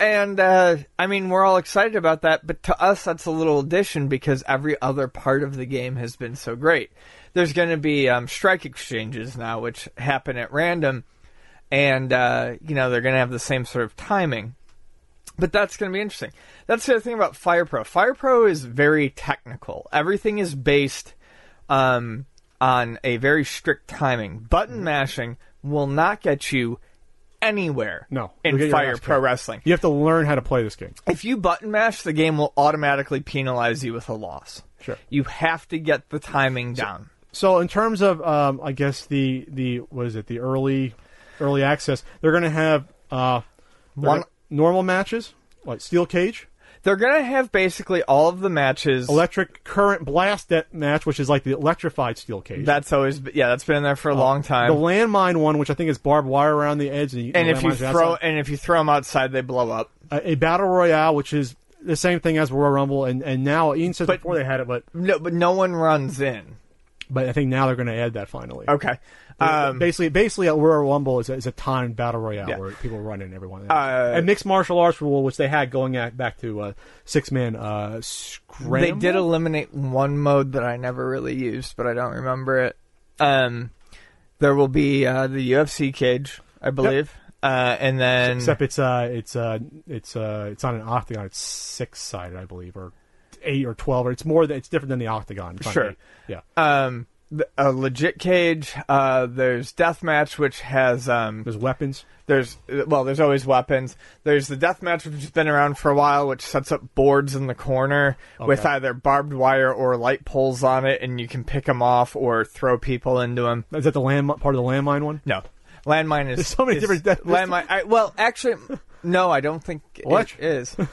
And uh, I mean, we're all excited about that, but to us, that's a little addition because every other part of the game has been so great. There's going to be um, strike exchanges now, which happen at random, and uh, you know they're going to have the same sort of timing. But that's going to be interesting. That's the other thing about Fire Pro. Fire Pro is very technical. Everything is based um, on a very strict timing. Button mashing will not get you anywhere No, in Fire Pro. Wrestling. You have to learn how to play this game. If you button mash, the game will automatically penalize you with a loss. Sure. You have to get the timing down. So in terms of, um, I guess the the what is it? The early early access. They're going to have uh, One- gonna- normal matches, like steel cage, They're going to have basically all of the matches. electric current blast match, which is like the electrified steel cage. That's always yeah, that's been in there for a long time. The landmine one, which I think is barbed wire around the edge, and, you, and if you throw outside. and if you throw them outside, they blow up. a, a battle royale, which is the same thing as Royal Rumble, and and now Ian says But- before they had it, but No, but no one runs in. But I think now they're going to add that finally. Okay. Um, basically, basically, a Royal Rumble is a, is a timed battle royale Yeah. where people run in everyone. Uh, and mixed martial arts rule, which they had going at, back to uh, six man uh, scramble. They did eliminate one mode that I never really used, but I don't remember it. Um, there will be uh, the UFC cage, I believe, uh, and then except it's uh it's uh it's uh it's on an octagon. It's six sided, I believe, or eight or twelve. Or it's more. Than, it's different than the octagon. Sure. Yeah. um, a legit cage. Uh, there's deathmatch, which has um, There's weapons. there's well, there's always weapons. There's the deathmatch, which has been around for a while, which sets up boards in the corner with either barbed wire or light poles on it, and you can pick them off or throw people into them. Is that the land part of the landmine one? No, landmine is There's so many is- different- there's- landmine. I, well, actually, no, I don't think What? it is.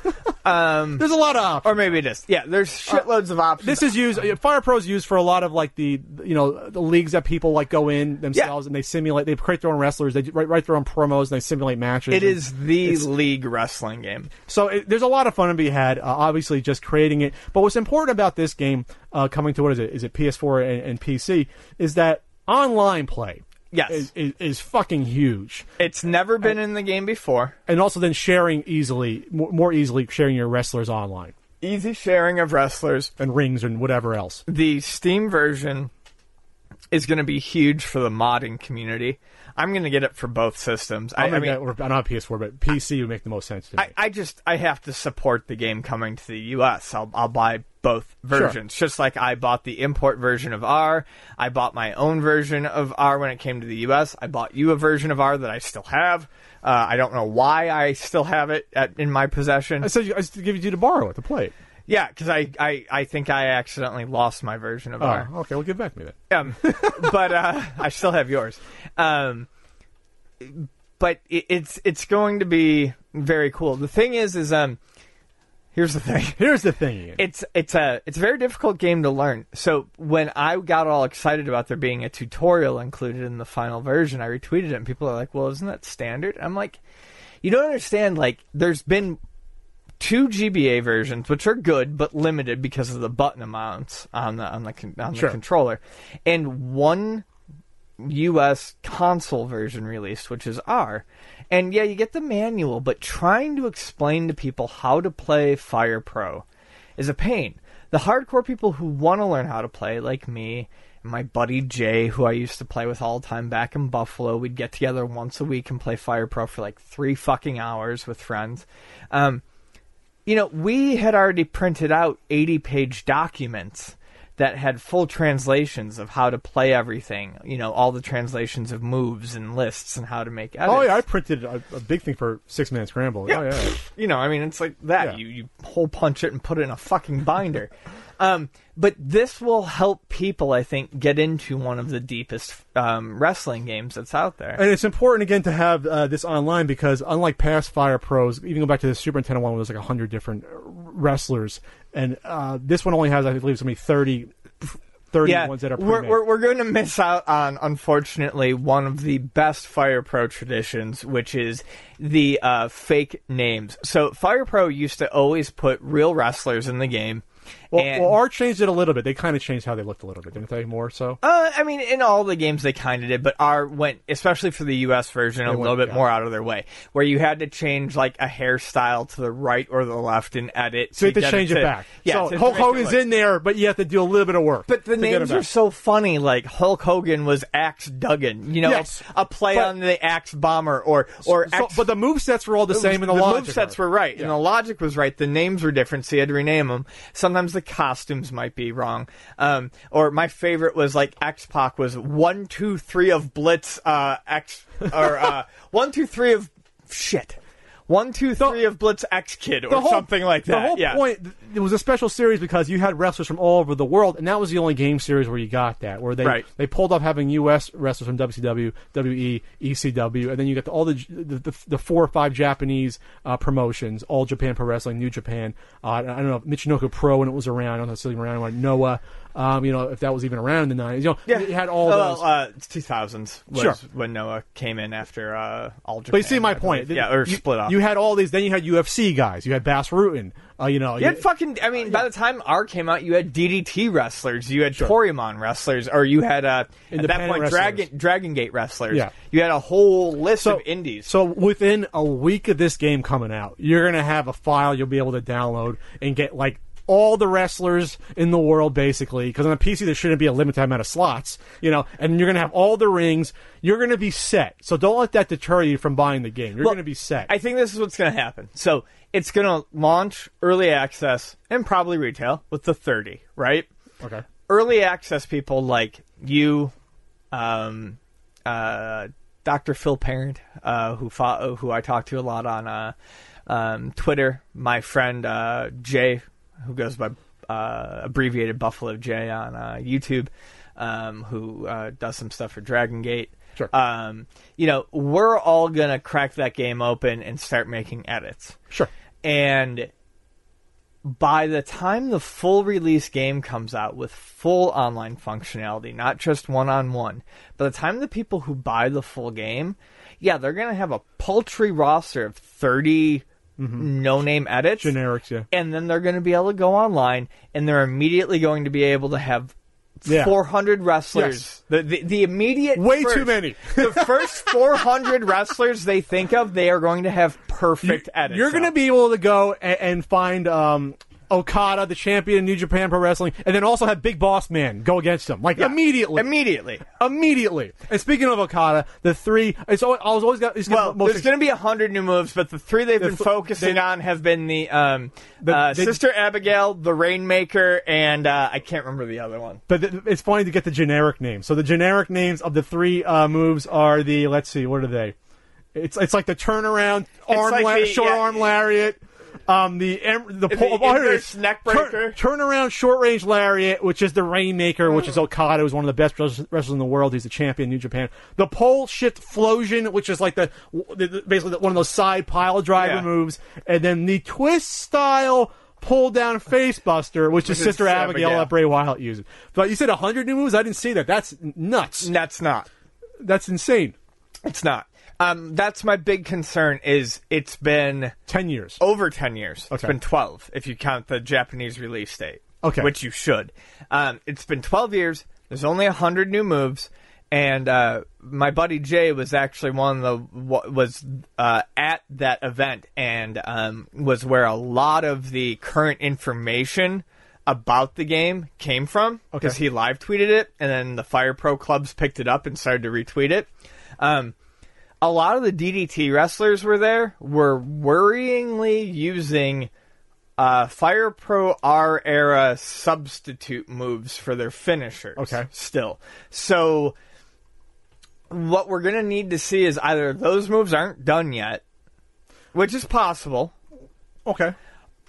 Um, There's a lot of options. or maybe it is. Yeah, there's shitloads of options. This is used. uh, Fire Pro is used for a lot of like the you know the leagues that people like go in themselves and they simulate. They create their own wrestlers. They write, write their own promos and they simulate matches. It And is the league wrestling game. So it, there's a lot of fun to be had. Uh, obviously, just creating it. But what's important about this game uh, coming to what is it? Is it PS4 and, and PC? Is that online play? Yes. Is, is, is fucking huge, It's never been in the game before. and also then sharing easily, more, more easily sharing your wrestlers online Easy sharing of wrestlers. and rings and whatever else. The Steam version is going to be huge for the modding community. I'm going to get it for both systems. I, I, mean, not PS4, but PC would make the most sense to me. I, I just I have to support the game coming to the U.S. I'll I'll buy both versions, just like I bought the import version of R. I bought my own version of R when it came to the U.S. I bought you a version of R that I still have. Uh, I don't know why I still have it at, in my possession. I said I give you to borrow it to play it. Yeah, because I, I I think I accidentally lost my version of Oh, R. okay. Well, give it back to me then. Um, but uh, I still have yours. Um, but it, it's it's going to be very cool. The thing is, is um, here's the thing. Here's the thing. Ian. It's it's a it's a very difficult game to learn. So when I got all excited about there being a tutorial included in the final version, I retweeted it, and people are like, "Well, isn't that standard?" I'm like, "You don't understand. Like, there's been two GBA versions, which are good but limited because of the button amounts on the on the on Sure. the controller, and one US console version released, which is R. And yeah, you get the manual, but trying to explain to people how to play Fire Pro is a pain. The hardcore people who want to learn how to play, like me and my buddy Jay, who I used to play with all the time back in Buffalo, we'd get together once a week and play Fire Pro for like three fucking hours with friends. Um, you know, we had already printed out 80 page documents that had full translations of how to play everything, you know, all the translations of moves and lists and how to make edits. oh yeah, I printed a, a big thing for Six Man Scramble. Oh yeah. You know, I mean, it's like that. Yeah. You you hole punch it and put it in a fucking binder. um, but this will help people, I think, get into one of the deepest um, wrestling games that's out there. And it's important again to have uh, this online because unlike past Fire Pros, even go back to the Super Nintendo one, where there's like hundred different wrestlers, and uh, this one only has, I believe, something 30, 30 yeah, ones that are we're, we're, we're going to miss out on, unfortunately, one of the best Fire Pro traditions, which is the uh, fake names. So Fire Pro used to always put real wrestlers in the game. Well, and- well, Art changed it a little bit. They kind of changed how they looked a little bit, didn't they? More so. Uh, I mean, in all the games they kind of did, but R went, especially for the U.S. version, a went- little bit yeah. more out of their way, where you had to change like a hairstyle to the right or the left and edit. So you have to change it to- back. Yeah, so to- Hulk it Hogan's in there, but you have to do a little bit of work. But the to get him names are so funny. Like Hulk Hogan was Axe Duggan, you know, Yes, a play but- on the Axe Bomber, or or So- Axe but the move sets were all the same, and the, logic move sets were right, Yeah. and the logic was right. The names were different, so you had to rename them. Sometimes the costumes might be wrong. Um, or my favorite was like X Pac was one, two, three of Blitz, uh, X, or uh, one, two, three of shit. One, two, three of Blitz X Kid, or something like that. The whole yeah. point, it was a special series because you had wrestlers from all over the world, and that was the only game series where you got that, where they Right. they pulled off having U.S. wrestlers from WCW, WE, ECW, and then you got the, all the, the the the four or five Japanese uh, promotions, All Japan Pro Wrestling, New Japan. Uh, I don't know Michinoku Pro when it was around. I don't know if it's still around. Noah, um, you know, if that was even around in the nineties. You know, Yeah, you had all well, those. Uh, 2000s was Sure. when Noah came in after uh, All Japan. but you see my point. Yeah, or you, split up. You had all these. Then you had UFC guys. You had Bas Rutten. Uh, you know, You had fucking. I mean, by the time R came out, you had DDT wrestlers, you had Toryumon wrestlers, or you had uh, at that point wrestlers. Dragon Dragon Gate wrestlers. Yeah. you had a whole list of indies. So within a week of this game coming out, you're gonna have a file you'll be able to download and get like all the wrestlers in the world basically. Because on a PC there shouldn't be a limited amount of slots, you know. And you're gonna have all the rings. You're gonna be set. So don't let that deter you from buying the game. You're Well, gonna be set. I think this is what's going to happen. So it's going to launch early access and probably retail with the 30, right? okay. Early access people like you, um, uh, Dr. Phil Parent, uh, who fo- who I talk to a lot on uh, um, Twitter, my friend uh, Jay, who goes by uh, abbreviated Buffalo Jay on uh, YouTube, um, who uh, does some stuff for Dragon Gate. Sure. Um, you know, we're all gonna crack that game open and start making edits. Sure. And by the time the full release game comes out with full online functionality, not just one on one, by the time the people who buy the full game, yeah, they're going to have a paltry roster of 30 no name edits. Generics, yeah. And then they're going to be able to go online and they're immediately going to be able to have Yeah. 400 wrestlers. Yes. The, the, the immediate. Way first- too many. the first 400 wrestlers they think of, they are going to have perfect edits. You're going to be able to go and, and find um, Okada, the champion in New Japan Pro Wrestling, and then also have Big Boss Man go against him, like Yeah. immediately, Immediately. immediately. And speaking of Okada, the three, it's always, I was always got. Well, most there's going to be a hundred new moves, but the three they've been f- focusing they- on have been the, um, The- uh, they- Sister Abigail, the Rainmaker, and uh, I can't remember the other one. But th- it's funny to get the generic names. So the generic names of the three uh, moves are the let's see, what are they? It's it's like the turnaround arm, like la- the- short yeah. arm lariat. Um, the em- the, The pole, inverse neck Turn- breaker. turnaround short range lariat, which is the Rainmaker, which is Okada, who's one of the best wrestlers in the world. He's the champion in New Japan. The pole shift flosion, which is like the, the, the- basically the, one of those side pile driver Yeah. moves, and then the twist style pull down face buster, which, is is Sister Abigail, Abigail. that Bray Wyatt uses. But you said hundred new moves. I didn't see that. That's nuts. That's not. That's insane. It's not. Um, that's my big concern. Is it's been Ten years. over 10 years. It's Okay. been 12 if you count the Japanese release date. Okay. Which you should. Um, it's been 12 years. There's only 100 new moves. And uh, my buddy Jay was actually one of the wa- was uh, at that event and um, was where a lot of the current information about the game came from because Okay. he live tweeted it and then the Fire Pro clubs picked it up and started to retweet it. Um, a lot of the DDT wrestlers were there were worryingly using uh, Fire Pro R era substitute moves for their finishers. Okay. Still. So what we're going to need to see is either those moves aren't done yet, which is possible, Okay.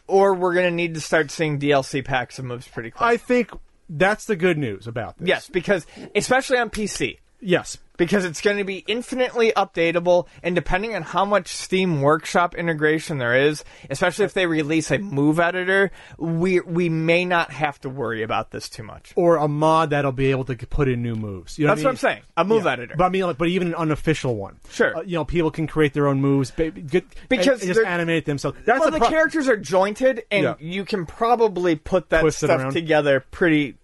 or we're going to need to start seeing DLC packs of moves pretty quick. I think that's the good news about this. yes, because especially on PC. Yes. Because it's going to be infinitely updatable and depending on how much steam workshop integration there is especially if they release a move editor we we may not have to worry about this too much Or a mod that'll be able to put in new moves. You know That's what I'm saying. A move editor. But I mean, like, but even an unofficial one. Sure. Uh, you know, people can create their own moves, get, Because and, and just animate themselves. That's well the, the pro- characters are jointed and Yeah. you can probably put that Twist stuff together pretty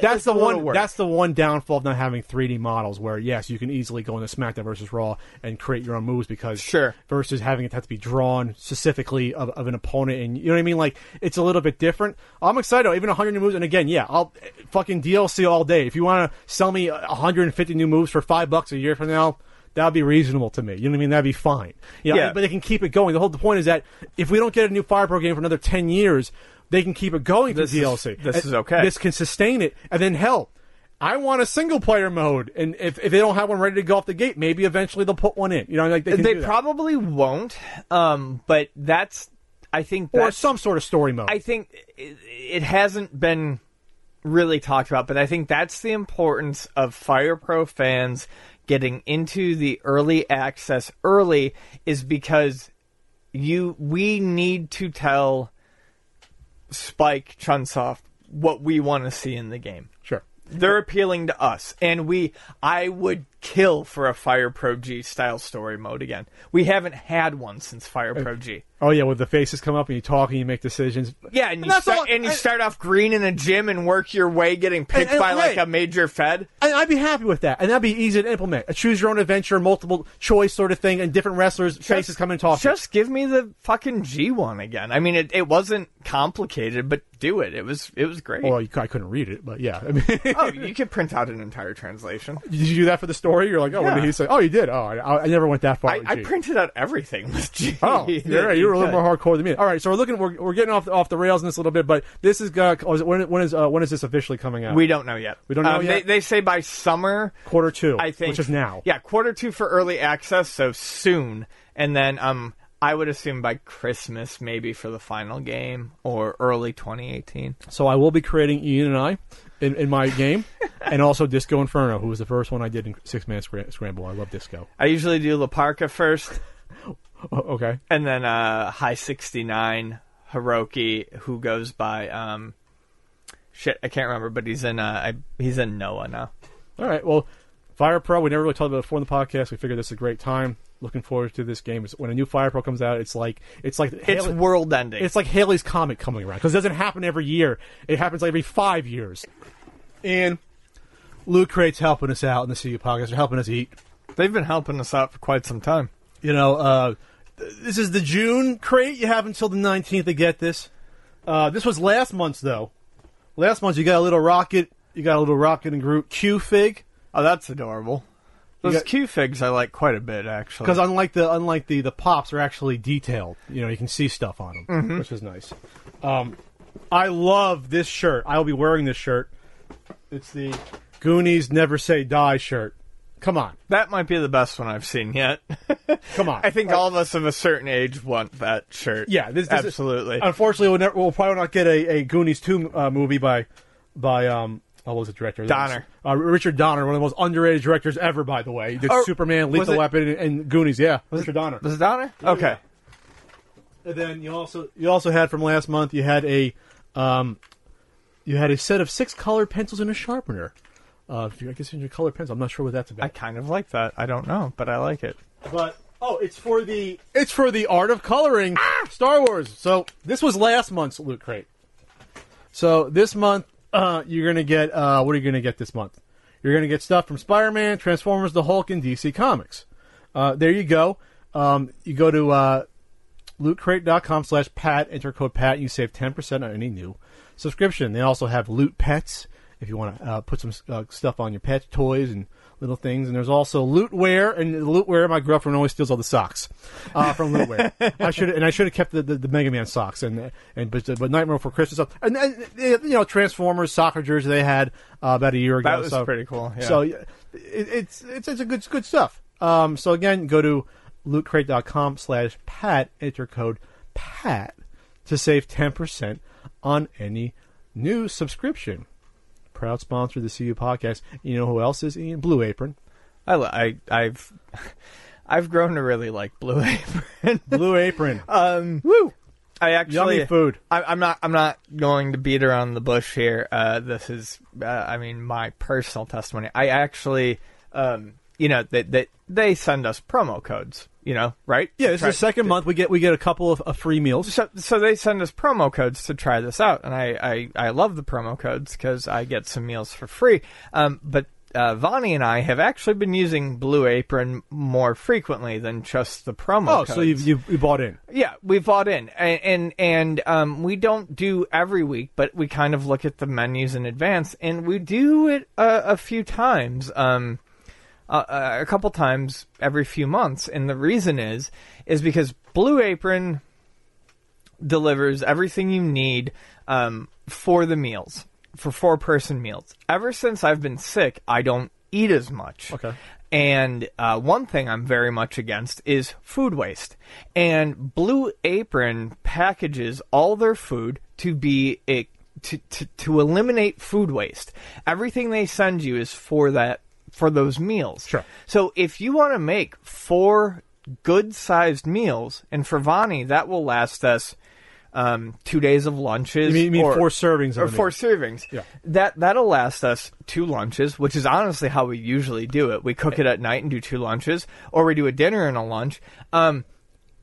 That's the one. work. That's the one downfall of not having 3D models. Where yes, you can easily go into SmackDown versus Raw and create your own moves because Sure. versus having it have to be drawn specifically of, of an opponent, and you know what I mean. Like it's a little bit different. I'm excited. Even 100 new moves, and again, yeah, I'll fucking DLC all day. If you want to sell me 150 new moves for five bucks a year from now. That would be reasonable to me. You know what I mean? That'd be fine. You know, Yeah. But they can keep it going. The whole the point is that if we don't get a new Fire Pro game for another 10 years, they can keep it going through is- DLC. this And is okay. This can sustain it. And then hell, I want a single player mode. And if, if they don't have one ready to go off the gate, maybe eventually they'll put one in. You know, like they, can they probably won't um but that's i think or some sort of story mode. I think it, it hasn't been really talked about, but I think that's the importance of Fire Pro fans getting into the early access early is because you we need to tell Spike Chunsoft what we want to see in the game. sure. They're appealing to us, and we I would kill for a Fire Pro G style story mode again. We haven't had one since Fire Pro G. Oh yeah, with the faces come up and you talk and you make decisions. Yeah, and you, start, all- and you I- start off green in a gym and work your way getting picked And- and- by like hey. a major fed. And I'd be happy with that, and that'd be easy to implement. A choose your own adventure, multiple choice sort of thing, and different wrestlers' faces come and talk. Just give me the fucking G one again. I mean, it, it wasn't complicated, but do it. It was it was great. Well, you, I couldn't read it, but yeah. I mean, oh, you could print out an entire translation. did you do that for the story? Story? You're like, oh, what Yeah. did he say? Oh, you did. Oh, I, I never went that far. I, with I G. printed out everything with G. Oh, right. You were a little more hardcore than me. All right, so we're looking. We're, we're getting off off the rails in this a little bit, but this is uh, oh, is it- when when is uh, when is this officially coming out? We don't know yet. We don't know Um, yet? They, they say by summer. quarter two, I think which is now. Yeah, quarter two for early access, so soon, and then um, I would assume by Christmas, maybe for the final game or early 2018. So I will be creating Ian and I in, in my game, and also Disco Inferno, who was the first one I did in Six Man Scra- Scramble. I love Disco. I usually do La Parka first, Oh, okay. and then uh, High 69 Hiroki, who goes by um, shit, I can't remember, but he's in uh, I, he's in Noah now. All right. Well, Fire Pro. We never really talked about it before in the podcast. We figured this is a great time. Looking forward to this game. When a new Fire Pro comes out, it's like it's like It's world ending. It's like Halley's Comet coming around because it doesn't happen every year. It happens like every five years. And Loot Crate's helping us out in the CU podcast. They're helping us eat. They've been helping us out for quite some time. You know, uh, th- this is the June crate. You have until the 19th to get this. Uh, this was last month's, though. Last month, you got a little rocket. You got a little rocket and Groot Q fig. Oh, that's adorable. Those got- Q figs I like quite a bit, actually. Because unlike the unlike the the pops are actually detailed. You know, you can see stuff on them, which is nice. Um, I love this shirt. I will be wearing this shirt. It's the Goonies Never Say Die shirt. Come on, That might be the best one I've seen yet. come on. I think all of us of a certain age want that shirt. Yeah, this, this is- absolutely. unfortunately, we'll, never, we'll probably not get a, a Goonies two uh, movie by by um. What was the director? Donner. Uh, Richard Donner, one of the most underrated directors ever, by the way. He did Oh, Superman, Lethal it- Weapon, and, and Goonies. Yeah, Richard Donner. Was it Donner? Okay. And then you also you also had from last month you had a um, you had a set of six colored pencils and a sharpener. Uh, if you, I guess in your colored pencil, I'm not sure what that's about. I kind of like that. I don't know, but I like it. But oh, it's for the it's for the art of coloring Star Wars. So this was last month's loot crate. So this month uh, you're gonna get uh, what are you gonna get this month? You're gonna get stuff from Spider-Man, Transformers, the Hulk, and DC Comics. Uh, there you go. Um, you go to uh, lootcrate.com slash pat, enter code pat, and you save 10% on any new subscription. They also have loot pets if you want to uh, put some uh, stuff on your pet toys and little things. And there's also lootwear, and the lootwear, my girlfriend always steals all the socks uh, from lootwear. I should and I should have kept the, the, the Mega Man socks and and but but Nightmare for Christmas stuff. And, and you know Transformers soccer jersey they had uh, about a year ago. That was so, pretty cool, yeah. So it, it's it's it's a good good stuff. Um, so again, go to lootcrate.com slash pat, enter code pat to save 10% on any new subscription. Proud sponsor of the CU podcast. You know who else is Ian? Blue Apron. I, I I've I've grown to really like Blue Apron. Blue Apron. um, Woo! I actually Yummy food. I, I'm not. I'm not going to beat around the bush here. Uh, this is. Uh, I mean, my personal testimony. I actually, um, you know, that they, they send us promo codes. You know, right? Yeah, this Try- is the second month. We get we get a couple of, of free meals. So, so they send us promo codes to try this out, and I, I, I love the promo codes because I get some meals for free. Um, but uh, Vonnie and I have actually been using Blue Apron more frequently than just the promo. Oh, codes. so you've, you've you bought in. Yeah, we bought in, and and, and um, we don't do every week, but we kind of look at the menus in advance, and we do it a, a few times, um, uh, a couple times every few months, and the reason is is because Blue Apron delivers everything you need um, for the meals, for four person meals. Ever since I've been sick, I don't eat as much. Okay. And uh, one thing I'm very much against is food waste. And Blue Apron packages all their food to be a, to, to, to eliminate food waste. Everything they send you is for that for those meals. Sure. So if you want to make four good sized meals, and for Vani that will last us um, two days of lunches. You mean, you mean or- four servings or four servings. Yeah. That that'll last us two lunches, which is honestly how we usually do it. We cook it at night and do two lunches, or we do a dinner and a lunch. Um,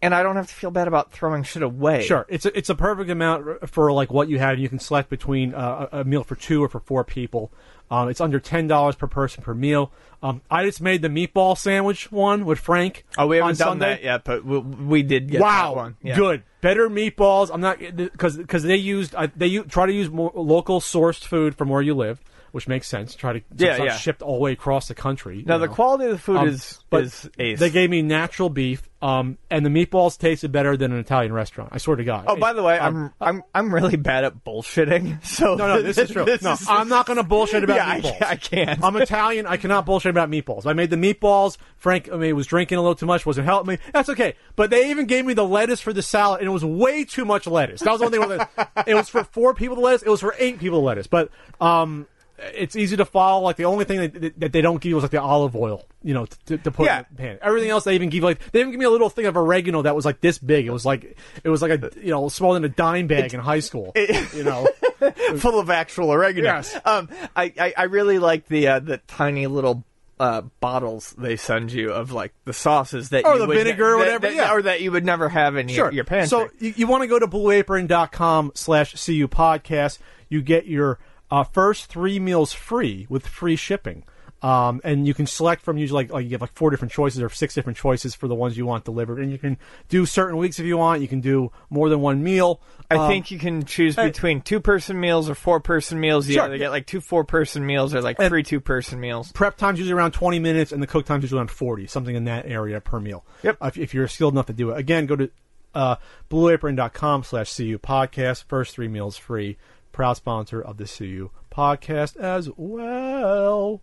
and I don't have to feel bad about throwing shit away. Sure, it's a, it's a perfect amount for like what you have. You can select between uh, a meal for two or for four people. Um, it's under ten dollars per person per meal. Um, I just made the meatball sandwich one with Frank. Oh, we haven't on done Sunday. that yet, but we, we did get wow, that one. Yeah. good, better meatballs. I'm not because because they used I, they u- try to use more local sourced food from where you live. Which makes sense. Try to so Yeah, it's not yeah. shipped all the way across the country. Now you the quality of the food Um, is but is ace. They gave me natural beef, um, and the meatballs tasted better than an Italian restaurant. I swear to God. Oh, by the way, Um, I'm I'm I'm really bad at bullshitting. So no, no, this is true. no, is- I'm not going to bullshit about Yeah, I meatballs. ca- I can't. I'm Italian. I cannot bullshit about meatballs. I made the meatballs. Frank, I mean, was drinking a little too much. Wasn't helping me. That's okay. But they even gave me the lettuce for the salad, and it was way too much lettuce. That was the only thing. It. it was for four people the lettuce. It was for eight people the lettuce. But um, it's easy to follow. Like the only thing that, that they don't give you was like the olive oil. You know, to, to put Yeah. in the pan. Everything else they even give like they even give me a little thing of oregano that was like this big. It was like it was like a you know smaller than a dime bag in high school. you know. full of actual oregano. Yes. Um, I, I, I really like the uh, the tiny little uh, bottles they send you of like the sauces that Or you the would vinegar or whatever, that- yeah. or that you would never have in your, your pantry. So you, you want to go to blueapron.com slash CU podcast. You get your uh, first three meals free with free shipping. Um, and you can select from usually like, like you have like four different choices or six different choices for the ones you want delivered. And you can do certain weeks if you want. You can do more than one meal. I Um, think you can choose between two person meals or four person meals. You Sure. either get like two four person meals or like three two person meals. prep time's usually around 20 minutes and the cook time's usually around 40 something in that area per meal Yep. if, if you're skilled enough to do it again go to uh, blueapron.com slash cu podcast first three meals free proud sponsor of the cu podcast as well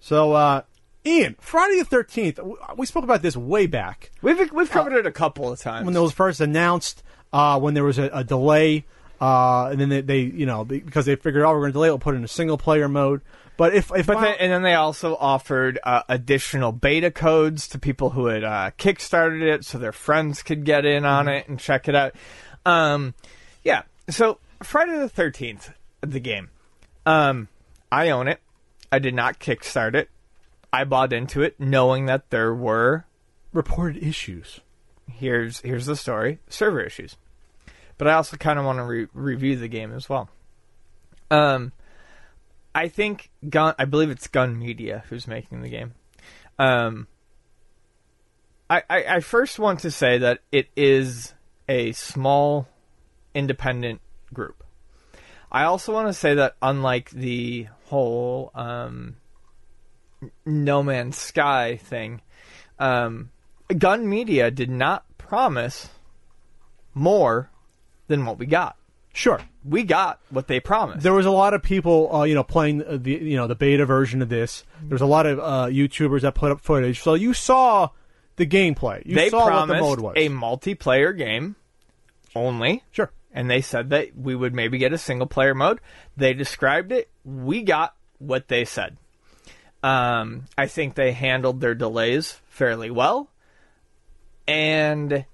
so uh, ian friday the 13th we spoke about this way back We've we've covered it a couple of times. when it was first announced, uh, when there was a, a delay, uh, and then they, they, you know, because they figured, oh, we're going to delay, it, we'll put it in a single player mode. But if, if But then, and then they also offered uh, additional beta codes to people who had uh, kickstarted it, so their friends could get in on Mm-hmm. it and check it out. Um, yeah. So Friday the Thirteenth, the game. Um, I own it. I did not kickstart it. I bought into it knowing that there were reported issues. here's here's the story server issues but i also kind of want to re- review the game as well um i think gun i believe it's gun media who's making the game um I, I i first want to say that it is a small independent group i also want to say that unlike the whole um no man's sky thing um Gun Media did not promise more than what we got. Sure. We got what they promised. There was a lot of people, uh, you know, playing the, you know the beta version of this. There's a lot of uh, YouTubers that put up footage, so you saw the gameplay. You they saw what the mode was. a multiplayer game only. sure. And they said that we would maybe get a single player mode. They described it. We got what they said. Um, I think they handled their delays fairly well. And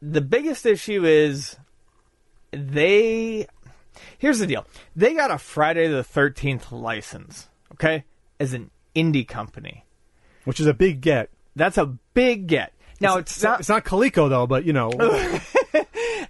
the biggest issue is they. Here's the deal they got a Friday the 13th license, okay, as an indie company. Which is a big get. That's a big get. Now, it's, not It's not Coleco though, but you know,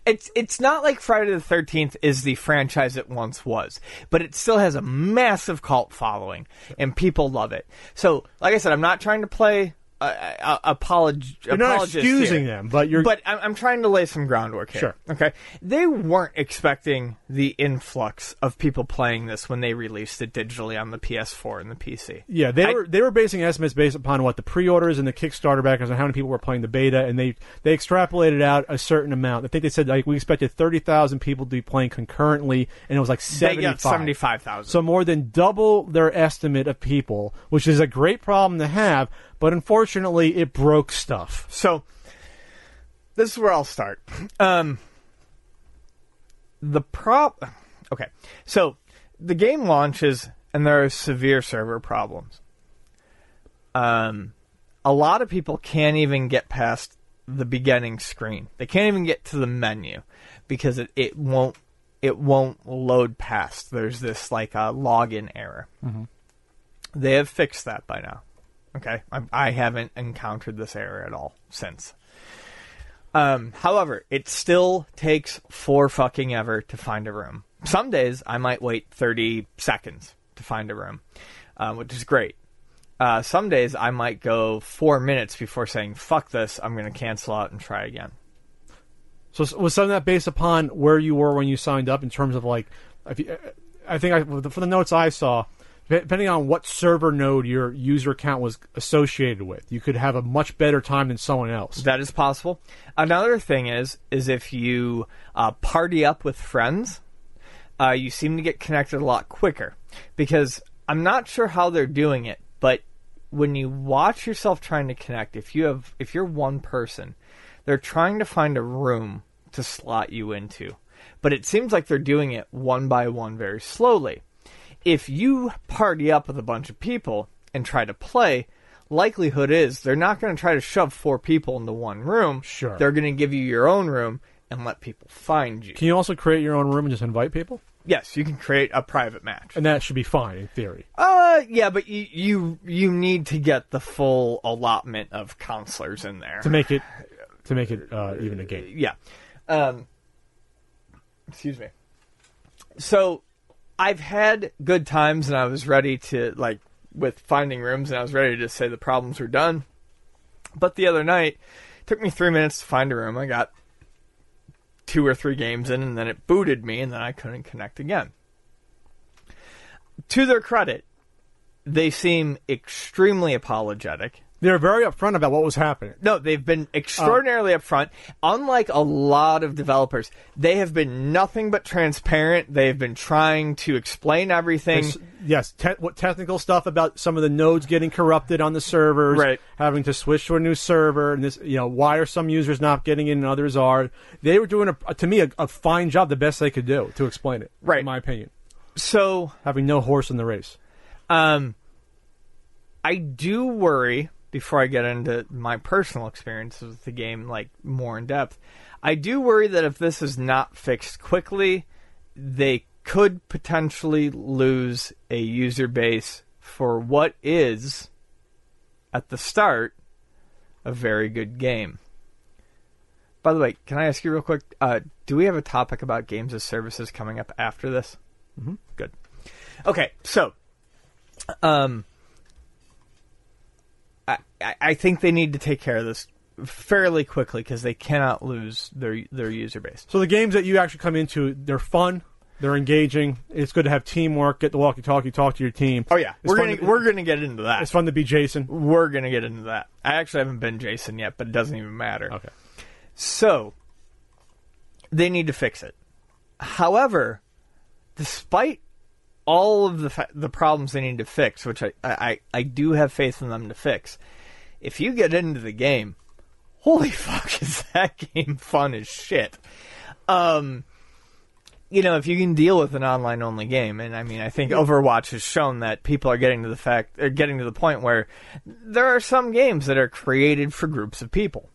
it's it's not like Friday the Thirteenth is the franchise it once was, but it still has a massive cult following, and people love it. So, like I said, I'm not trying to play uh, apolog- you're not excusing here. them, but you're. But I'm, I'm trying to lay some groundwork here. Sure. Okay. They weren't expecting the influx of people playing this when they released it digitally on the PS4 and the PC. Yeah, they I- were they were basing estimates based upon what the pre-orders and the Kickstarter backers and how many people were playing the beta, and they they extrapolated out a certain amount. I think they said like we expected thirty thousand people to be playing concurrently, and it was like seventy five. 75,000. So more than double their estimate of people, which is a great problem to have, but unfortunately it broke stuff. So this is where I'll start. Um, the prop. Okay, so the game launches and there are severe server problems. Um, a lot of people can't even get past the beginning screen. They can't even get to the menu because it, it won't it won't load past. There's this like a login error. They have fixed that by now. Okay, I, I haven't encountered this error at all since. Um, however, it still takes four fucking ever to find a room. Some days I might wait 30 seconds to find a room, uh, which is great. Uh, some days I might go four minutes before saying "fuck this." I'm going to cancel out and try again. So was some of that based upon where you were when you signed up in terms of like, if you, I think I, for the notes I saw, depending on what server node your user account was associated with, you could have a much better time than someone else. That is possible. Another thing is, is if you uh, party up with friends, uh, you seem to get connected a lot quicker. Because I'm not sure how they're doing it, but when you watch yourself trying to connect, if you have, if you're one person, they're trying to find a room to slot you into. But it seems like they're doing it one by one very slowly. If you party up with a bunch of people and try to play, likelihood is they're not going to try to shove four people into one room. Sure. They're going to give you your own room and let people find you. Can you also create your own room and just invite people? yes, you can create a private match. And that should be fine in theory. Uh, yeah, but you you you need to get the full allotment of counselors in there To make it to make it uh, even a game. yeah. Um, excuse me. So, I've had good times, and I was ready to like with finding rooms, and I was ready to say the problems were done. But the other night, it took me three minutes to find a room. I got two or three games in, and then it booted me, and then I couldn't connect again. To their credit, they seem extremely apologetic. They were very upfront about what was happening. No, they've been extraordinarily upfront. Unlike a lot of developers, they have been nothing but transparent. They have been trying to explain everything. Yes, te- what technical stuff about some of the nodes getting corrupted on the servers, Right. Having to switch to a new server, and this, you know, why are some users not getting in and others are? They were doing a, to me a, a fine job, the best they could do to explain it. Right. in my opinion, So, having no horse in the race. um, I do worry before I get into my personal experience with the game, like more in depth. I do worry that if this is not fixed quickly, they could potentially lose a user base for what is, at the start, a very good game. By the way, can I ask you real quick? Uh, do we have a topic about games as services coming up after this? Mm-hmm. Good. Okay, so, um, I, I- think they need to take care of this fairly quickly because they cannot lose their their user base. So the games that you actually come into, they're fun, they're engaging. It's good to have teamwork. Get the walkie-talkie, talk to your team. Oh yeah, It's we're gonna to- we're gonna get into that. It's fun to be Jason. We're gonna get into that. I actually haven't been Jason yet, but it doesn't even matter. Okay. So they need to fix it. However, despite all of the fa- the problems they need to fix, which I, I I do have faith in them to fix, if you get into the game, holy fuck, is that game fun as shit. Um, you know, if you can deal with an online only game, and I mean, I think Overwatch has shown that people are getting to the fact, are getting to the point where there are some games that are created for groups of people.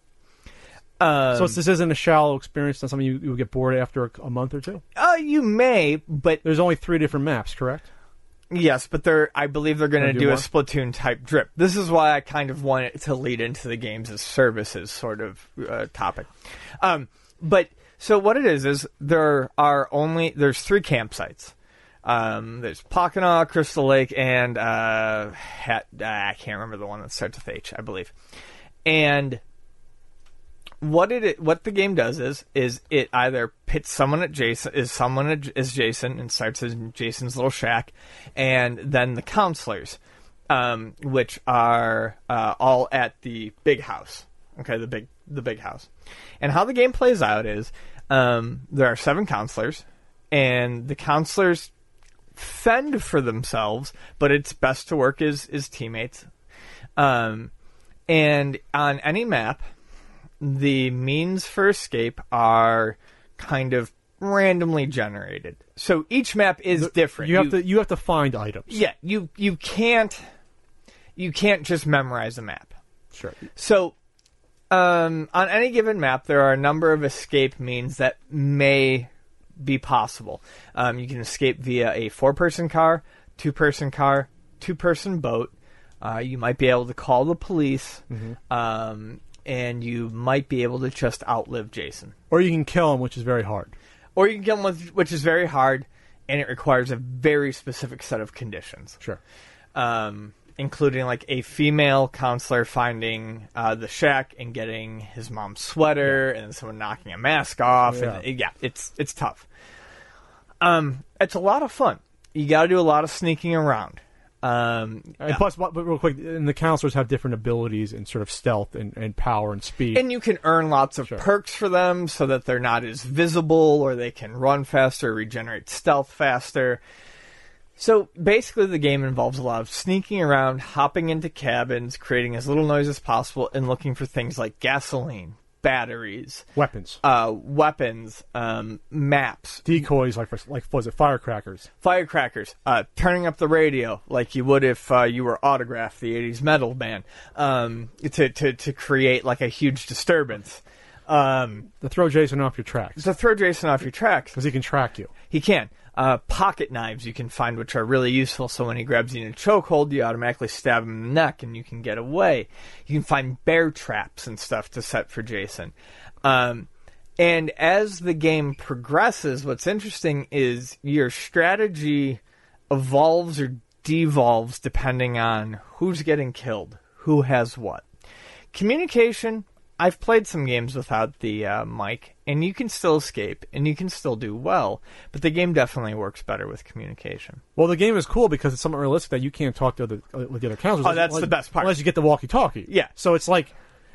Um, So this isn't a shallow experience, not something you, you would get bored after a, a month or two. uh, you may, but There's only three different maps, correct? yes, but they're, I believe they're going to do do a more? Splatoon type drip. This is why I kind of want it to lead into the games as services sort of uh, topic. Um, but so what it is is there are only there's three campsites. Um, there's Packanack, Crystal Lake, and uh, Hat, uh, I can't remember the one that starts with H, I believe. And what it what the game does is is it either pits someone at Jason is someone at, as Jason and starts in Jason's little shack, and then the counselors, um, which are uh, all at the big house. Okay, the big the big house, and how the game plays out is um, there are seven counselors, and the counselors fend for themselves, but it's best to work as as teammates. Um, and on any map, the means for escape are kind of randomly generated. So each map is different. You have to you have to find items. yeah, you you can't you can't just memorize a map. Sure. So um, on any given map, there are a number of escape means that may be possible. Um, you can escape via a four-person car, two-person car, two-person boat. Uh, you might be able to call the police, um, and you might be able to just outlive Jason. Or you can kill him, which is very hard. Or you can kill him with, which is very hard, and it requires a very specific set of conditions Sure. um, including like a female counselor finding uh, the shack and getting his mom's sweater, and someone knocking a mask off, and Yeah. yeah, it's it's tough. Um, it's a lot of fun. You got to do a lot of sneaking around. Um, And plus, but but real quick, and the counselors have different abilities and sort of stealth and, and power and speed. and you can earn lots of perks for them so that they're not as visible or they can run faster, regenerate stealth faster. So basically, the game involves a lot of sneaking around, hopping into cabins, creating as little noise as possible, and looking for things like gasoline, batteries, Weapons, uh, weapons, um, maps, decoys, like for, like was it firecrackers? firecrackers, uh, turning up the radio like you would if uh, you were Autograph, the '80s metal band, um, to, to to create like a huge disturbance. Um, To throw Jason off your tracks to throw Jason off your tracks. because he can track you. He can. Uh, pocket knives you can find, which are really useful. So when he grabs you in a chokehold, you automatically stab him in the neck, and you can get away. You can find bear traps and stuff to set for Jason. Um, and as the game progresses, what's interesting is your strategy evolves or devolves depending on who's getting killed, who has what. Communication. I've played some games without the uh, mic, and you can still escape, and you can still do well, but the game definitely works better with communication. Well, the game is cool because it's somewhat realistic that you can't talk to other, uh, with the other counselors. Oh, that's unless- the best part. Unless you get the walkie-talkie. Yeah. So it's like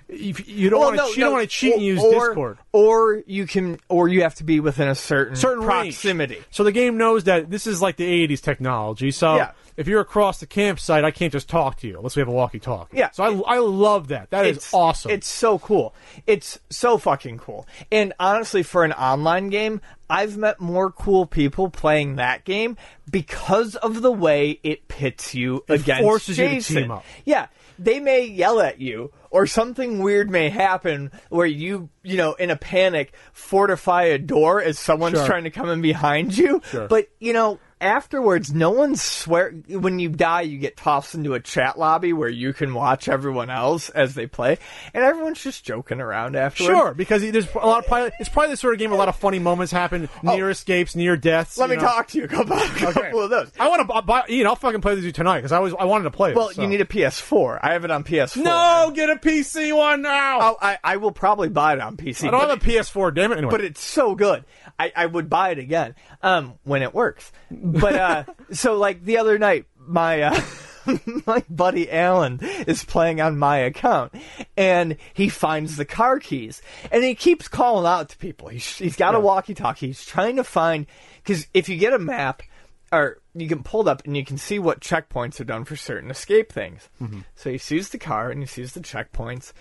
if you don't Well, want to no, you don't no, want to cheat and use or, Discord. or you can, or you have to be within a certain Certain range. proximity. So the game knows that this is like the '80s technology. So Yeah. If you're across the campsite, I can't just talk to you unless we have a walkie-talkie. Yeah. So I, I love that. That is awesome. It's so cool. It's so fucking cool. And honestly, for an online game, I've met more cool people playing that game because of the way it pits you against forces you to team up. Yeah, they may yell at you, or something weird may happen where you, you know, in a panic, fortify a door as someone's Sure. trying to come in behind you. Sure. But you know. Afterwards, no one swear. When you die, you get tossed into a chat lobby where you can watch everyone else as they play, and everyone's just joking around afterwards. Sure, because there's a lot of probably, it's probably the sort of game where a lot of funny moments happen, near escapes, near deaths. Oh. Let me know. talk to you about a couple Okay. of those. I want to buy. Ian, I'll fucking play with you tonight because I was I wanted to play. Well, it, so. you need a PS4. I have it on PS4. no get a PC one now. Oh, I, I will probably buy it on PC. I don't have a PS4. Damn it. Anyway, but it's so good. I, I would buy it again um, when it works. But uh, so like the other night, my uh, my buddy Alan is playing on my account, and he finds the car keys, and he keeps calling out to people. He's he's got a walkie-talkie. He's trying to find because if you get a map. Or you can pull it up and you can see what checkpoints are done for certain escape things. So he sees the car and he sees the checkpoints,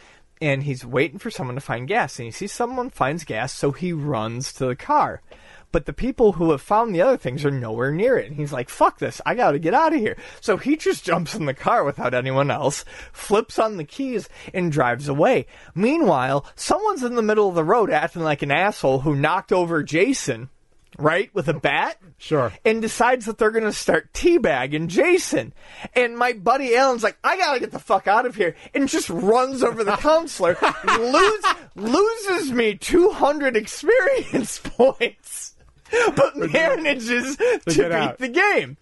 and he's waiting for someone to find gas and he sees someone finds gas so he runs to the car but the people who have found the other things are nowhere near it and he's like fuck this i gotta get out of here so he just jumps in the car without anyone else flips on the keys and drives away meanwhile someone's in the middle of the road acting like an asshole who knocked over jason right with a bat Sure. and decides that they're going to start teabagging Jason. And my buddy Alan's like, I got to get the fuck out of here. And just runs over the counselor, lose, loses me 200 experience points. But manages to beat out. the game.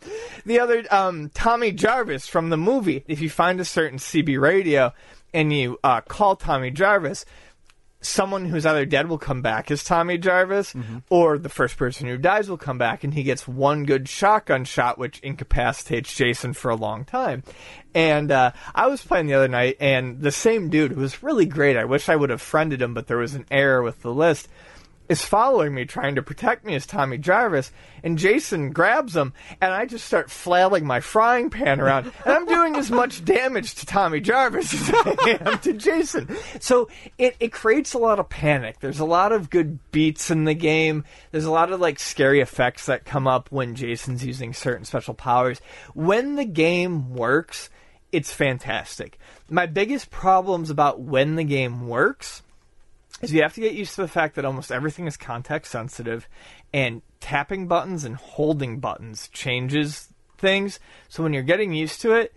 The other, um, Tommy Jarvis from the movie. If you find a certain CB radio and you uh, call Tommy Jarvis, someone who's either dead will come back as Tommy Jarvis, Mm-hmm. or the first person who dies will come back, and he gets one good shotgun shot, which incapacitates Jason for a long time. And uh, I was playing the other night, and the same dude who was really great. I wish I would have friended him, but there was an error with the list. Is following me, trying to protect me as Tommy Jarvis, and Jason grabs him, and I just start flailing my frying pan around, and I'm doing as much damage to Tommy Jarvis as I am to Jason. So it, it creates a lot of panic. There's a lot of good beats in the game. There's a lot of like scary effects that come up when Jason's using certain special powers. When the game works, it's fantastic. My biggest problems about when the game works is you have to get used to the fact that almost everything is context sensitive and tapping buttons and holding buttons changes things. So when you're getting used to it,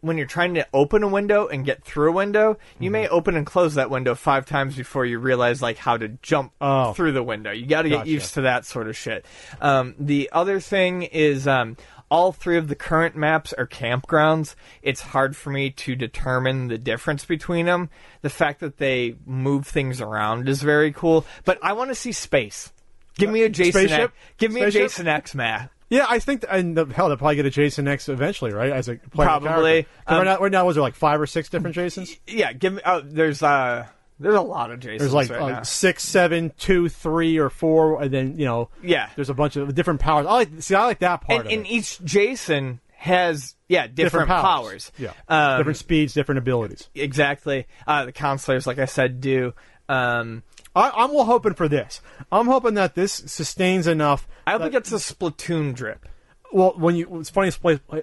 when you're trying to open a window and get through a window, you may open and close that window five times before you realize like how to jump Oh. through the window. You got to get Gotcha. used to that sort of shit. Um, the other thing is um, all three of the current maps are campgrounds. It's hard for me to determine the difference between them. The fact that they move things around is very cool, but I want to see space. Give me a Jason. Spaceship? X, give me Spaceship? a Jason X map. Yeah, I think, and the, hell, they'll probably get a Jason X eventually, right? As a player Probably. Um, right, now, right now, was there like five or six different Jasons? Yeah, give me. Oh, there's uh, there's a lot of Jasons There's like right uh, six, seven, two, three, or four, and then you know, Yeah. there's a bunch of different powers. I like see, I like that part and, and each Jason has yeah different, powers. Yeah, Um, different speeds, different abilities. exactly. Uh, the counselors, like I said, do. Um, I, I'm well hoping for this. I'm hoping that this sustains enough. I hope that- it gets a Splatoon drip. well, when you it's funny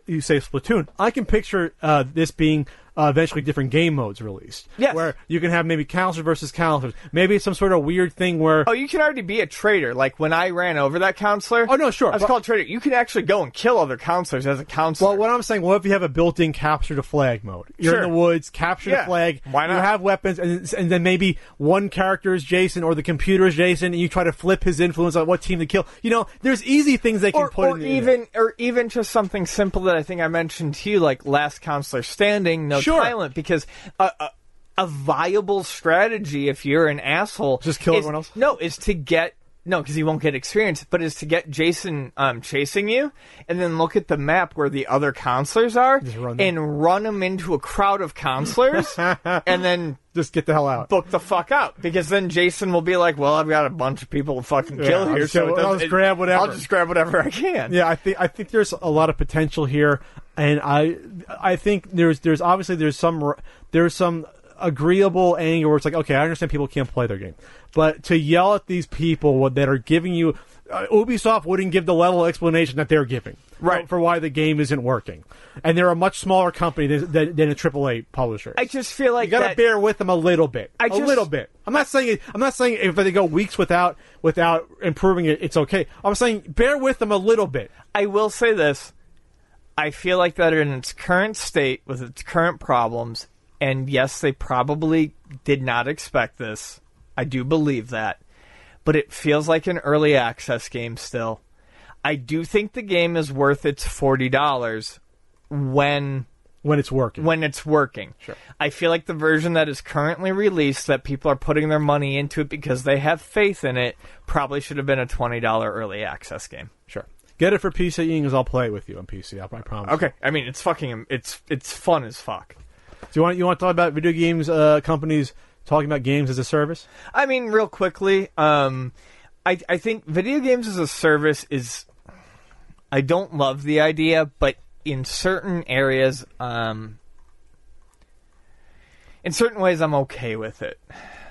you say Splatoon, I can picture uh, this being uh, eventually different game modes released. Yes. where you can have maybe counselors versus counselors. Maybe it's some sort of weird thing where Oh, you can already be a traitor. Like when I ran over that counselor. Oh, no, sure. I was But- called traitor. You can actually go and kill other counselors as a counselor. Well, what I'm saying, what if you have a built-in capture the flag mode? You're Sure. in the woods, capture the flag. why not? You have weapons, and, and then maybe one character is Jason or the computer is Jason, and you try to flip his influence on what team to kill. You know, there's easy things they can or, put or in the- even or even just something simple that I think I mentioned to you, like last counselor standing, no Sure. Silent, because a, a, a viable strategy if you're an asshole, Just kill is- everyone else? No, is to get no, because he won't get experience, but is to get Jason um, chasing you, and then look at the map where the other counselors are, run and run them into a crowd of counselors, and then just get the hell out. book the fuck out because then Jason will be like, "Well, I've got a bunch of people to fucking Yeah, kill I'll here, just so I'll just grab whatever." I'll just grab whatever I can." Yeah, I think I think there's a lot of potential here, and I I think there's there's obviously there's some there's some agreeable anger where it's like okay, I understand people can't play their game, but to yell at these people that are giving you, uh, Ubisoft wouldn't give the level of explanation that they're giving, Right. for why the game isn't working, and they're a much smaller company than, than, than a AAA publisher. I just feel like you got to bear with them a little bit, I a just- little bit. I'm not saying it, I'm not saying if they go weeks without without improving it, it's okay. I'm saying bear with them a little bit. I will say this. I feel like that in its current state, with its current problems, and yes, they probably did not expect this. I do believe that. But it feels like an early access game still. I do think the game is worth its $40 when when it's working. when it's working. Sure. I feel like the version that is currently released that people are putting their money into it because they have faith in it probably should have been a $20 early access game. Sure. Get it for PC, because I'll play it with you on PC. I, I promise. Okay, I mean it's fucking it's it's fun as fuck. Do you want you want to talk about video games uh, companies talking about games as a service? I mean, real quickly, um, I I think video games as a service is. I don't love the idea, but in certain areas, um, in certain ways, I'm okay with it.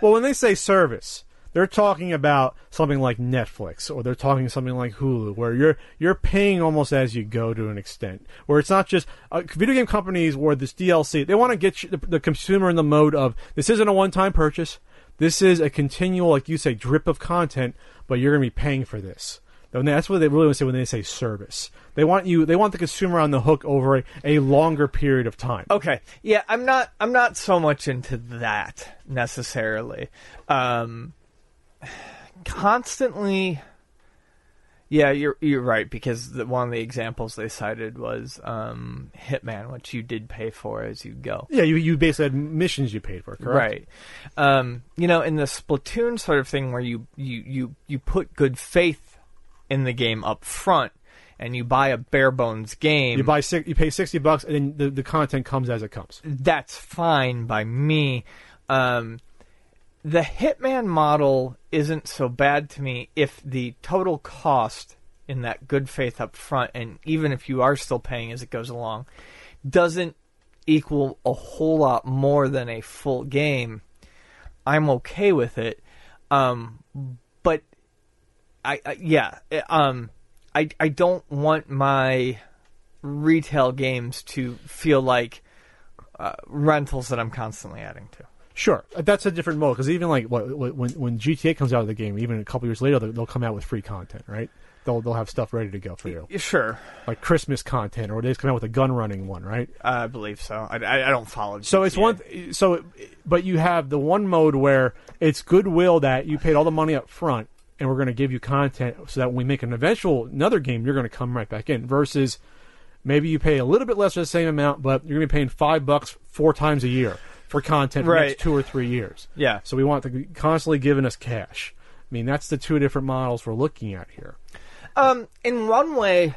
Well, when they say service, they're talking about something like Netflix, or they're talking something like Hulu, where you're you're paying almost as you go to an extent. Where it's not just uh, video game companies where this DLC, they want to get you, the, the consumer in the mode of this isn't a one-time purchase. This is a continual, like you say, drip of content, but you're going to be paying for this. And that's what they really want to say when they say service. They want you, they want the consumer on the hook over a, a longer period of time. Okay, yeah, I'm not I'm not so much into that necessarily. Um, constantly. Yeah, you're you're right because the, one of the examples they cited was um, Hitman, which you did pay for as you go. Yeah, you, you basically had missions you paid for, correct? Right. Um, you know, in the Splatoon sort of thing where you, you, you, you put good faith in the game up front and you buy a bare bones game, You buy you pay sixty bucks, and then the, the content comes as it comes. that's fine by me. Um, the Hitman model isn't so bad to me if the total cost in that good faith up front, and even if you are still paying as it goes along, doesn't equal a whole lot more than a full game. I'm okay with it. Um, but I, I yeah, eh, um, I I don't want my retail games to feel like uh, rentals that I'm constantly adding to. Sure, that's a different mode because even like what, when when GTA comes out of the game, even a couple years later, they'll, they'll come out with free content, right? They'll they'll have stuff ready to go for you, Sure, like Christmas content, or they just come out with a gun running one, right? I believe so. I, I, don't follow. So it's one. th- So, but you have the one mode where it's goodwill that you paid all the money up front, and we're going to give you content so that when we make an eventual another game, you're going to come right back in. Versus maybe you pay a little bit less for the same amount, but you're going to be paying five bucks four times a year for content for the next two or three years. Yeah. So we want to be constantly giving us cash. I mean, that's the two different models we're looking at here. Um, in one way,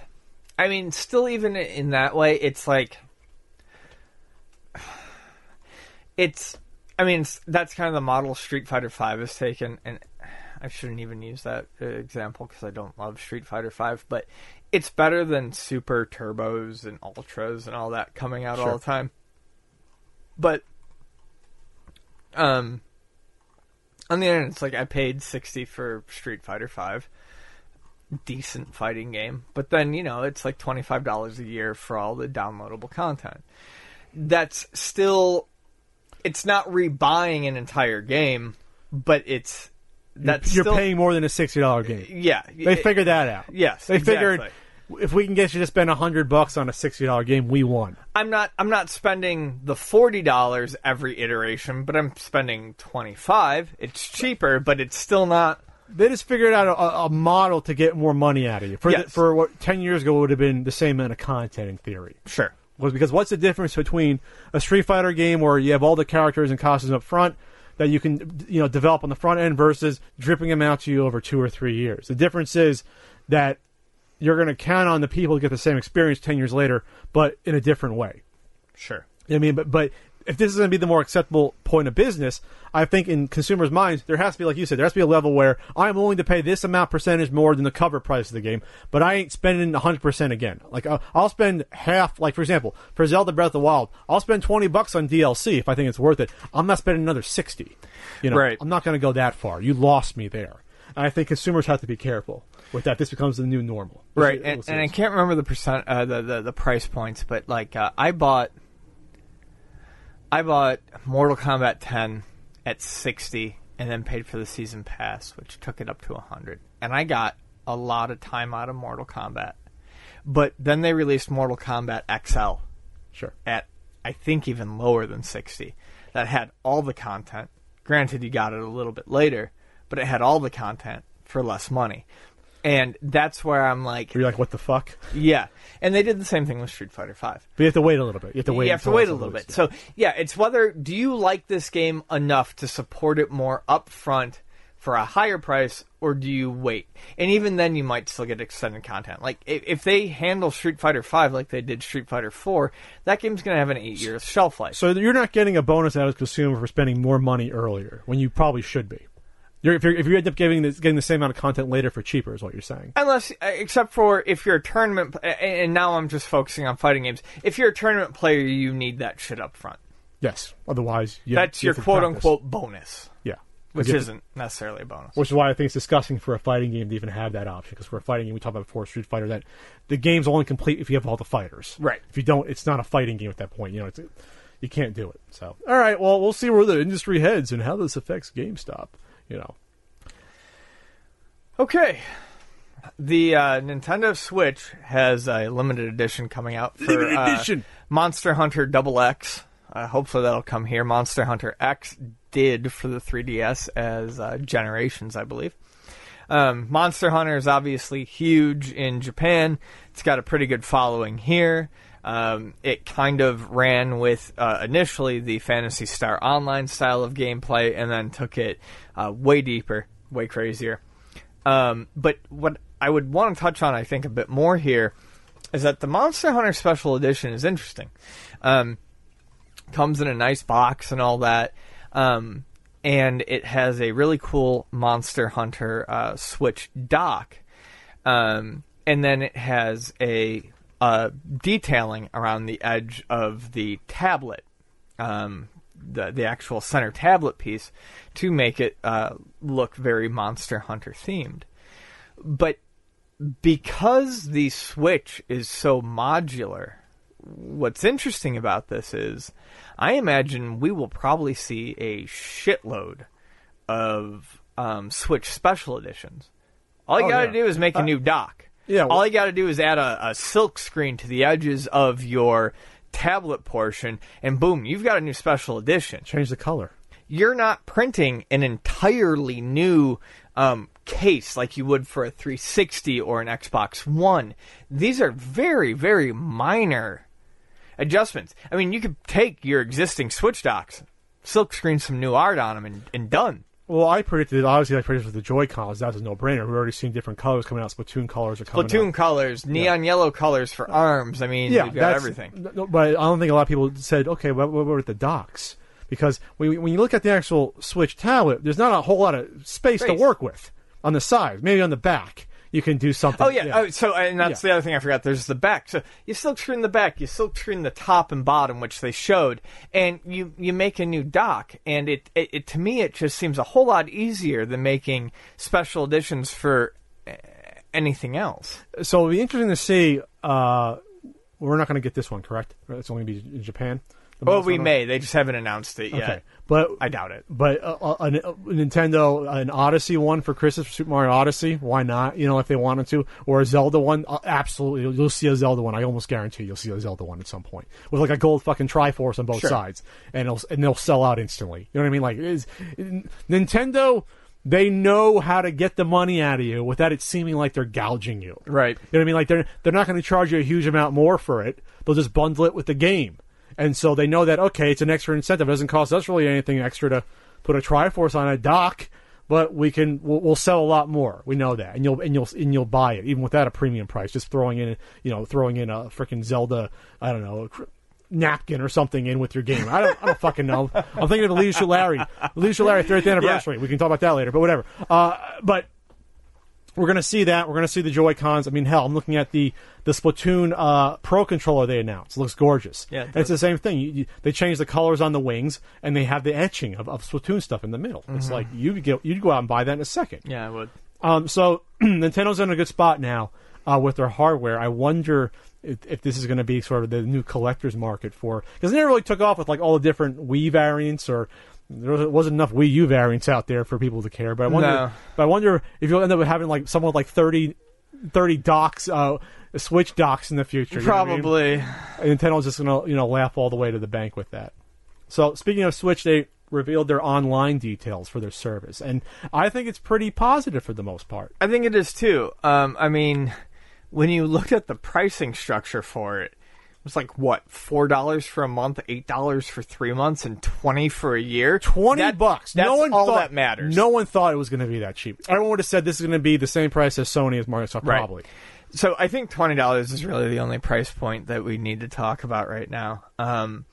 I mean, still even in that way, it's like it's. I mean, it's, that's kind of the model Street Fighter Five has taken, and I shouldn't even use that uh, example because I don't love Street Fighter Five, but it's better than Super Turbos and Ultras and all that coming out all the time. But, um, on the internet, it's like I paid sixty for Street Fighter Five decent fighting game. But then, you know, it's like $25 a year for all the downloadable content. That's still it's not rebuying an entire game, but it's that's You're still, paying more than a sixty dollar game. Yeah, They figured that out. Yes, they figured exactly. If we can get you to spend a hundred bucks on a sixty dollar game, we won. I'm not I'm not spending the forty dollars every iteration, but I'm spending twenty five. It's cheaper, but it's still not. They just figured out a, a model to get more money out of you. For the- for what ten years ago would have been the same amount of content in theory. Sure. was because what's the difference between a Street Fighter game where you have all the characters and costumes up front that you can you know develop on the front end versus dripping them out to you over two or three years? The difference is that you're going to count on the people to get the same experience ten years later, but in a different way. Sure. I mean, but but if this is going to be the more acceptable point of business, I think in consumers' minds there has to be, like you said, there has to be a level where I'm willing to pay this amount percentage more than the cover price of the game, but I ain't spending 100 percent again. Like I'll, I'll spend half. Like for example, for Zelda Breath of the Wild, I'll spend 20 bucks on DLC if I think it's worth it. I'm not spending another 60. You know, Right. I'm not going to go that far. You lost me there. And I think consumers have to be careful with that. This becomes the new normal. Right, and, and I can't remember the percent, uh, the, the the price points, but like uh, I bought, I bought Mortal Kombat 10 at sixty, and then paid for the season pass, which took it up to hundred, and I got a lot of time out of Mortal Kombat. But then they released Mortal Kombat XL sure. at I think even lower than 60 that had all the content. Granted you got it a little bit later, but it had all the content for less money. And that's where I'm like, You're like, what the fuck? yeah. And they did the same thing with Street Fighter 5. But you have to wait a little bit. You have to wait. you have to wait a little bit. yeah. So, yeah, it's whether do you like this game enough to support it more upfront for a higher price or do you wait? And even then you might still get extended content. Like if, if they handle Street Fighter 5 like they did Street Fighter 4, that game's going to have an 8-year shelf life. So you're not getting a bonus out of consumer for spending more money earlier when you probably should be. You're, if, you're, if you end up giving this, getting the same amount of content later for cheaper, is what you're saying. Unless, uh, except for if you're a tournament, and- and now I'm just focusing on fighting games. If you're a tournament player, you need that shit up front. Yes. Otherwise, you That's you your quote practice. unquote bonus, Yeah. which You have to- isn't necessarily a bonus. Which is why I think it's disgusting for a fighting game to even have that option. Because for a fighting game, we talked about before Street Fighter, that the game's only complete if you have all the fighters. Right. If you don't, it's not a fighting game at that point. You know, it's, you can't do it. So, all right. Well, we'll see where the industry heads and how this affects GameStop. You know. Okay. The uh, Nintendo Switch has a limited edition coming out for Limited uh, edition. Monster Hunter Double X. Uh, hopefully that'll come here. Monster Hunter X did for the 3DS as uh, Generations, I believe. Um, Monster Hunter is obviously huge in Japan. It's got a pretty good following here. Um, it kind of ran with uh, initially the Phantasy Star Online style of gameplay, and then took it uh, way deeper, way crazier. Um, but what I would want to touch on, I think, a bit more here is that the Monster Hunter Special Edition is interesting. Um, comes in a nice box and all that. Um, and it has a really cool Monster Hunter uh, Switch dock. Um, and then it has a uh, detailing around the edge of the tablet, um, the the actual center tablet piece, to make it uh, look very Monster Hunter themed. But because the Switch is so modular, what's interesting about this is I imagine we will probably see a shitload of um, Switch special editions. All you Oh, gotta yeah. do is make a new dock. Yeah, well- All you gotta do is add a, a silk screen to the edges of your tablet portion, and boom, you've got a new special edition Change the color. you're not printing an entirely new um, case like you would for a 360 or an Xbox One. These are very, very minor adjustments. I mean, you could take your existing Switch docks, silk screen some new art on them, and, and done. Well, I predicted obviously I predicted with the Joy Cons. That's a no brainer. We've already seen different colors coming out. Splatoon colors are coming Platoon out. colors, neon yellow colors for arms. I mean, Yeah, we've got everything. But I don't think a lot of people said, okay, what, what were the docks? Because when, when you look at the actual Switch tablet, there's not a whole lot of space, to work with on the sides. Maybe on the back you can do something. Oh yeah. Oh, so and that's Yeah. the other thing I forgot. There's the back. So you still trim the back. You still trim the top and bottom, which they showed, and you you make a new dock. And it, it, it to me it just seems a whole lot easier than making special editions for uh, anything else. So it'll be interesting to see. Uh, we're not going to get this one, correct? It's only going to be in Japan. Well, we may. They just haven't announced it yet. Okay, but I doubt it. But uh, uh, an- uh, Nintendo, an Odyssey one for Christmas, for Super Mario Odyssey. Why not? You know, if they wanted to, or a Zelda one, uh, absolutely, you'll, you'll see a Zelda one. I almost guarantee you'll see a Zelda one at some point with like a gold fucking Triforce on both Sure. sides, and it'll, and they'll sell out instantly. You know what I mean? Like is Nintendo. They know how to get the money out of you without it seeming like they're gouging you. Right. You know what I mean? Like they're they're not going to charge you a huge amount more for it. They'll just bundle it with the game, and so they know that okay, it's an extra incentive. It doesn't cost us really anything extra to put a Triforce on a dock, but we can we'll, we'll sell a lot more. We know that, and you'll and you'll and you'll buy it even without a premium price. Just throwing in you know throwing in a freaking Zelda I don't know. Napkin or something in with your game. I don't. I don't fucking know. I'm thinking of the Leisure Larry, Leisure Larry 30th anniversary. We can talk about that later. But whatever. Uh, but we're going to see that. We're going to see the Joy Cons. I mean, hell, I'm looking at the the Splatoon uh, Pro controller they announced. It looks gorgeous. Yeah, it it's the same thing. You, you, they change the colors on the wings, and they have the etching of, of Splatoon stuff in the middle. It's like you could get you'd go out and buy that in a second. Yeah, I would. Um, so Nintendo's in a good spot now uh, with their hardware. I wonder if, if this is going to be sort of the new collector's market for because they never really took off with like all the different Wii variants or there wasn't- enough Wii U variants out there for people to care. But I wonder, No. but I wonder if you'll end up having like someone like 30, 30 docks, uh, Switch docks in the future. what I mean? Probably. Nintendo's just gonna you know laugh all the way to the bank with that. So speaking of Switch, they revealed their online details for their service, and I think it's pretty positive for the most part. I think it is too. Um, I mean, when you look at the pricing structure for it was like what four dollars for a month, eight dollars for three months, and twenty for a year. Twenty That- bucks. That's no one all thought, that matters. No one thought it was going to be that cheap. Everyone would have said this is going to be the same price as Sony as Microsoft, Right. probably. So I think twenty dollars is really the only price point that we need to talk about right now. Um,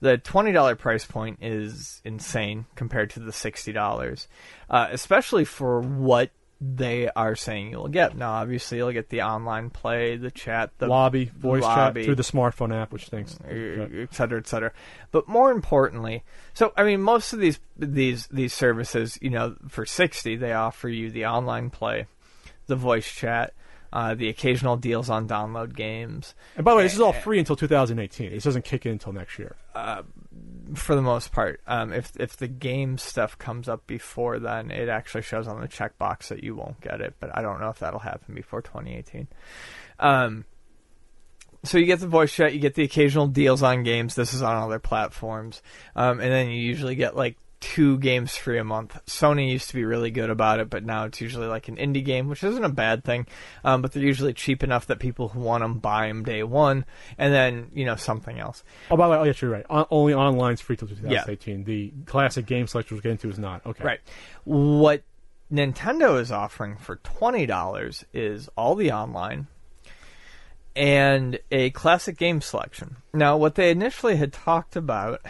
the twenty dollar price point is insane compared to the sixty dollars, uh, especially for what they are saying you'll get. Now, obviously, you'll get the online play, the chat, the Lobby, voice lobby. chat through the smartphone app, which thinks. et cetera, et cetera. But more importantly, so I mean, most of these these these services, you know, for sixty, they offer you the online play, the voice chat, uh, the occasional deals on download games. And by the way, this is all free until 2018. This doesn't kick in until next year. For the most part, um, if if the game stuff comes up before then, it actually shows on the checkbox that you won't get it. But I don't know if that'll happen before 2018. Um, so you get the voice chat, you get the occasional deals on games. This is on other platforms, um, and then you usually get like two games free a month. Sony used to be really good about it, but now it's usually like an indie game, which isn't a bad thing. Um, but they're usually cheap enough that people who want them buy them day one, and then you know something else. Oh, by the way, oh, yes, you're right. On, only online's free till 2018. The classic game selection we're getting to is not. Okay. Right. What Nintendo is offering for twenty dollars is all the online and a classic game selection. Now, what they initially had talked about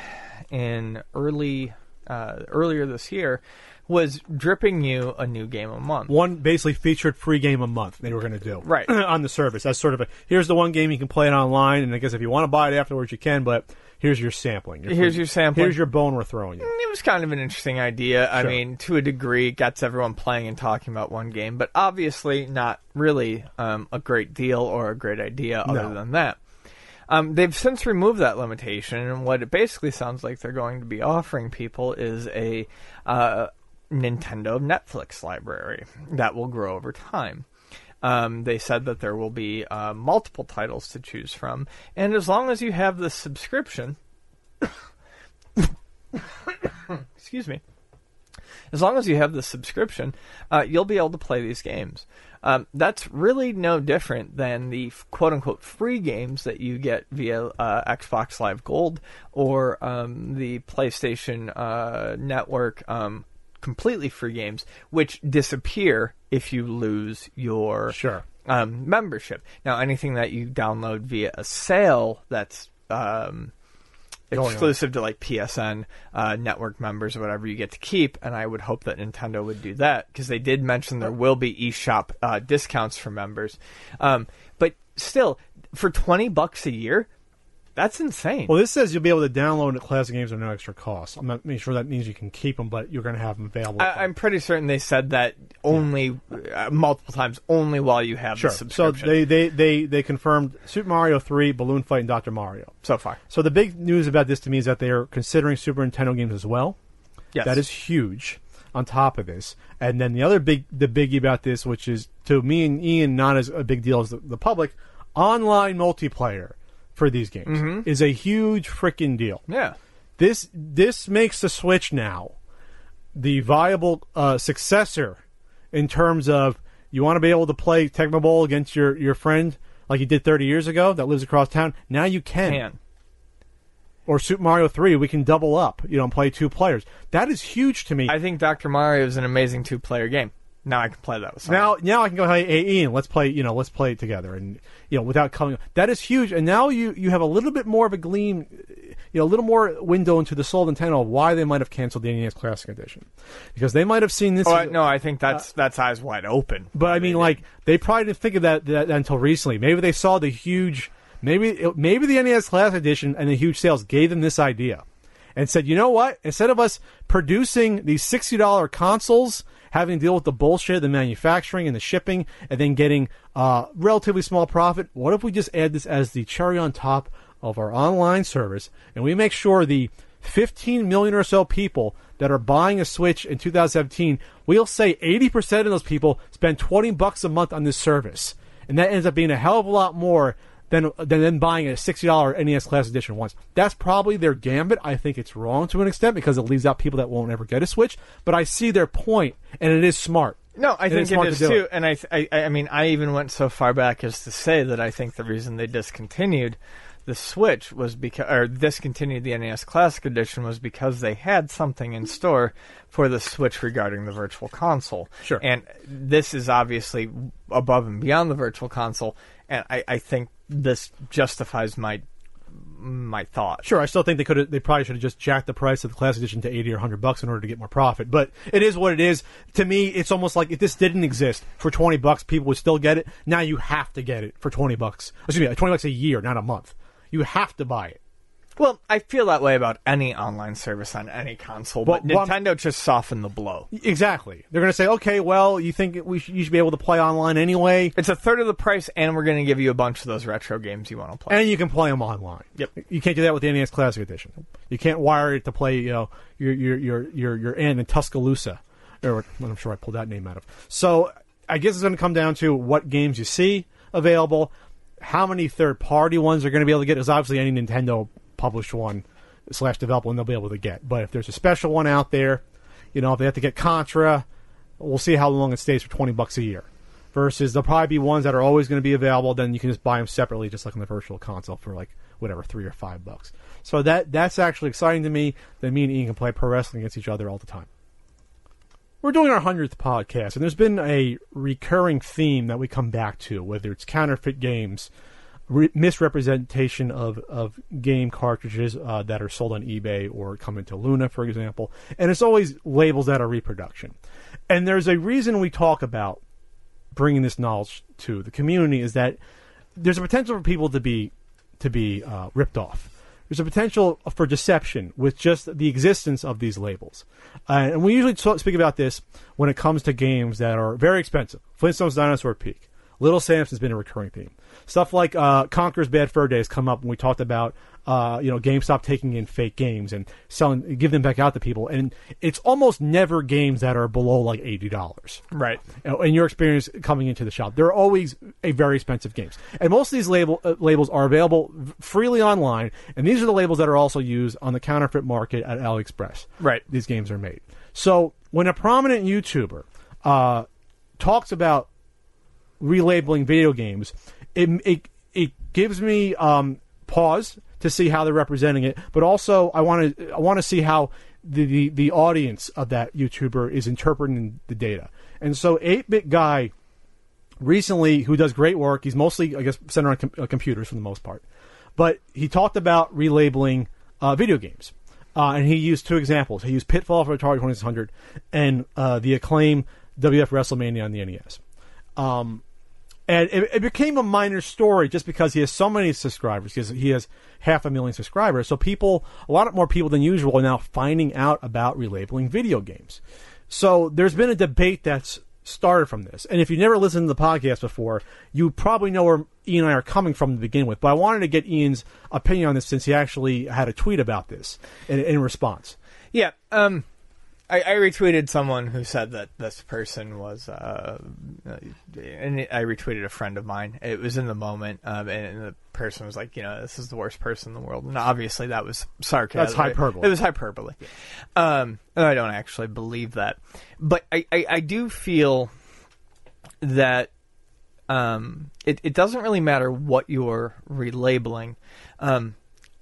in early uh, earlier this year was dripping you a new game a month. One basically featured free game a month they were going to do. Right. on the service. That's sort of a here's the one game you can play it online, and I guess if you want to buy it afterwards, you can, but here's your sampling. Here's your sampling. Here's your bone we're throwing you. It was kind of an interesting idea. I mean, to a degree, it gets everyone playing and talking about one game, but obviously not really um, a great deal or a great idea other No. than that. Um, they've since removed that limitation, and what it basically sounds like they're going to be offering people is a uh, Nintendo Netflix library that will grow over time. Um, they said that there will be uh, multiple titles to choose from, and as long as you have the subscription, excuse me, as long as you have the subscription, uh, you'll be able to play these games. Um, that's really no different than the quote unquote free games that you get via uh, Xbox Live Gold or um, the PlayStation uh, Network um, completely free games, which disappear if you lose your Sure. um, membership. Now, anything that you download via a sale that's um. Exclusive to like PSN uh, network members or whatever, you get to keep. And I would hope that Nintendo would do that because they did mention there will be eShop uh, discounts for members. Um, but still, for twenty bucks a year, that's insane. Well, this says you'll be able to download classic games at no extra cost. I'm not making sure that means you can keep them, but you're going to have them available. I, I'm pretty certain they said that only uh, multiple times, only while you have sure. the So subscription. they, they, they, they confirmed Super Mario 3, Balloon Fight, and Dr. Mario. so far, So the big news about this to me is that they are considering Super Nintendo games as well. yes, That is huge. On top of this, and then the other big, the biggie about this, which is to me and Ian not as a big deal as the, the public, online multiplayer for these games is a huge freaking deal. yeah. This this makes the Switch now the viable uh, successor in terms of you want to be able to play Tecmo Bowl against your, your friend like you did 30 years ago that lives across town. Now you can. Man. Or Super Mario 3, we can double up, you know, and play two players. That is huge to me. I think Dr. Mario is an amazing two-player game. Now I can play that with someone. now now I can go hey, hey Ian let's play you know let's play it together and you know without coming that is huge and now you you have a little bit more of a gleam you know a little more window into the soul of Nintendo of why they might have canceled the NES Classic Edition because they might have seen this Oh, as- no, I think that's uh, that's eyes wide open. But I mean, like they probably didn't think of that, that until recently. Maybe they saw the huge, maybe maybe the NES Classic Edition and the huge sales gave them this idea, and said, you know what? Instead of us producing these sixty dollar consoles, having to deal with the bullshit, the manufacturing and the shipping, and then getting uh, relatively small profit, what if we just add this as the cherry on top of our online service, and we make sure the 15 million or so people that are buying a Switch in 2017, we'll say 80% of those people spend 20 bucks a month on this service. And that ends up being a hell of a lot more than than them buying a $60 NES Classic Edition once. That's probably their gambit. I think it's wrong to an extent because it leaves out people that won't ever get a Switch, but I see their point and it is smart. No, I It think is it smart to too, it. and I, I, I mean, I even went so far back as to say that I think the reason they discontinued the Switch was because, or discontinued the NES Classic Edition was because they had something in store for the Switch regarding the Virtual Console. Sure. and this is obviously above and beyond the Virtual Console, and I, I think this justifies my my thought. Sure, I still think they could. They probably should have just jacked the price of the classic edition to eighty or hundred bucks in order to get more profit. But it is what it is. To me, it's almost like if this didn't exist for twenty bucks, people would still get it. Now you have to get it for twenty bucks. Excuse me, twenty bucks a year, not a month. You have to buy it. Well, I feel that way about any online service on any console, but Well, well, Nintendo just softened the blow. Exactly. They're going to say, okay, well, you think we should, you should be able to play online anyway, It's a third of the price, and we're going to give you a bunch of those retro games you want to play. and you can play them online. Yep. You can't do that with the NES Classic Edition. You can't wire it to play, you know, your your your your your aunt in Tuscaloosa, or I'm sure I pulled that name out of. So I guess it's going to come down to what games you see available, how many third party ones are going to be able to get. Is obviously any Nintendo published one slash develop one they'll be able to get. But if there's a special one out there, you know, if they have to get Contra, we'll see how long it stays for twenty bucks a year. Versus there'll probably be ones that are always going to be available. Then you can just buy them separately, just like on the virtual console for like whatever three or five bucks. So that that's actually exciting to me. That me and Ian can play pro wrestling against each other all the time. We're doing our hundredth podcast, and there's been a recurring theme that we come back to, whether it's counterfeit games, re- misrepresentation of, of game cartridges uh, that are sold on eBay or come into Luna, for example, and it's always labels that are reproduction. And there's a reason we talk about bringing this knowledge to the community is that there's a potential for people to be to be uh, ripped off. There's a potential for deception with just the existence of these labels, uh, and we usually speak about this when it comes to games that are very expensive. Flintstones Dinosaur Peak, Little Samson's been a recurring theme. Stuff like uh, Conker's Bad Fur Days come up when we talked about uh, you know GameStop taking in fake games and selling, give them back out to people, and it's almost never games that are below like eighty dollars right. in your experience coming into the shop. They're always a very expensive games, and most of these label uh, labels are available freely online. And these are the labels that are also used on the counterfeit market at AliExpress. Right. These games are made. So when a prominent YouTuber uh, talks about relabeling video games, it it, it gives me um, pause to see how they're representing it, but also I want to I want to see how the, the the audience of that YouTuber is interpreting the data. And so 8-bit guy recently who does great work. He's mostly, I guess, centered on com- uh, computers for the most part. But he talked about relabeling uh, video games. Uh, and he used two examples. He used Pitfall for Atari 2600 and uh, the acclaim WF WrestleMania on the NES. Um, and it, it became a minor story just because he has so many subscribers. Because he has half a million subscribers, so people, a lot more people than usual, are now finding out about relabeling video games. So there's been a debate that's started from this. And if you never listened to the podcast before, you probably know where Ian and I are coming from to begin with. But I wanted to get Ian's opinion on this since he actually had a tweet about this in, in response. Yeah. Um, I, I retweeted someone who said that this person was, uh, uh, and I retweeted a friend of mine. It was in the moment, um, and the person was like, you know, this is the worst person in the world. And obviously, that was sarcasm. That's hyperbole. It was hyperbole. Um, and I don't actually believe that, but I, I, I do feel that um, it, it doesn't really matter what you're relabeling. Um,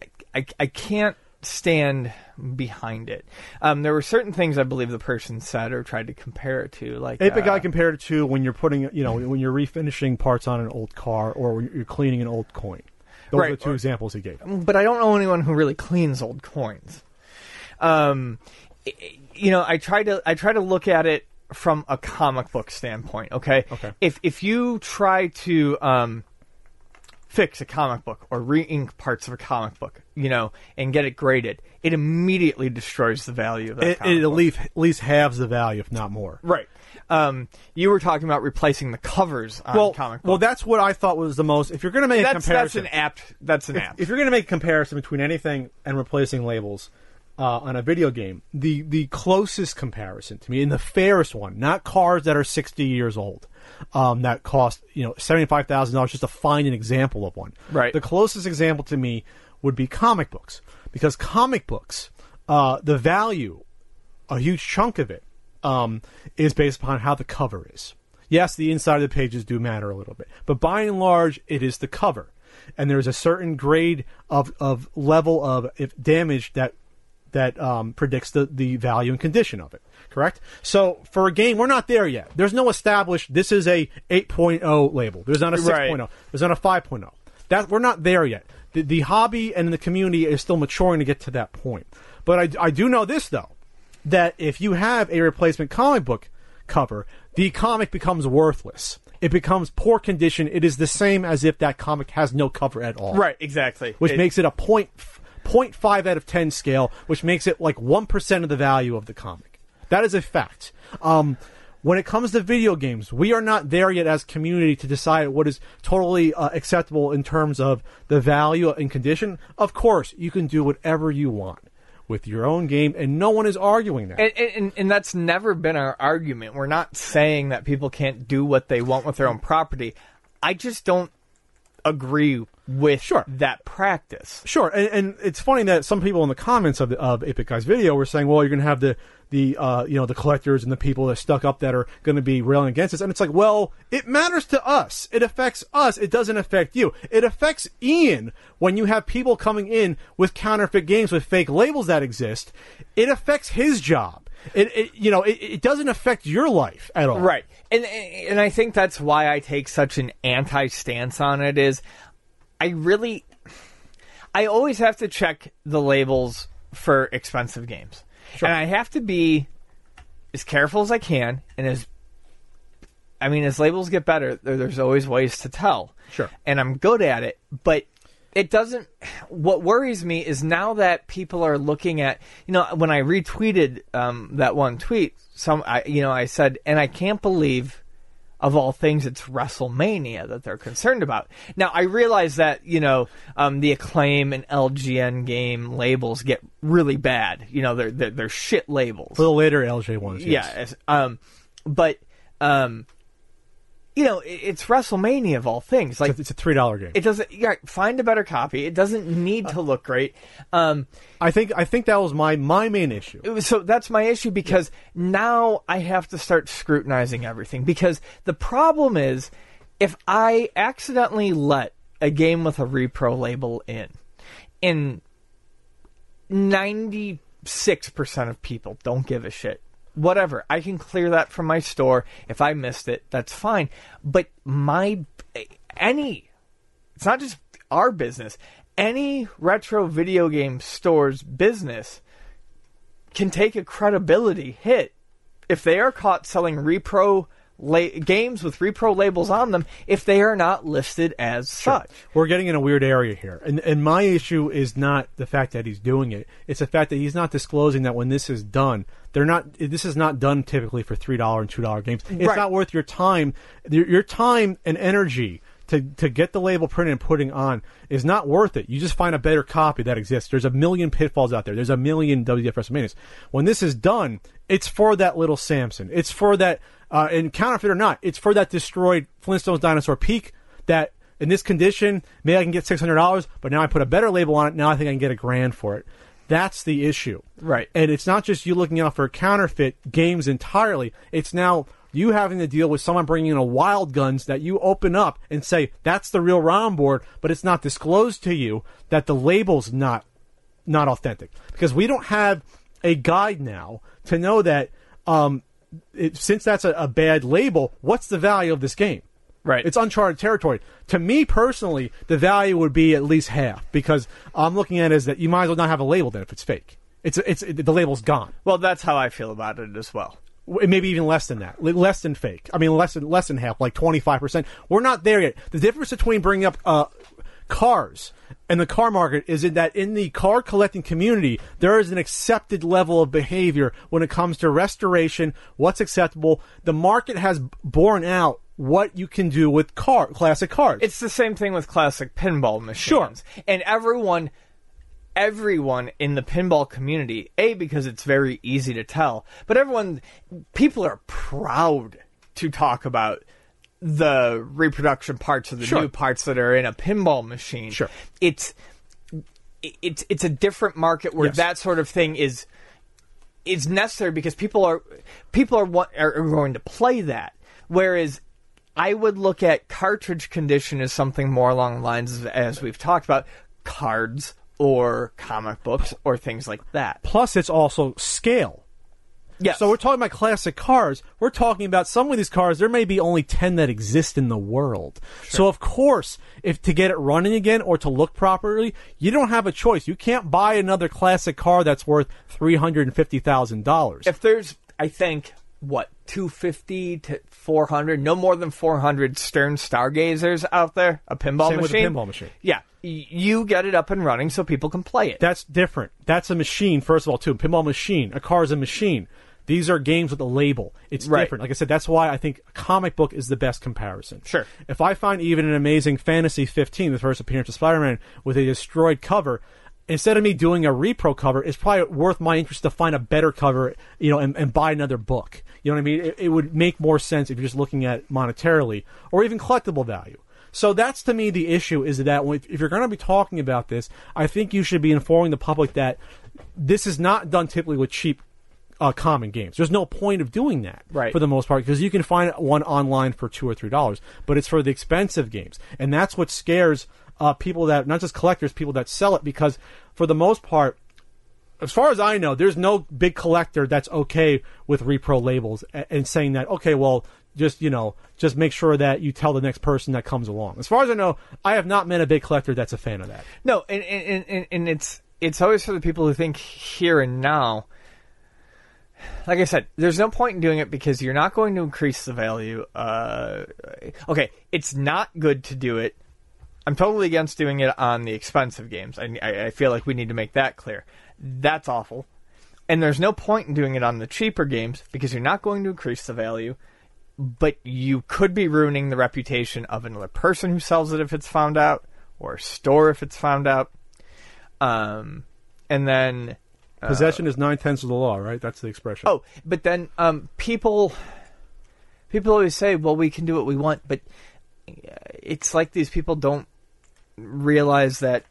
I, I, I can't stand behind it. Um, there were certain things I believe the person said or tried to compare it to, like Ape uh, guy compared it to when you're putting, you know, when you're refinishing parts on an old car or when you're cleaning an old coin. Those are the two examples he gave. but I don't know anyone who really cleans old coins. Um, you know, I try to I try to look at it from a comic book standpoint. Okay. Okay. If if you try to um, fix a comic book or re-ink parts of a comic book, you know, and get it graded, it immediately destroys the value of that. It, comic it at book. least, at least halves the value, if not more. Right. Um, you were talking about replacing the covers on Well, comic books. well, that's what I thought was the most. If you're going to make a that's that's comparison, an apt. That's an if, apt. if you're going to make a comparison between anything and replacing labels uh, on a video game, the the closest comparison to me, and the fairest one, not cars that are 60 years old, um, that cost you know seventy five thousand dollars just to find an example of one. Right. The closest example to me would be comic books because comic books, uh, the value, a huge chunk of it, um, is based upon how the cover is. Yes, the inside of the pages do matter a little bit, but by and large, it is the cover, and there's a certain grade of, of level of if damage that that um, predicts the, the value and condition of it. Correct. So for a game, we're not there yet. There's no established. This is a 8.0 label. There's not a 6.0. Right. There's not a 5.0. That we're not there yet. The, the hobby and the community is still maturing to get to that point. But I, I do know this though, that if you have a replacement comic book cover, the comic becomes worthless. It becomes poor condition. It is the same as if that comic has no cover at all right. Exactly. which It- makes it a point, 0.5 out of 10 scale, which makes it like 1% of the value of the comic. That is a fact. Um, when it comes to video games, we are not there yet as community to decide what is totally uh, acceptable in terms of the value and condition. Of course, you can do whatever you want with your own game, and no one is arguing that. And, and, and that's never been our argument. We're not saying that people can't do what they want with their own property. I just don't agree with Sure. that practice. Sure, and, and it's funny that some people in the comments of of Epic Guy's video were saying, "Well, you're going to have the the uh, you know the collectors and the people that are stuck up that are going to be railing against us," and it's like, well, it matters to us. It affects us. It doesn't affect you. It affects Ian when you have people coming in with counterfeit games with fake labels that exist. It affects his job. It, it you know it, it doesn't affect your life at all. Right. And and I think that's why I take such an anti stance on it is I really I always have to check the labels for expensive games. And I have to be as careful as I can and as I mean as labels get better there, there's always ways to tell. Sure. And I'm good at it, but it doesn't what worries me is now that people are looking at you know when i retweeted um, that one tweet some I, you know i said and i can't believe of all things it's wrestlemania that they're concerned about. Now i realize that you know um, the acclaim and LJN game labels get really bad. You know they're they're, they're shit labels. For the later LJ ones, yes. yeah um but um you know it's wrestlemania of all things like It's a three dollar game. it doesn't. Yeah, find a better copy. It doesn't need to look great. Um, I think I think that was my my main issue. was- so that's my issue because now I have to start scrutinizing everything. Because the problem is, if I accidentally let a game with a repro label in, in ninety 6% of people don't give a shit. Whatever. I can clear that from my store. If I missed it, that's fine. But my any it's not just our business. Any retro video game store's business can take a credibility hit if they are caught selling repro la- games with repro labels on them if they are not listed as such. We're getting in a weird area here, and and my issue is not the fact that he's doing it; it's the fact that he's not disclosing that when this is done, they're not. This is not done typically for three dollar and two dollar games. It's Right. not worth your time, your, your time and energy. To, to get the label printed and putting on is not worth it. You just find a better copy that exists. There's a million pitfalls out there. There's a million WWF WrestleManias. When this is done, it's for that little Samson. It's for that, uh, and counterfeit or not, it's for that destroyed Flintstones dinosaur peak that in this condition, maybe I can get six hundred dollars, but now I put a better label on it. Now I think I can get a grand for it. That's the issue, Right. And it's not just you looking out for counterfeit games entirely. It's now you having to deal with someone bringing in a wild guns that you open up and say that's the real ROM board, but it's not disclosed to you that the label's not not authentic because we don't have a guide now to know that um, it, since that's a, a bad label, what's the value of this game? Right. It's uncharted territory. To me personally, the value would be at least half because I'm looking at it as that you might as well not have a label then if it's fake. It's it's the label's gone. Well, that's how I feel about it as well. Maybe even less than that, less than fake. I mean, less than less than half, like 25 percent. We're not there yet. The difference between bringing up uh, cars and the car market is in that in the car collecting community, there is an accepted level of behavior when it comes to restoration. What's acceptable? The market has borne out what you can do with car classic cars. It's the same thing with classic pinball machines. Sure. And everyone everyone in the pinball community, A because it's very easy to tell, but everyone people are proud to talk about the reproduction parts of the Sure. new parts that are in a pinball machine. Sure. It's it's it's a different market where Yes. that sort of thing is is necessary because people are people are, are going to play that. Whereas I would look at cartridge condition as something more along the lines of, as we've talked about cards or comic books or things like that. Plus, it's also scale. Yes. So we're talking about classic cars. We're talking about some of these cars. There may be only ten that exist in the world. So of course, if to get it running again or to look properly, you don't have a choice. You can't buy another classic car that's worth three hundred and fifty thousand dollars. if there's, I think, what, 250 to 400, no more than 400 Stern Stargazers out there, a pinball Same with machine. a pinball machine. Yeah. You get it up and running so people can play it. That's different. That's a machine, first of all, too. A pinball machine. A car is a machine. These are games with a label. It's Right. different. Like I said, that's why I think a comic book is the best comparison. Sure. If I find even an amazing Fantasy 15, the first appearance of Spider-Man, with a destroyed cover, instead of me doing a repro cover, it's probably worth my interest to find a better cover, you know, and, and buy another book. You know what I mean? It, it would make more sense if you're just looking at monetarily or even collectible value. So that's to me the issue is that if you're going to be talking about this, I think you should be informing the public that this is not done typically with cheap uh, common games. There's no point of doing that Right. for the most part because you can find one online for two or three dollars, but it's for the expensive games, and that's what scares uh, people that not just collectors, people that sell it because for the most part. As far as I know, there's no big collector that's okay with repro labels and, and saying that okay, well, just you know, just make sure that you tell the next person that comes along. As far as I know, I have not met a big collector that's a fan of that. No, and, and, and, and it's it's always for the people who think here and now. Like I said, there's no point in doing it because you're not going to increase the value. Uh, okay, it's not good to do it. I'm totally against doing it on the expensive games. I, I, feel like we need to make that clear. That's awful. And there's no point in doing it on the cheaper games because you're not going to increase the value, but you could be ruining the reputation of another person who sells it if it's found out, or a store if it's found out. Um, and then Possession is nine tenths of the law, right? That's the expression. oh, but then um, people people always say, "Well, we can do what we want," but uh, it's like these people don't realize that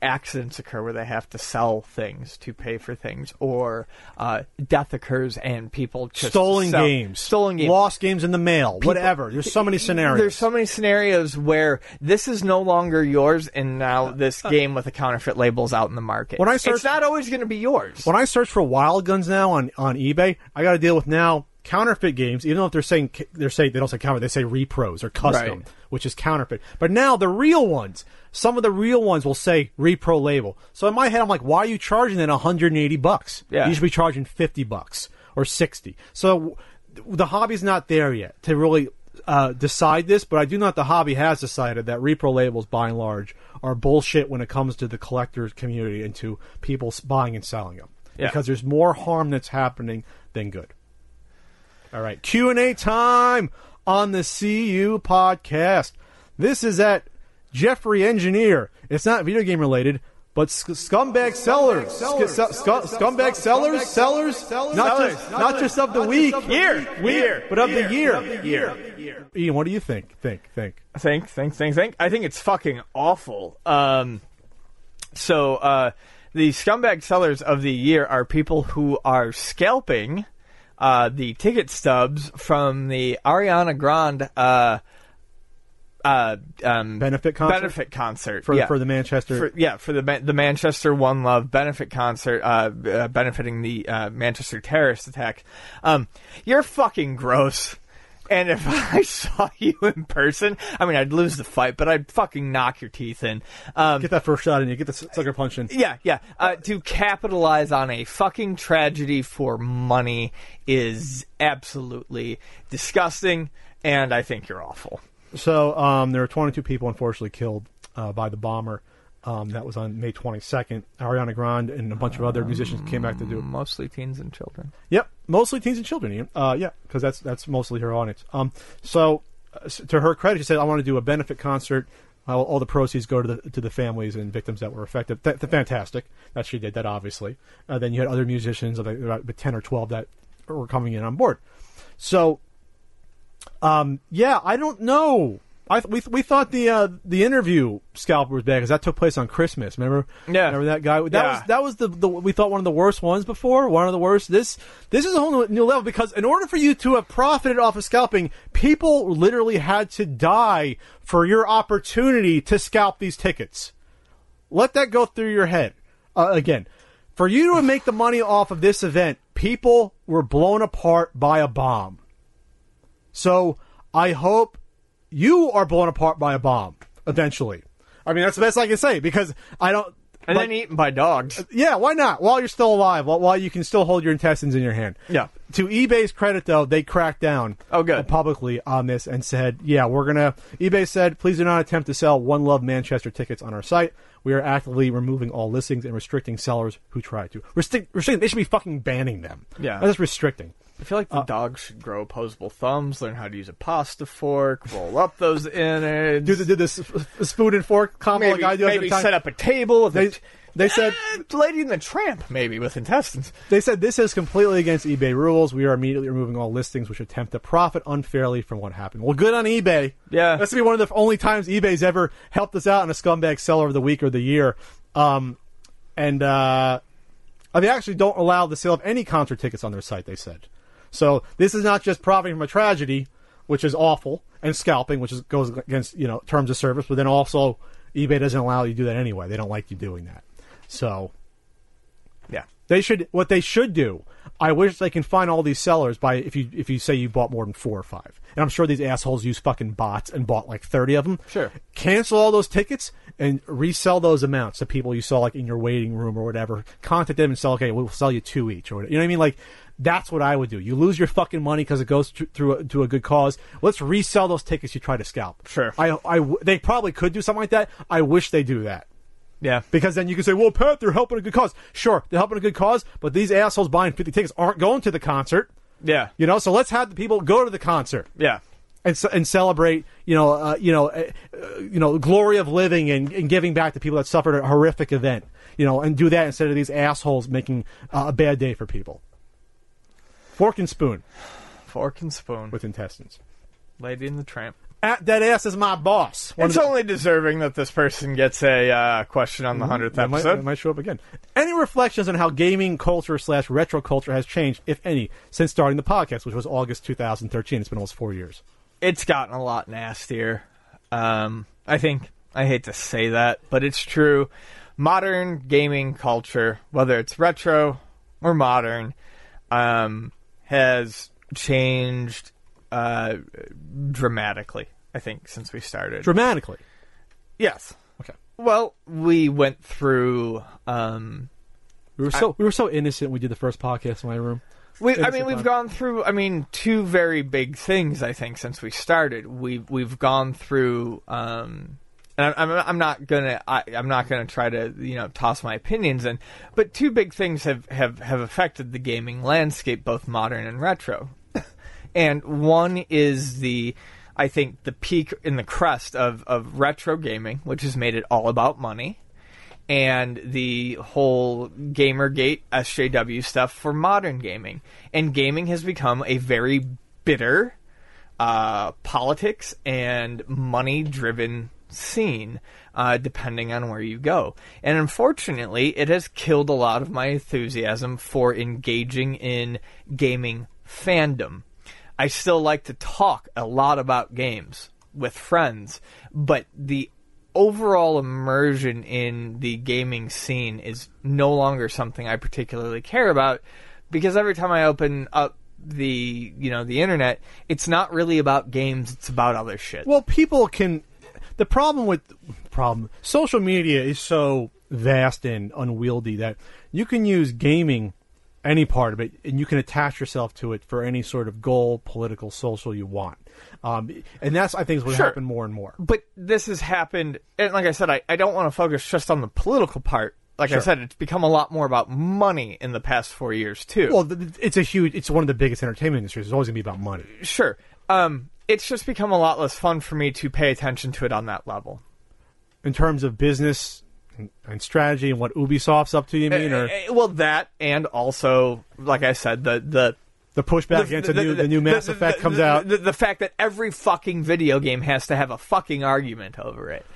accidents occur where they have to sell things to pay for things, or uh, death occurs and people just stolen sell- games, stolen games, lost games in the mail, whatever. There's so many scenarios. There's so many scenarios where this is no longer yours, and now this game with a counterfeit label is out in the market. When I search- it's not always going to be yours. when I search for wild guns now on, on eBay, I got to deal with now counterfeit games. Even though if they're saying they're saying they don't say counterfeit, they say repros or custom, Right. Which is counterfeit. But now the real ones, some of the real ones will say repro label. So in my head, I'm like, why are you charging that 180 bucks? Yeah. you should be charging 50 bucks or 60. So the hobby's not there yet to really. Uh, decide this, but I do know that the hobby has decided that repro labels, by and large, are bullshit when it comes to the collectors community and to people buying and selling them Yeah. because there's more harm that's happening than good. All right, Q and A time on the CU podcast. This is at Jeffrey Engineer. It's not video game related, but sc- scumbag sellers, Sc- sc- sc- scumbag sellers, sellers, not just not just of the week, Year. Year. but of the year. Year. Ian, what do you think? Think, think. think, think, think, think. I think it's fucking awful. Um, so uh, the scumbag sellers of the year are people who are scalping uh, the ticket stubs from the Ariana Grande uh, uh, um, Benefit concert? Benefit concert For- yeah. for the Manchester- For- yeah, for the the Manchester One Love benefit concert, uh, uh, benefiting the uh, Manchester terrorist attack. Um, you're fucking gross. And if I saw you in person, I mean, I'd lose the fight, but I'd fucking knock your teeth in. Um, Get that first shot in you. Get the sucker punch in. yeah, yeah. Uh, to capitalize on a fucking tragedy for money is absolutely disgusting, and I think you're awful. So um, there were 22 people unfortunately killed uh, by the bomber. Um, that was on May 22nd. Ariana Grande and a bunch of other musicians came back to do it. Mostly teens and children. Yep, mostly teens and children. Ian. Uh, yeah, because that's that's mostly her audience. Um, so uh, to her credit, she said, "I want to do a benefit concert. Uh, all the proceeds go to the to the families and victims that were affected." Th- th- fantastic that she did that. Obviously, uh, then you had other musicians, like about 10 or 12 that were coming in on board. So um, yeah, I don't know. I th- we th- we thought the uh, the interview scalper was bad because that took place on Christmas. Remember? Yeah. Remember that guy? That Yeah. was that was the, the we thought one of the worst ones before. One of the worst. This this is a whole new- level because in order for you to have profited off of scalping, people literally had to die for your opportunity to scalp these tickets. Let that go through your head. Uh, again, for you to make the money off of this event, people were blown apart by a bomb. So I hope you are blown apart by a bomb eventually. I mean, that's the best I can say because I don't. And like- then eaten by dogs. yeah, why not? While you're still alive, while, while you can still hold your intestines in your hand. Yeah. To eBay's credit, though, they cracked down. Oh, good. Publicly on this and said, "Yeah, we're gonna." eBay said, "Please do not attempt to sell One Love Manchester tickets on our site. We are actively removing all listings and restricting sellers who try to restrict. Restricting. They should be fucking banning them. Yeah. that's just restricting. I feel like the dogs should grow opposable thumbs, learn how to use a pasta fork, roll up those innards. Do the do this spoon and fork combo maybe, like I do maybe time. set up a table. They- a- they said- Eh, Lady in the Tramp, maybe with intestines. They said this is completely against eBay rules. We are immediately removing all listings which attempt to profit unfairly from what happened. Well, good on eBay. Yeah. that's gonna be one of the only times eBay's ever helped us out in a scumbag seller of the week or the year. Um, and uh, they actually don't allow the sale of any concert tickets on their site. They said so. This is not just profiting from a tragedy, which is awful, and scalping, which is, goes against you know terms of service. But then also, eBay doesn't allow you to do that anyway. They don't like you doing that. So Yeah. they should what they should do. I wish they can find all these sellers by if you if you say you bought more than four or five. And I'm sure these assholes use fucking bots and bought like 30 of them. Sure. Cancel all those tickets and resell those amounts to people you saw like in your waiting room or whatever. Contact them and sell okay, we'll sell you two each or whatever. You know what I mean? Like that's what I would do. You lose your fucking money because it goes through a, to a good cause. Let's resell those tickets you try to scalp. Sure. I, I w- they probably could do something like that. I wish they do that. Yeah. Because then you can say, well, Pat, they're helping a good cause. Sure, they're helping a good cause, but these assholes buying 50 tickets aren't going to the concert. Yeah. You know, so let's have the people go to the concert Yeah. and and celebrate, you know, uh, you know, uh, uh, you know, glory of living and, and giving back to people that suffered a horrific event. You know, and do that instead of these assholes making uh, a bad day for people. Fork and spoon Fork and spoon. with intestines. Lady in the Tramp. At that ass is my boss. One It's the- only deserving that this person gets a uh, question on the hundredth That might, episode. that might show up again. Any reflections on how gaming culture slash retro culture has changed, if any, since starting the podcast, which was August 2013? It's been almost four years. it's gotten a lot nastier. Um, I think I hate to say that, but it's true. Modern gaming culture, whether it's retro or modern, um, has changed uh, dramatically. I think since we started. Dramatically. yes. Okay. Well, we went through. Um, We were so we were so innocent. We did the first podcast in my room. We, I mean, we've fun. gone through. I mean, two very big things. I think since we started, we've we've gone through. Um, and I'm, I'm not gonna I, I'm not gonna try to you know toss my opinions in, but two big things have have have affected the gaming landscape, both modern and retro. and one is the I think the peak in the crest of of retro gaming, which has made it all about money and the whole Gamergate SJW stuff for modern gaming. And gaming has become a very bitter uh, politics and money driven scene, uh, depending on where you go. And unfortunately, it has killed a lot of my enthusiasm for engaging in gaming fandom. I still like to talk a lot about games with friends, but the overall immersion in the gaming scene is no longer something I particularly care about because every time I open up the you know the internet it's not really about games it's about other shit Well, people can. The problem with problem social media is so vast and unwieldy that you can use gaming, any part of it, and you can attach yourself to it for any sort of goal, political, social you want. Um, and that's I think is what Sure. happened more and more. but this has happened and like i said i, I don't want to focus just on the political part like i said it's become a lot more about money in the past four years too Well, it's a huge. It's one of the biggest entertainment industries. It's always going to be about money. sure um it's just become a lot less fun for me to pay attention to it on that level In terms of business and, and strategy and what Ubisoft's up to, you mean, or Eh, eh, well that and also like i said the the the pushback against the, new the, new Mass the- Effect the- comes the- out? The, the fact that every fucking video game has to have a fucking argument over it.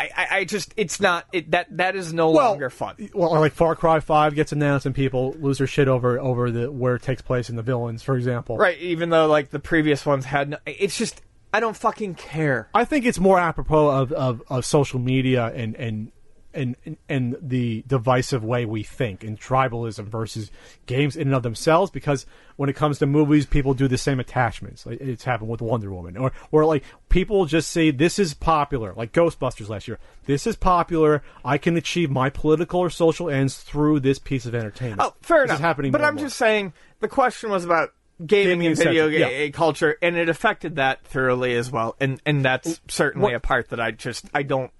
I, I, just it's not it that that is no longer fun. Well, like Far Cry Five gets announced and people lose their shit over over the where it takes place and the villains, for example. Right, even though like the previous ones had no, it's just I don't fucking care. I think it's more apropos of, of, of social media and, and and and the divisive way we think and tribalism versus games in and of themselves because when it comes to movies people do the same attachments like it's happened with Wonder Woman or or like people just say this is popular like Ghostbusters last year this is popular I can achieve my political or social ends through this piece of entertainment Oh, fair This enough. happening but I'm just saying the question was about gaming, Gaming and video game yeah. culture, and it affected that thoroughly as well. And and that's certainly What- a part that I just I don't.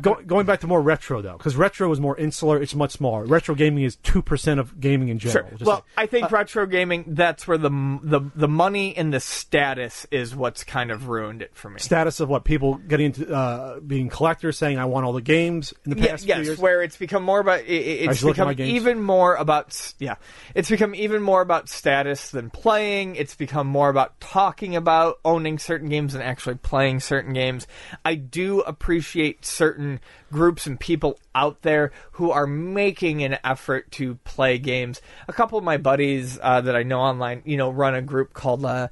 Go, going back to more retro though, because retro is more insular. It's much smaller. Retro gaming is two percent of gaming in general. Sure. Well, like- I think retro gaming that's where the the the money and the status is what's kind of ruined it for me. status of what people getting into uh, being collectors, saying I want all the games in the past yes, years. where it's become more about it, it- it's become even more about yeah, it's become even more about status than playing. It's become more about talking about owning certain games and actually playing certain games. I do appreciate certain groups and people out there who are making an effort to play games. A couple of my buddies uh, that I know online, you know, run a group called. Uh,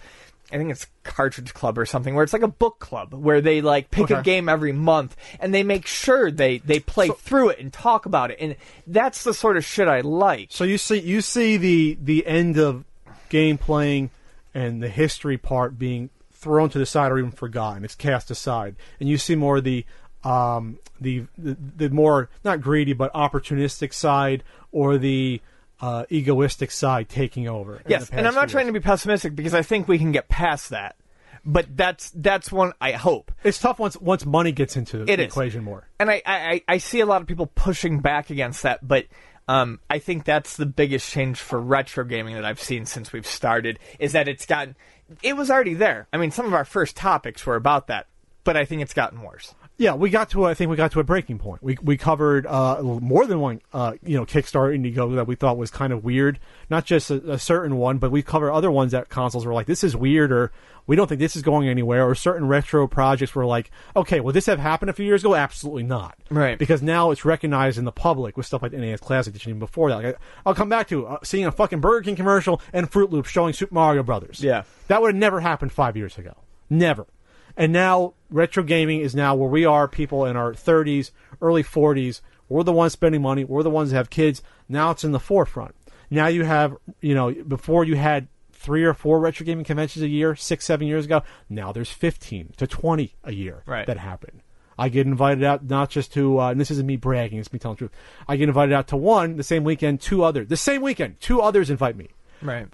I think it's Cartridge Club or something, where it's like a book club where they like pick a game every month and they make sure they they play through it and talk about it, and that's the sort of shit I like. so you see, you see the the end of game playing and the history part being thrown to the side or even forgotten. It's cast aside, and you see more the um, the, the the more not greedy but opportunistic side or the uh, egoistic side taking over. Yes, and I'm not trying years. to be pessimistic because I think we can get past that, but that's that's one I hope. It's tough once once money gets into the equation more. and I, I, I see a lot of people pushing back against that, but um, I think that's the biggest change for retro gaming that I've seen since we've started is that it's gotten. It was already there. I mean, some of our first topics were about that but I think it's gotten worse. Yeah, we got to. I think we got to a breaking point. We we covered uh, more than one, uh, you know, Kickstarter Indiegogo that we thought was kind of weird. Not just a, a certain one, but we covered other ones that consoles were like, this is weird, or we don't think this is going anywhere. Or certain retro projects were like, okay, will this have happened a few years ago? Absolutely not. Right. Because now it's recognized in the public with stuff like NES Classic Edition. Even before that, like, I'll come back to uh, seeing a fucking Burger King commercial and Froot Loops showing Super Mario Brothers. Yeah. that would have never happened five years ago. Never. And now retro gaming is now where we are, people in our 30s, early 40s. We're the ones spending money. We're the ones that have kids. Now it's in the forefront. Now you have, you know, before you had three or four retro gaming conventions a year, six, seven years ago. Now there's 15 to 20 a year Right. that happen. I get invited out not just to, uh, and this isn't me bragging, it's me telling the truth. I get invited out to one the same weekend, two others. The same weekend, two others invite me Right.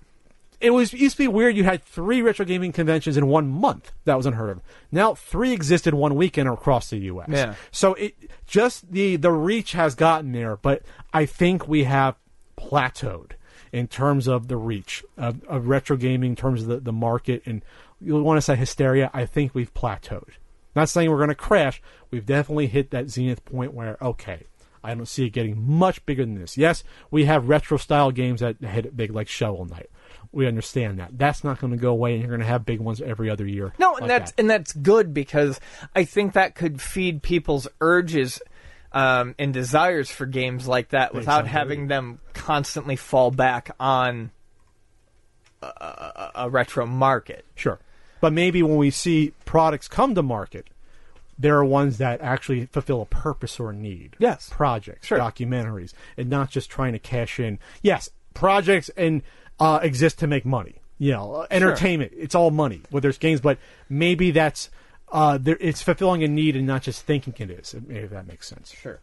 It was used to be weird. You had three retro gaming conventions in one month. That was unheard of. Now three existed one weekend across the U.S. Yeah. So it just the the reach has gotten there, but I think we have plateaued in terms of the reach of, of retro gaming, in terms of the, the market, and you want to say hysteria. I think we've plateaued. Not saying we're going to crash. We've definitely hit that zenith point where okay. I don't see it getting much bigger than this. Yes, we have retro style games that hit it big like Shovel Knight. We understand that. That's not going to go away, and you're going to have big ones every other year. No, and like that's that. and that's good because I think that could feed people's urges um, and desires for games like that without Exactly. having them constantly fall back on a, a, a retro market. Sure. But maybe when we see products come to market, there are ones that actually fulfill a purpose or need. Yes. Projects, Sure. documentaries, and not just trying to cash in. Yes, projects and uh, exist to make money. You know, entertainment. It's all money. Whether there's games, but maybe that's uh, there, it's fulfilling a need and not just thinking it is. Maybe that makes sense. Sure.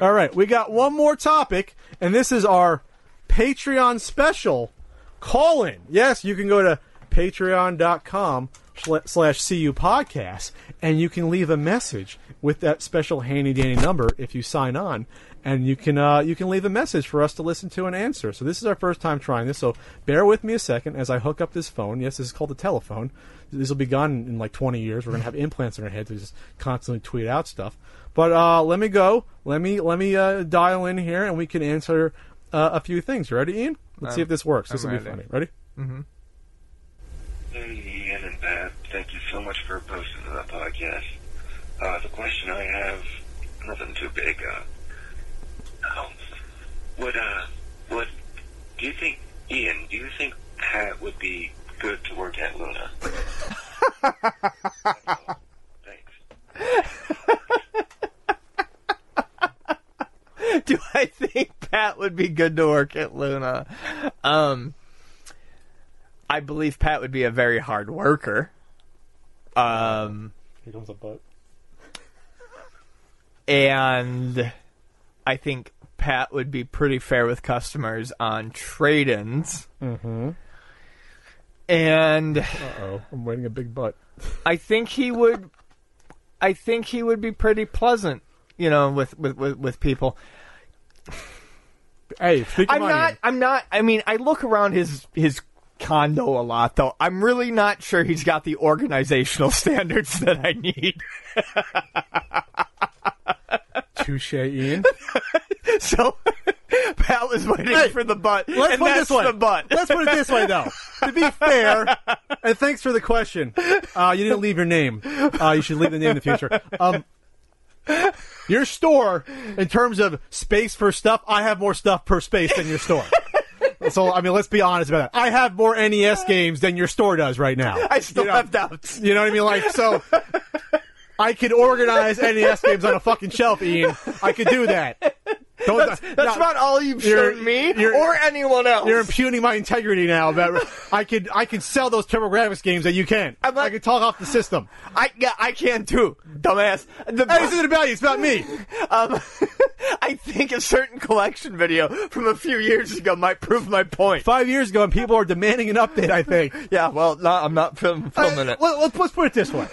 All right, we got one more topic, and this is our Patreon special call in. Yes, you can go to patreon.com sla- slash CU podcast, and you can leave a message with that special handy dandy number if you sign on. And you can uh, you can leave a message for us to listen to and answer. So this is our first time trying this. So bear with me a second as I hook up this phone. Yes, this is called a telephone. This will be gone in like 20 years. We're gonna have implants in our heads to just constantly tweet out stuff. But uh, let me go. Let me let me uh, dial in here, and we can answer uh, a few things. You ready, Ian? Let's see if this works. This I'm will be ready. funny. Ready? Hey, Ian and Pat, thank you so much for posting that podcast. Uh, the question I have, nothing too big. Uh, um, would, uh, would, do you think, Ian, do you think Pat would be good to work at Luna? Thanks. Do I think Pat would be good to work at Luna? Um, I believe Pat would be a very hard worker. Um, Here comes a butt. And I think Pat would be pretty fair with customers on trade-ins. Mm-hmm. And oh, I'm waiting a big butt. I think he would. I think he would be pretty pleasant, you know, with with with, with people. Hey, I'm not. Ian. I'm not. I mean, I look around his his condo a lot, though. I'm really not sure he's got the organizational standards that I need. Touche, Ian. So Pat is waiting Hey, for the butt, Let's put it that's this way. the butt. Let's put it this way, though. To be fair, and thanks for the question. Uh, you didn't leave your name. Uh, you should leave the name in the future. Um, your store, in terms of space for stuff, I have more stuff per space than your store. So, I mean, let's be honest about that. I have more NES games than your store does right now. I still You know? have doubts. You know what I mean? Like, so I could organize NES games on a fucking shelf, Ian. I could do that. Don't, That's, that's now- about all you've shown me or anyone else. You're impugning my integrity now. About I could I could sell those TurboGrafx games that you can. I'm not- I could talk off the system. I yeah, I can too, dumbass. The, Hey, this isn't about you. It's about me. um, I think a certain collection video from a few years ago might prove my point. Five years ago, and people are demanding an update. I think. Yeah, well, no, I'm not film, filming Uh, it. Let, let's, let's put it this way.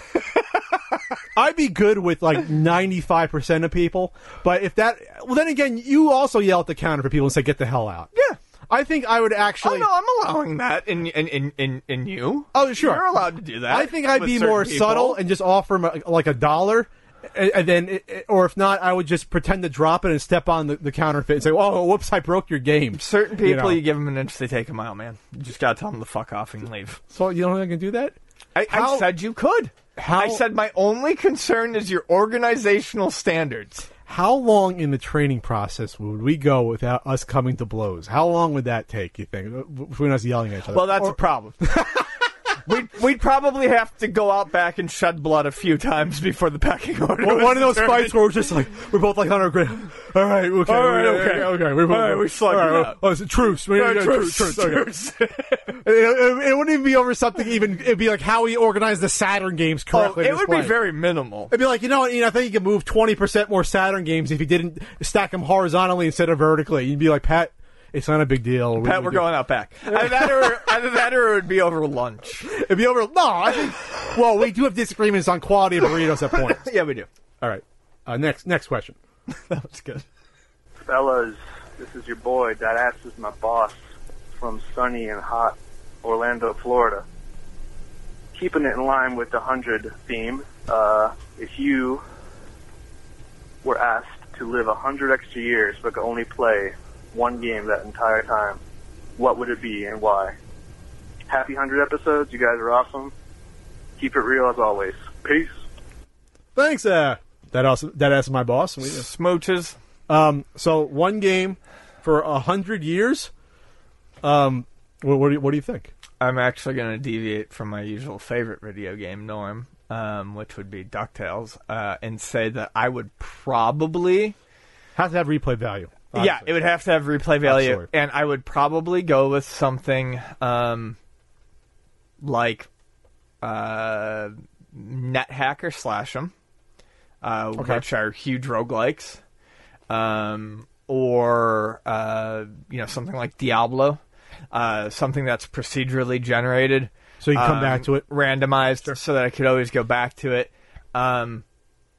I'd be good with like 95% of people, but if that, well, then again, you also yell at the counter for people and say, get the hell out. Yeah. I think I would actually. Oh no, I'm allowing that in in in in, in you. Oh, sure. You're allowed to do that. I think I'd be more people. subtle and just offer like a dollar, and, and then, it, or if not, I would just pretend to drop it and step on the, the counterfeit and say, "Oh, whoops, I broke your game." Certain people, You you, give them an inch, they take a mile, man. You just gotta tell them to fuck off and leave. So you don't think I can do that? I, How- I said you could. How- I said my only concern is your organizational standards. How long in the training process would we go without us coming to blows? How long would that take? You think between us yelling at each other? Well, that's Or- a problem. we'd, we'd probably have to go out back and shed blood a few times before the pecking order. One was one of those fights where we're just like we're both like on our ground. All right, okay, All right, okay, okay. okay. We're both, All right, we slugged all it out. Oh, it's a truce. We- right, yeah, truce, truce, okay. It, it- it wouldn't even be over something. Even it'd be like how we organize the Saturn games Oh, correctly. it to would be very minimal. It'd be like you know, what, Ian, I think you could move twenty percent more Saturn games if you didn't stack them horizontally instead of vertically. You'd be like Pat. It's not a big deal. We- Pat, we we're going out back. Either that, or, either that or it would be over lunch. It'd be over. No, I think. Well, we do have disagreements on quality of burritos at points. Yeah, we do. All right. Uh, next, next question. That was good. Fellas, this is your boy. That ass is my boss from sunny and hot Orlando, Florida. Keeping it in line with the 100 theme, uh, if you were asked to live 100 extra years but could only play one game that entire time, what would it be and why? Happy 100 episodes. You guys are awesome. Keep it real as always. Peace. Thanks. Uh, that also that asked my boss. We- Smooches. Um, so one game for a hundred years. Um, what, what do you, what do you think? I'm actually going to deviate from my usual favorite video game norm, um, which would be DuckTales, uh, and say that I would probably. Has to have replay value. Yeah, it would have to have replay value, Absolutely. and I would probably go with something um, like uh, NetHack or Slash 'em, uh, Okay. which are huge roguelikes, um, or uh, you know something like Diablo, uh, something that's procedurally generated. So you can come um, back to it. randomized, so that I could always go back to it. Um,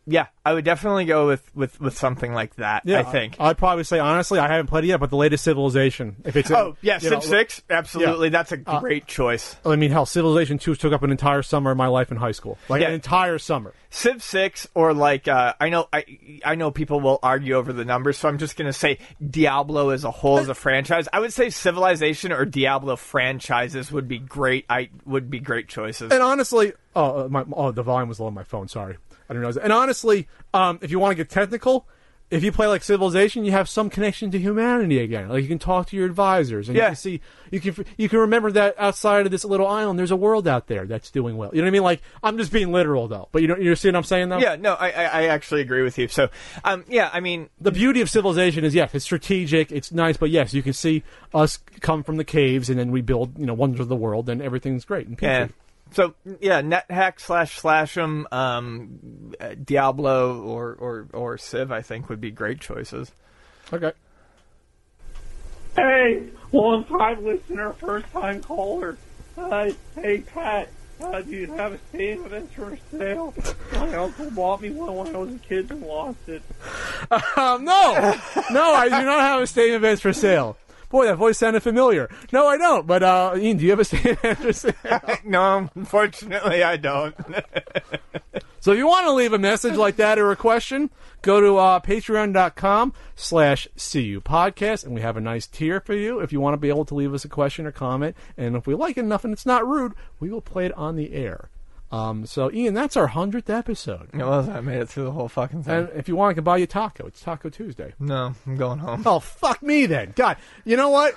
yeah, I would definitely go with, with, with something like that. I think. I'd probably say honestly, I haven't played it yet, but the latest Civilization. If it's in- Oh yeah, know, Civ Six, absolutely. yeah. That's a great choice. I mean, hell, Civilization Two took up an entire summer of my life in high school, like Yeah. an entire summer. Civ Six, or like uh, I know I I know people will argue over the numbers, so I'm just gonna say Diablo as a whole as a franchise. I would say Civilization or Diablo franchises would be great. I would be great choices. And honestly, oh, uh, my, oh, the volume was low on my phone. Sorry, I didn't know. And honestly, um, if you want to get technical, if you play like Civilization, you have some connection to humanity again. Like you can talk to your advisors, and you Yeah. can see you can you can remember that outside of this little island, there's a world out there that's doing well. You know what I mean? Like I'm just being literal though, but you know you see what I'm saying though. yeah, no, I, I I actually agree with you. So, um, yeah, I mean, The beauty of Civilization is yes, it's strategic, it's nice, but yes, you can see us come from the caves and then we build you know wonders of the world, and everything's great and peachy. Yeah. So yeah, NetHack slash Slash'em, um, uh, Diablo or, or or Civ, I think would be great choices. Okay. Hey, long time listener, first time caller. Uh, hey, Pat, uh, do you have a stain of it for sale? My uncle bought me one when I was a kid and lost it. Um, no, no, I do not have a Stadium Events for sale. Boy, that voice sounded familiar. No, I don't. But uh, Ian, do you have a Stadium Events for sale? no, unfortunately, I don't. so if you want to leave a message like that or a question, go to uh, patreon.com slash CU podcast, and we have a nice tier for you if you want to be able to leave us a question or comment. And if we like it enough and it's not rude, we will play it on the air. Um, so, Ian, that's our 100th episode. it was. I made it through the whole fucking thing. And if you want, I can buy you taco. It's Taco Tuesday. no, I'm going home. Oh, fuck me then. God, you know what?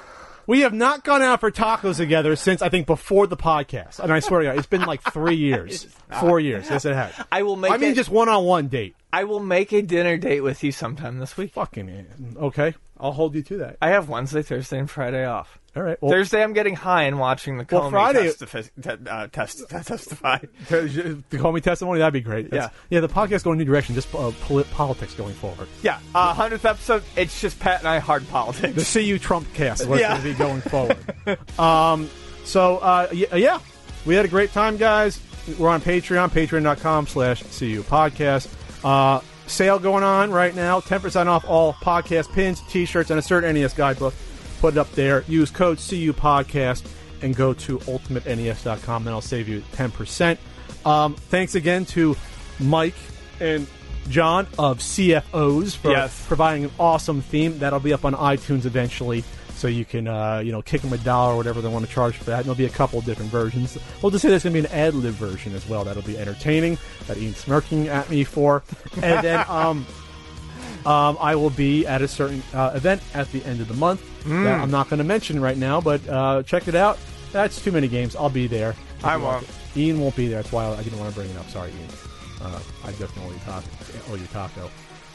We have not gone out for tacos together since I think before the podcast. And I swear to God, it's been like three years, four years. Yes, it has. I will make. I mean, it- just one on one date. I will make a dinner date with you sometime this week. Fucking okay. I'll hold you to that. I have Wednesday, Thursday, and Friday off. All right. Well, Thursday, I'm getting high and watching the Well, Comey Friday- testifi- te- uh, test, testify. call me testimony, that'd be great. That's- yeah. The podcast going a new direction. Just uh, polit- politics going forward. Yeah, uh, hundredth episode. It's just Pat and I hard politics. The CU Trump cast what's Yeah. going to be going forward. um, so, uh, y- yeah, we had a great time, guys. We're on Patreon, patreon.com slash CU podcast. Uh, sale going on right now. 10% off all podcast pins, t-shirts, and a certain NES guidebook. put it up there. Use code CU Podcast and go to ultimatenes.com. That'll save you 10%. Um, thanks again to Mike and John of CFO$ for Yes. providing an awesome theme. That'll be up on iTunes eventually. So you can, uh, you know, kick them a dollar or whatever they want to charge for that. And there'll be a couple of different versions. We'll just say there's going to be an ad lib version as well. That'll be entertaining. That Ian's smirking at me for. And then, um, um, I will be at a certain uh, event at the end of the month that I'm not going to mention right now, but uh, check it out. That's too many games. I'll be there. I won't. Ian won't be there. That's why I didn't want to bring it up. Sorry, Ian. Uh, I definitely taco. Owe you taco.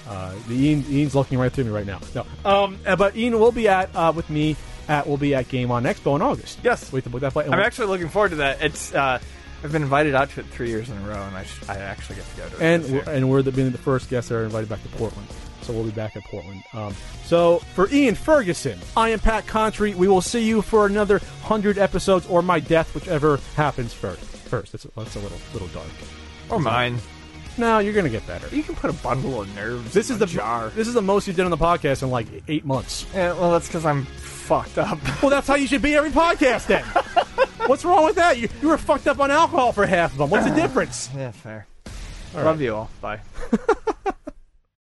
Uh, the Ian, Ian's looking right through me right now. No, um, uh, but Ian will be at uh, with me at will be at Game On Expo in August. Yes. wait to book that flight. I'm actually looking forward to that. It's uh, I've been invited out to it three years in a row, and I, sh- I actually get to go to it. and we're, and we're the, being the first guests that are invited back to Portland. So we'll be back at Portland. Um, so for Ian Ferguson, I am Pat Contri. We will see you for another hundred episodes or my death, whichever happens first. First, that's, that's a little little dark. or mine. No, you're gonna get better. You can put a bundle of nerves. This in is a the jar. This is the most you've done on the podcast in like eight months. Yeah, well, that's because I'm fucked up. Well, that's how you should be every podcast then. What's wrong with that? You, you were fucked up on alcohol for half of them. What's the difference? yeah, fair. All Love you all. Bye.